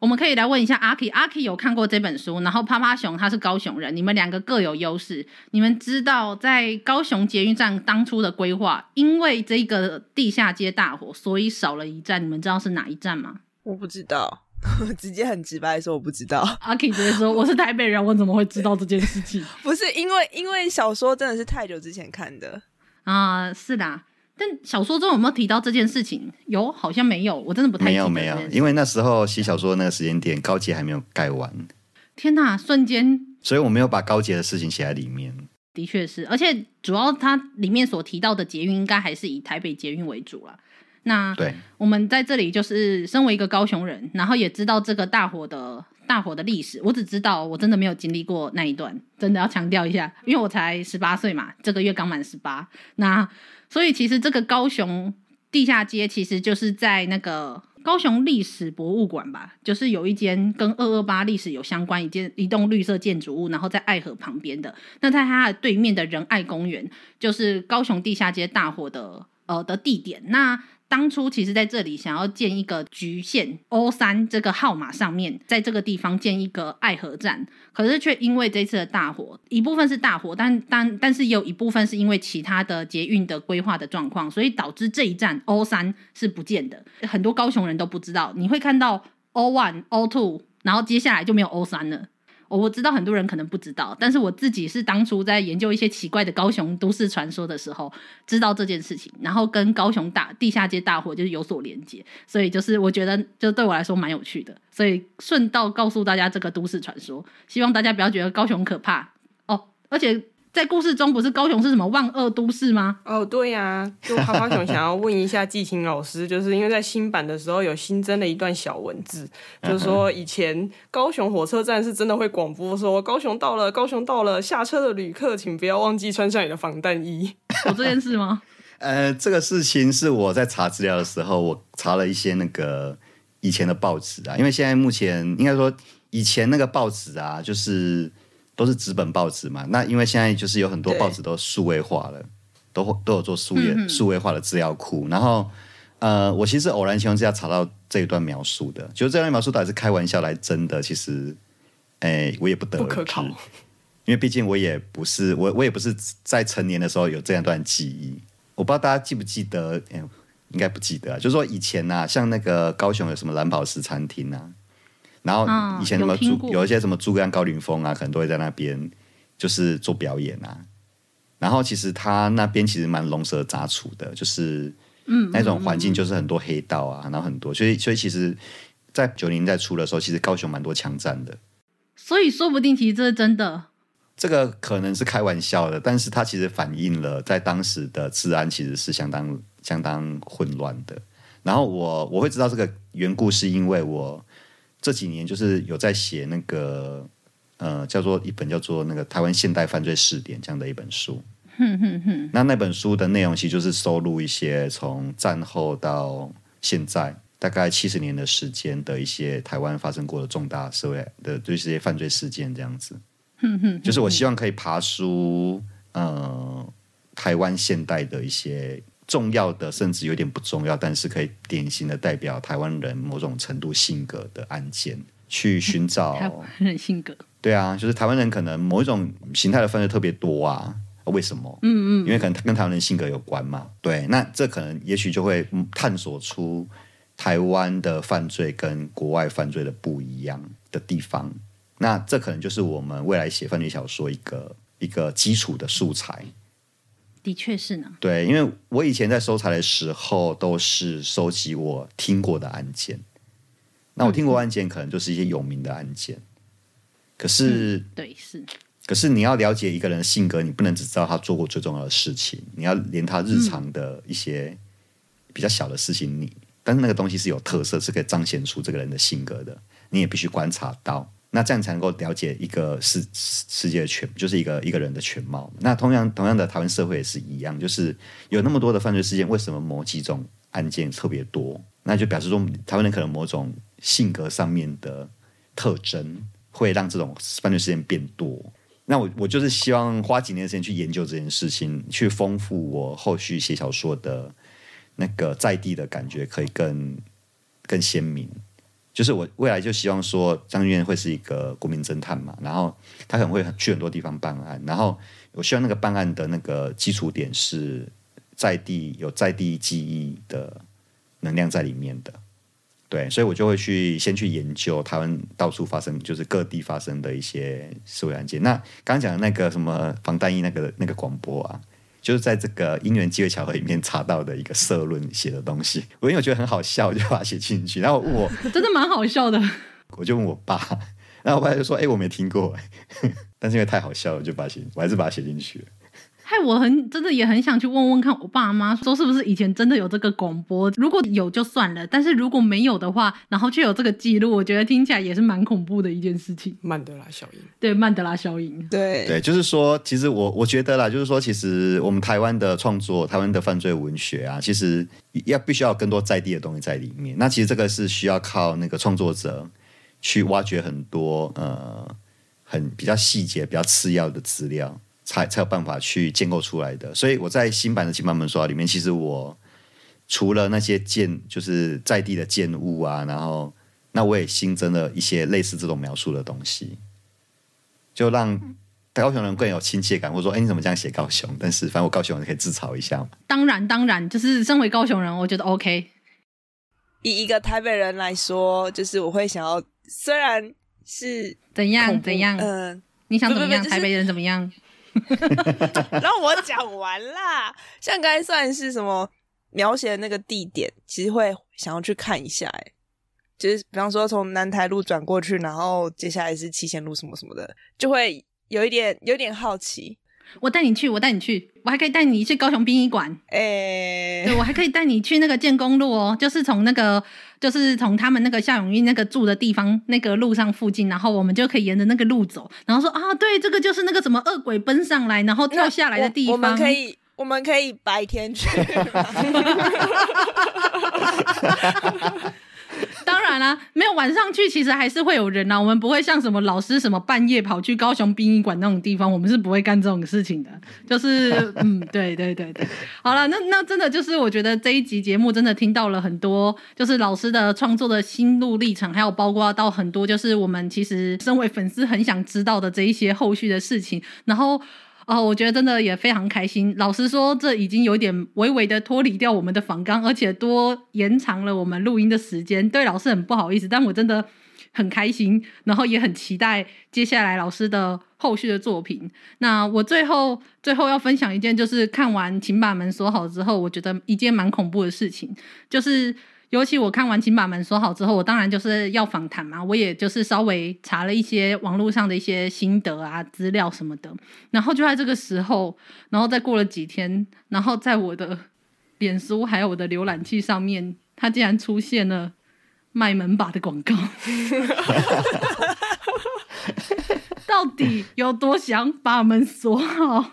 [SPEAKER 4] 我们可以来问一下阿 K，阿 K 有看过这本书，然后趴趴熊他是高雄人，你们两个各有优势。你们知道在高雄捷运站当初的规划，因为这个地下街大火，所以少了一站，你们知道是哪一站吗？
[SPEAKER 6] 我不知道，[LAUGHS] 直接很直白说我不知道。
[SPEAKER 4] 阿 K 直接说我是台北人，我怎么会知道这件事情？[LAUGHS]
[SPEAKER 6] 不是因为因为小说真的是太久之前看的
[SPEAKER 4] 啊，是的。但小说中有没有提到这件事情？有，好像没有。我真的不太。
[SPEAKER 7] 没有没有，因为那时候写小说那个时间点，高捷还没有盖完。[LAUGHS]
[SPEAKER 4] 天哪，瞬间！
[SPEAKER 7] 所以我没有把高捷的事情写在里面。
[SPEAKER 4] 的确是，而且主要它里面所提到的捷运，应该还是以台北捷运为主了。那对，我们在这里就是身为一个高雄人，然后也知道这个大火的大火的历史。我只知道，我真的没有经历过那一段，真的要强调一下，因为我才十八岁嘛，这个月刚满十八。那所以其实这个高雄地下街其实就是在那个高雄历史博物馆吧，就是有一间跟二二八历史有相关一间一栋绿色建筑物，然后在爱河旁边的。那在它的对面的仁爱公园，就是高雄地下街大火的呃的地点。那当初其实在这里想要建一个局限 O 三这个号码上面，在这个地方建一个爱河站，可是却因为这次的大火，一部分是大火，但但但是有一部分是因为其他的捷运的规划的状况，所以导致这一站 O 三是不见的。很多高雄人都不知道，你会看到 O one O two，然后接下来就没有 O 三了。我知道很多人可能不知道，但是我自己是当初在研究一些奇怪的高雄都市传说的时候，知道这件事情，然后跟高雄大地下街大火就是有所连接，所以就是我觉得就对我来说蛮有趣的，所以顺道告诉大家这个都市传说，希望大家不要觉得高雄可怕哦，而且。在故事中，不是高雄是什么万恶都市吗？
[SPEAKER 5] 哦，对呀、啊，就趴趴熊想要问一下季晴老师，就是因为在新版的时候有新增了一段小文字，就是说以前高雄火车站是真的会广播说高雄到了，高雄到了，下车的旅客请不要忘记穿上你的防弹衣。[LAUGHS]
[SPEAKER 4] 有这件事吗？
[SPEAKER 7] 呃，这个事情是我在查资料的时候，我查了一些那个以前的报纸啊，因为现在目前应该说以前那个报纸啊，就是。都是纸本报纸嘛，那因为现在就是有很多报纸都数位化了，都都有做数位数位化的资料库。然后，呃，我其实偶然情况之下查到这一段描述的，就是这段描述到底是开玩笑来真的，其实，哎，我也不得而知，不可考。因为毕竟我也不是我，我也不是在成年的时候有这样一段记忆。我不知道大家记不记得，哎，应该不记得啊。就是说以前呐、啊，像那个高雄有什么蓝宝石餐厅啊。然后以前什么诸、嗯、有，有一些什么诸葛亮、高凌风啊，可能都会在那边就是做表演啊。然后其实他那边其实蛮龙蛇杂处的，就是嗯那种环境就是很多黑道啊，然后很多，所以所以其实，在九零年代初的时候，其实高雄蛮多枪战的。
[SPEAKER 4] 所以说不定其实这是真的。
[SPEAKER 7] 这个可能是开玩笑的，但是它其实反映了在当时的治安其实是相当相当混乱的。然后我我会知道这个缘故，是因为我。这几年就是有在写那个呃，叫做一本叫做那个台湾现代犯罪试点这样的一本书。
[SPEAKER 4] 哼哼哼。
[SPEAKER 7] 那那本书的内容其实就是收录一些从战后到现在大概七十年的时间的一些台湾发生过的重大社会的这些犯罪事件，这样子。
[SPEAKER 4] 哼哼。就是
[SPEAKER 7] 我希望可以爬梳，呃，台湾现代的一些重要的，甚至有点不重要，但是可以典型的代表台湾人某种程度性格的案件，去寻找
[SPEAKER 4] 台湾人性格。
[SPEAKER 7] 对啊，就是台湾人可能某一种形态的犯罪特别多啊。为什么？
[SPEAKER 4] 嗯嗯，
[SPEAKER 7] 因为可能跟台湾人性格有关嘛。对，那这可能也许就会探索出台湾的犯罪跟国外犯罪的不一样的地方。那这可能就是我们未来写犯罪小说一个一个基础的素材。
[SPEAKER 4] 的确是呢。
[SPEAKER 7] 对，因为我以前在收材的时候，都是收集我听过的案件。那我听过案件，可能就是一些有名的案件。可是，
[SPEAKER 4] 嗯、对是。
[SPEAKER 7] 可是你要了解一个人的性格，你不能只知道他做过最重要的事情，你要连他日常的一些比较小的事情你，你、嗯、但是那个东西是有特色，是可以彰显出这个人的性格的，你也必须观察到，那这样才能够了解一个世世界的全，就是一个一个人的全貌。那同样同样的，台湾社会也是一样，就是有那么多的犯罪事件，为什么某几种案件特别多？那就表示说，台湾人可能某种性格上面的特征，会让这种犯罪事件变多。那我我就是希望花几年的时间去研究这件事情，去丰富我后续写小说的那个在地的感觉，可以更更鲜明。就是我未来就希望说，张俊会是一个国民侦探嘛，然后他可能会去很多地方办案，然后我希望那个办案的那个基础点是在地有在地记忆的能量在里面的。对，所以我就会去先去研究台湾到处发生，就是各地发生的一些社会案件。那刚刚讲的那个什么防弹衣那个那个广播啊，就是在这个因缘机会巧合里面查到的一个社论写的东西。我因为我觉得很好笑，我就把它写进去。然后我 [LAUGHS]
[SPEAKER 4] 真的蛮好笑的，
[SPEAKER 7] 我就问我爸，然后我爸就说：“哎，我没听过。”但是因为太好笑了，就把它写，我还是把它写进去了。
[SPEAKER 4] 害我很真的也很想去问问看我爸妈说是不是以前真的有这个广播，如果有就算了，但是如果没有的话，然后却有这个记录，我觉得听起来也是蛮恐怖的一件事情。
[SPEAKER 5] 曼德拉效应，
[SPEAKER 4] 对，曼德拉效应，
[SPEAKER 6] 对
[SPEAKER 7] 对，就是说，其实我我觉得啦，就是说，其实我们台湾的创作，台湾的犯罪文学啊，其实要必须要更多在地的东西在里面。那其实这个是需要靠那个创作者去挖掘很多呃很比较细节、比较次要的资料。才才有办法去建构出来的，所以我在新版的《情报门说》里面，其实我除了那些建就是在地的建物啊，然后那我也新增了一些类似这种描述的东西，就让高雄人更有亲切感，或者说，哎，你怎么这样写高雄？但是反正我高雄人可以自嘲一下嘛。
[SPEAKER 4] 当然，当然，就是身为高雄人，我觉得 OK。
[SPEAKER 6] 以一个台北人来说，就是我会想要，虽然是
[SPEAKER 4] 怎样怎样，嗯、呃，你想怎么样？不不不台北人怎么样？[LAUGHS]
[SPEAKER 6] 然后我讲完啦。像刚才算是什么描写的那个地点，其实会想要去看一下。哎，就是比方说从南台路转过去，然后接下来是七贤路什么什么的，就会有一点有点好奇。
[SPEAKER 4] 我带你去，我带你去，我还可以带你去高雄殡仪馆。哎、
[SPEAKER 6] 欸，
[SPEAKER 4] 对，我还可以带你去那个建工路哦，就是从那个，就是从他们那个夏永玉那个住的地方那个路上附近，然后我们就可以沿着那个路走，然后说啊，对，这个就是那个什么恶鬼奔上来，然后跳下来的地方。
[SPEAKER 6] 我，我们可以，我们可以白天去。[LAUGHS]
[SPEAKER 4] 没有晚上去，其实还是会有人。我们不会像什么老师什么半夜跑去高雄殡仪馆那种地方，我们是不会干这种事情的。就是，[LAUGHS] 嗯，对对对对。好了，那那真的就是，我觉得这一集节目真的听到了很多，就是老师的创作的心路历程，还有包括到很多，就是我们其实身为粉丝很想知道的这一些后续的事情，然后。哦，我觉得真的也非常开心。老实说，这已经有点微微的脱离掉我们的访纲，而且多延长了我们录音的时间。对老师很不好意思，但我真的很开心，然后也很期待接下来老师的后续的作品。那我最后最后要分享一件，就是看完《请把门锁好》之后，我觉得一件蛮恐怖的事情，就是。尤其我看完《请把门锁好》之后，我当然就是要访谈嘛，我也就是稍微查了一些网络上的一些心得啊、资料什么的。然后就在这个时候，然后再过了几天，然后在我的脸书还有我的浏览器上面，它竟然出现了卖门把的广告。[LAUGHS] 到底有多想把门锁好？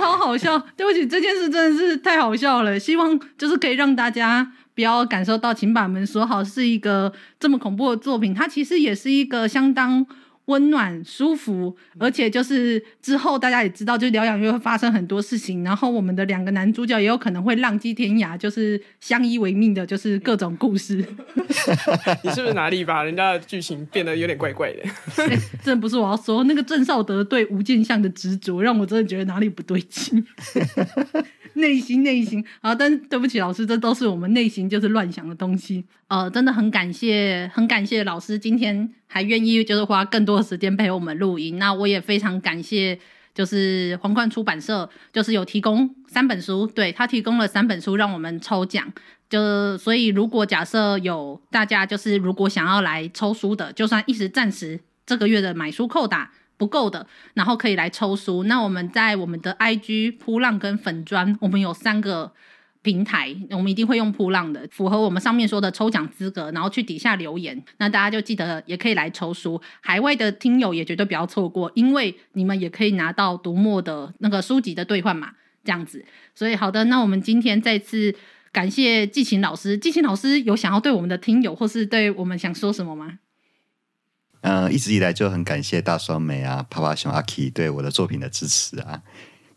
[SPEAKER 4] 超好笑。[LAUGHS] 对不起，这件事真的是太好笑了。希望就是可以让大家不要感受到，请把门锁好是一个这么恐怖的作品。它其实也是一个相当。温暖舒服，而且就是之后大家也知道，就是疗养院会发生很多事情，然后我们的两个男主角也有可能会浪迹天涯，就是相依为命的，就是各种故事。[LAUGHS]
[SPEAKER 5] 你是不是哪里把人家的剧情变得有点怪怪的？
[SPEAKER 4] 欸、[LAUGHS] 真的不是我要说，那个郑少德对吴建相的执着，让我真的觉得哪里不对劲。[LAUGHS] 内心内心啊，但是对不起老师，这都是我们内心就是乱想的东西。呃，真的很感谢，很感谢老师今天还愿意就是花更多时间陪我们录音。那我也非常感谢，就是皇冠出版社，就是有提供三本书，对，他提供了三本书让我们抽奖。就所以如果假设有大家就是如果想要来抽书的，就算一时暂时这个月的买书扣打。不够的，然后可以来抽书。那我们在我们的 IG 噗浪跟粉砖，我们有三个平台，我们一定会用噗浪的，符合我们上面说的抽奖资格，然后去底下留言。那大家就记得也可以来抽书，海外的听友也绝对不要错过，因为你们也可以拿到读墨的那个书籍的兑换码，这样子。所以好的，那我们今天再次感谢季晴老师。季晴老师有想要对我们的听友或是对我们想说什么吗？
[SPEAKER 7] 嗯、呃，一直以来就很感谢大双美啊、趴趴熊阿 K 对我的作品的支持啊。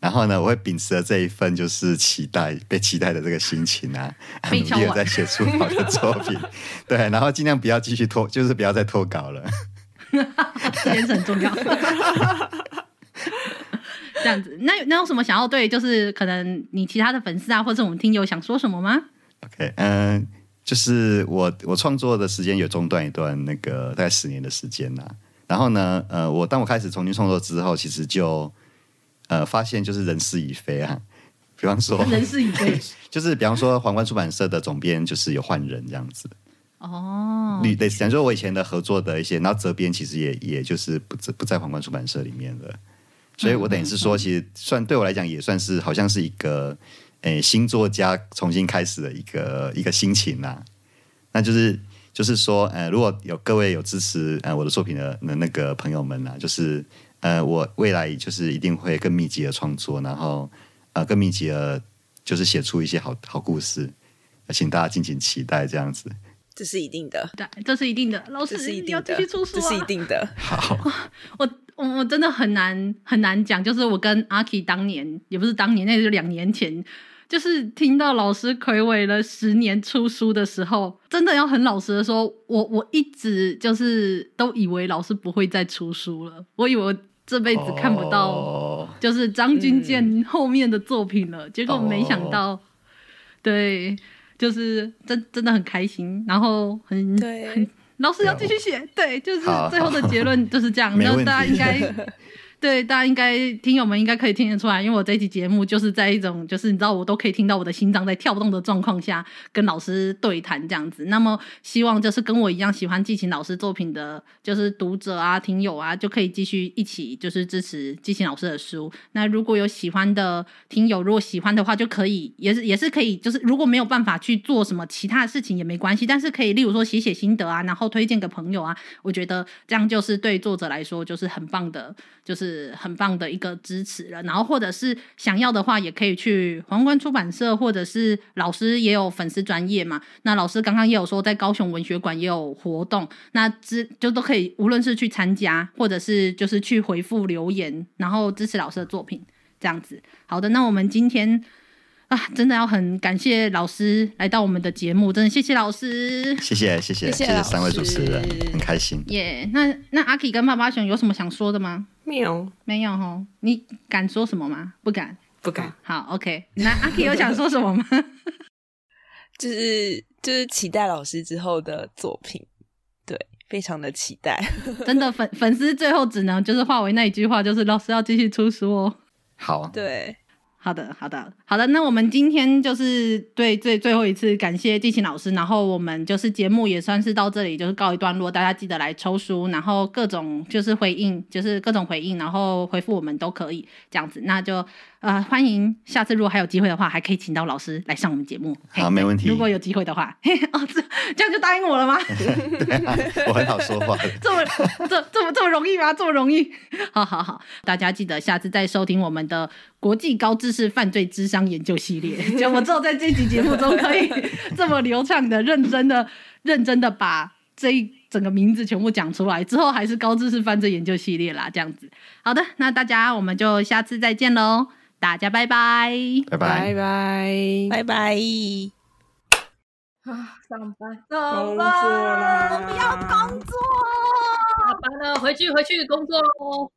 [SPEAKER 7] 然后呢，我会秉持着这一份就是期待、被期待的这个心情啊，[LAUGHS] 努力的在写出好的作品。[LAUGHS] 对，然后尽量不要继续拖，就是不要再拖稿了。[LAUGHS]
[SPEAKER 4] 这件事很重要。这样子，那那有什么想要对，就是可能你其他的粉丝啊，或者我们听友想说什么吗
[SPEAKER 7] ？OK，嗯、呃。就是我我创作的时间有中断一段，那个大概十年的时间呐。然后呢，呃，我当我开始重新创作之后，其实就呃发现就是人事已非啊。[LAUGHS] 比方说
[SPEAKER 4] 人事已非，[LAUGHS]
[SPEAKER 7] 就是比方说皇冠出版社的总编就是有换人这样子。
[SPEAKER 4] 哦，
[SPEAKER 7] 类似讲说我以前的合作的一些，然后责编其实也也就是不不在皇冠出版社里面了。所以我等于是说，其实算对我来讲也算是好像是一个。诶，新作家重新开始的一个一个心情啦、啊，那就是就是说，呃，如果有各位有支持呃我的作品的那那个朋友们呐、啊，就是呃，我未来就是一定会更密集的创作，然后呃更密集的，就是写出一些好好故事，请大家敬请期待这样子。
[SPEAKER 6] 这是一定的，
[SPEAKER 4] 对，这是一定的，老师一定要继续出书、啊、
[SPEAKER 6] 这是一定的。[LAUGHS]
[SPEAKER 7] 好，
[SPEAKER 4] 我我我真的很难很难讲，就是我跟阿 K 当年也不是当年，那是两年前。就是听到老师睽违了十年出书的时候，真的要很老实的说，我我一直就是都以为老师不会再出书了，我以为我这辈子看不到就是张君健后面的作品了，结果没想到，对，就是真真的很开心，然后很
[SPEAKER 6] 对。
[SPEAKER 4] 很老师要继续写，对，就是最后的结论就是这样，[LAUGHS] 那大家应该。[LAUGHS] 对，大家应该听友们应该可以听得出来，因为我这期节目就是在一种就是你知道我都可以听到我的心脏在跳动的状况下跟老师对谈这样子。那么希望就是跟我一样喜欢季琴老师作品的，就是读者啊、听友啊，就可以继续一起就是支持季琴老师的书。那如果有喜欢的听友，如果喜欢的话，就可以也是也是可以，就是如果没有办法去做什么其他的事情也没关系，但是可以例如说写写心得啊，然后推荐给朋友啊，我觉得这样就是对作者来说就是很棒的，就是。很棒的一个支持了，然后或者是想要的话，也可以去皇冠出版社，或者是老师也有粉丝专业嘛。那老师刚刚也有说，在高雄文学馆也有活动，那支就都可以，无论是去参加，或者是就是去回复留言，然后支持老师的作品，这样子。好的，那我们今天。啊，真的要很感谢老师来到我们的节目，真的谢谢老师，
[SPEAKER 7] 谢谢谢谢谢谢三位主持人，很开心。
[SPEAKER 4] 耶、yeah，那那阿 K 跟爸爸熊有什么想说的吗？
[SPEAKER 5] 没有，
[SPEAKER 4] 没有哦。你敢说什么吗？不敢，
[SPEAKER 5] 不敢。
[SPEAKER 4] 好，OK。那阿 K 有想说什么吗？[LAUGHS]
[SPEAKER 6] 就是就是期待老师之后的作品，对，非常的期待。[LAUGHS]
[SPEAKER 4] 真的粉粉丝最后只能就是化为那一句话，就是老师要继续出书哦。
[SPEAKER 7] 好，
[SPEAKER 6] 对。
[SPEAKER 4] 好的，好的，好的。那我们今天就是对最最后一次感谢季晴老师，然后我们就是节目也算是到这里就是告一段落。大家记得来抽书，然后各种就是回应，就是各种回应，然后回复我们都可以这样子。那就呃欢迎下次如果还有机会的话，还可以请到老师来上我们节目。
[SPEAKER 7] 好，没问题。
[SPEAKER 4] 如果有机会的话，嘿哦，这这样就答应我了吗？[LAUGHS]
[SPEAKER 7] 对啊，我很好说话的。
[SPEAKER 4] 这么这这么这么容易吗？这么容易？[LAUGHS] 好好好，大家记得下次再收听我们的。国际高知识犯罪智商研究系列。[LAUGHS] 就我只有在这集节目中可以这么流畅的、认真的、认真的把这一整个名字全部讲出来，之后还是高知识犯罪研究系列啦，这样子。好的，那大家我们就下次再见喽，大家拜拜，
[SPEAKER 7] 拜拜，
[SPEAKER 5] 拜拜，
[SPEAKER 6] 拜拜。
[SPEAKER 1] 啊，上班，
[SPEAKER 5] 工作啦，
[SPEAKER 1] 我不要工作，下班了，回去回去工作喽。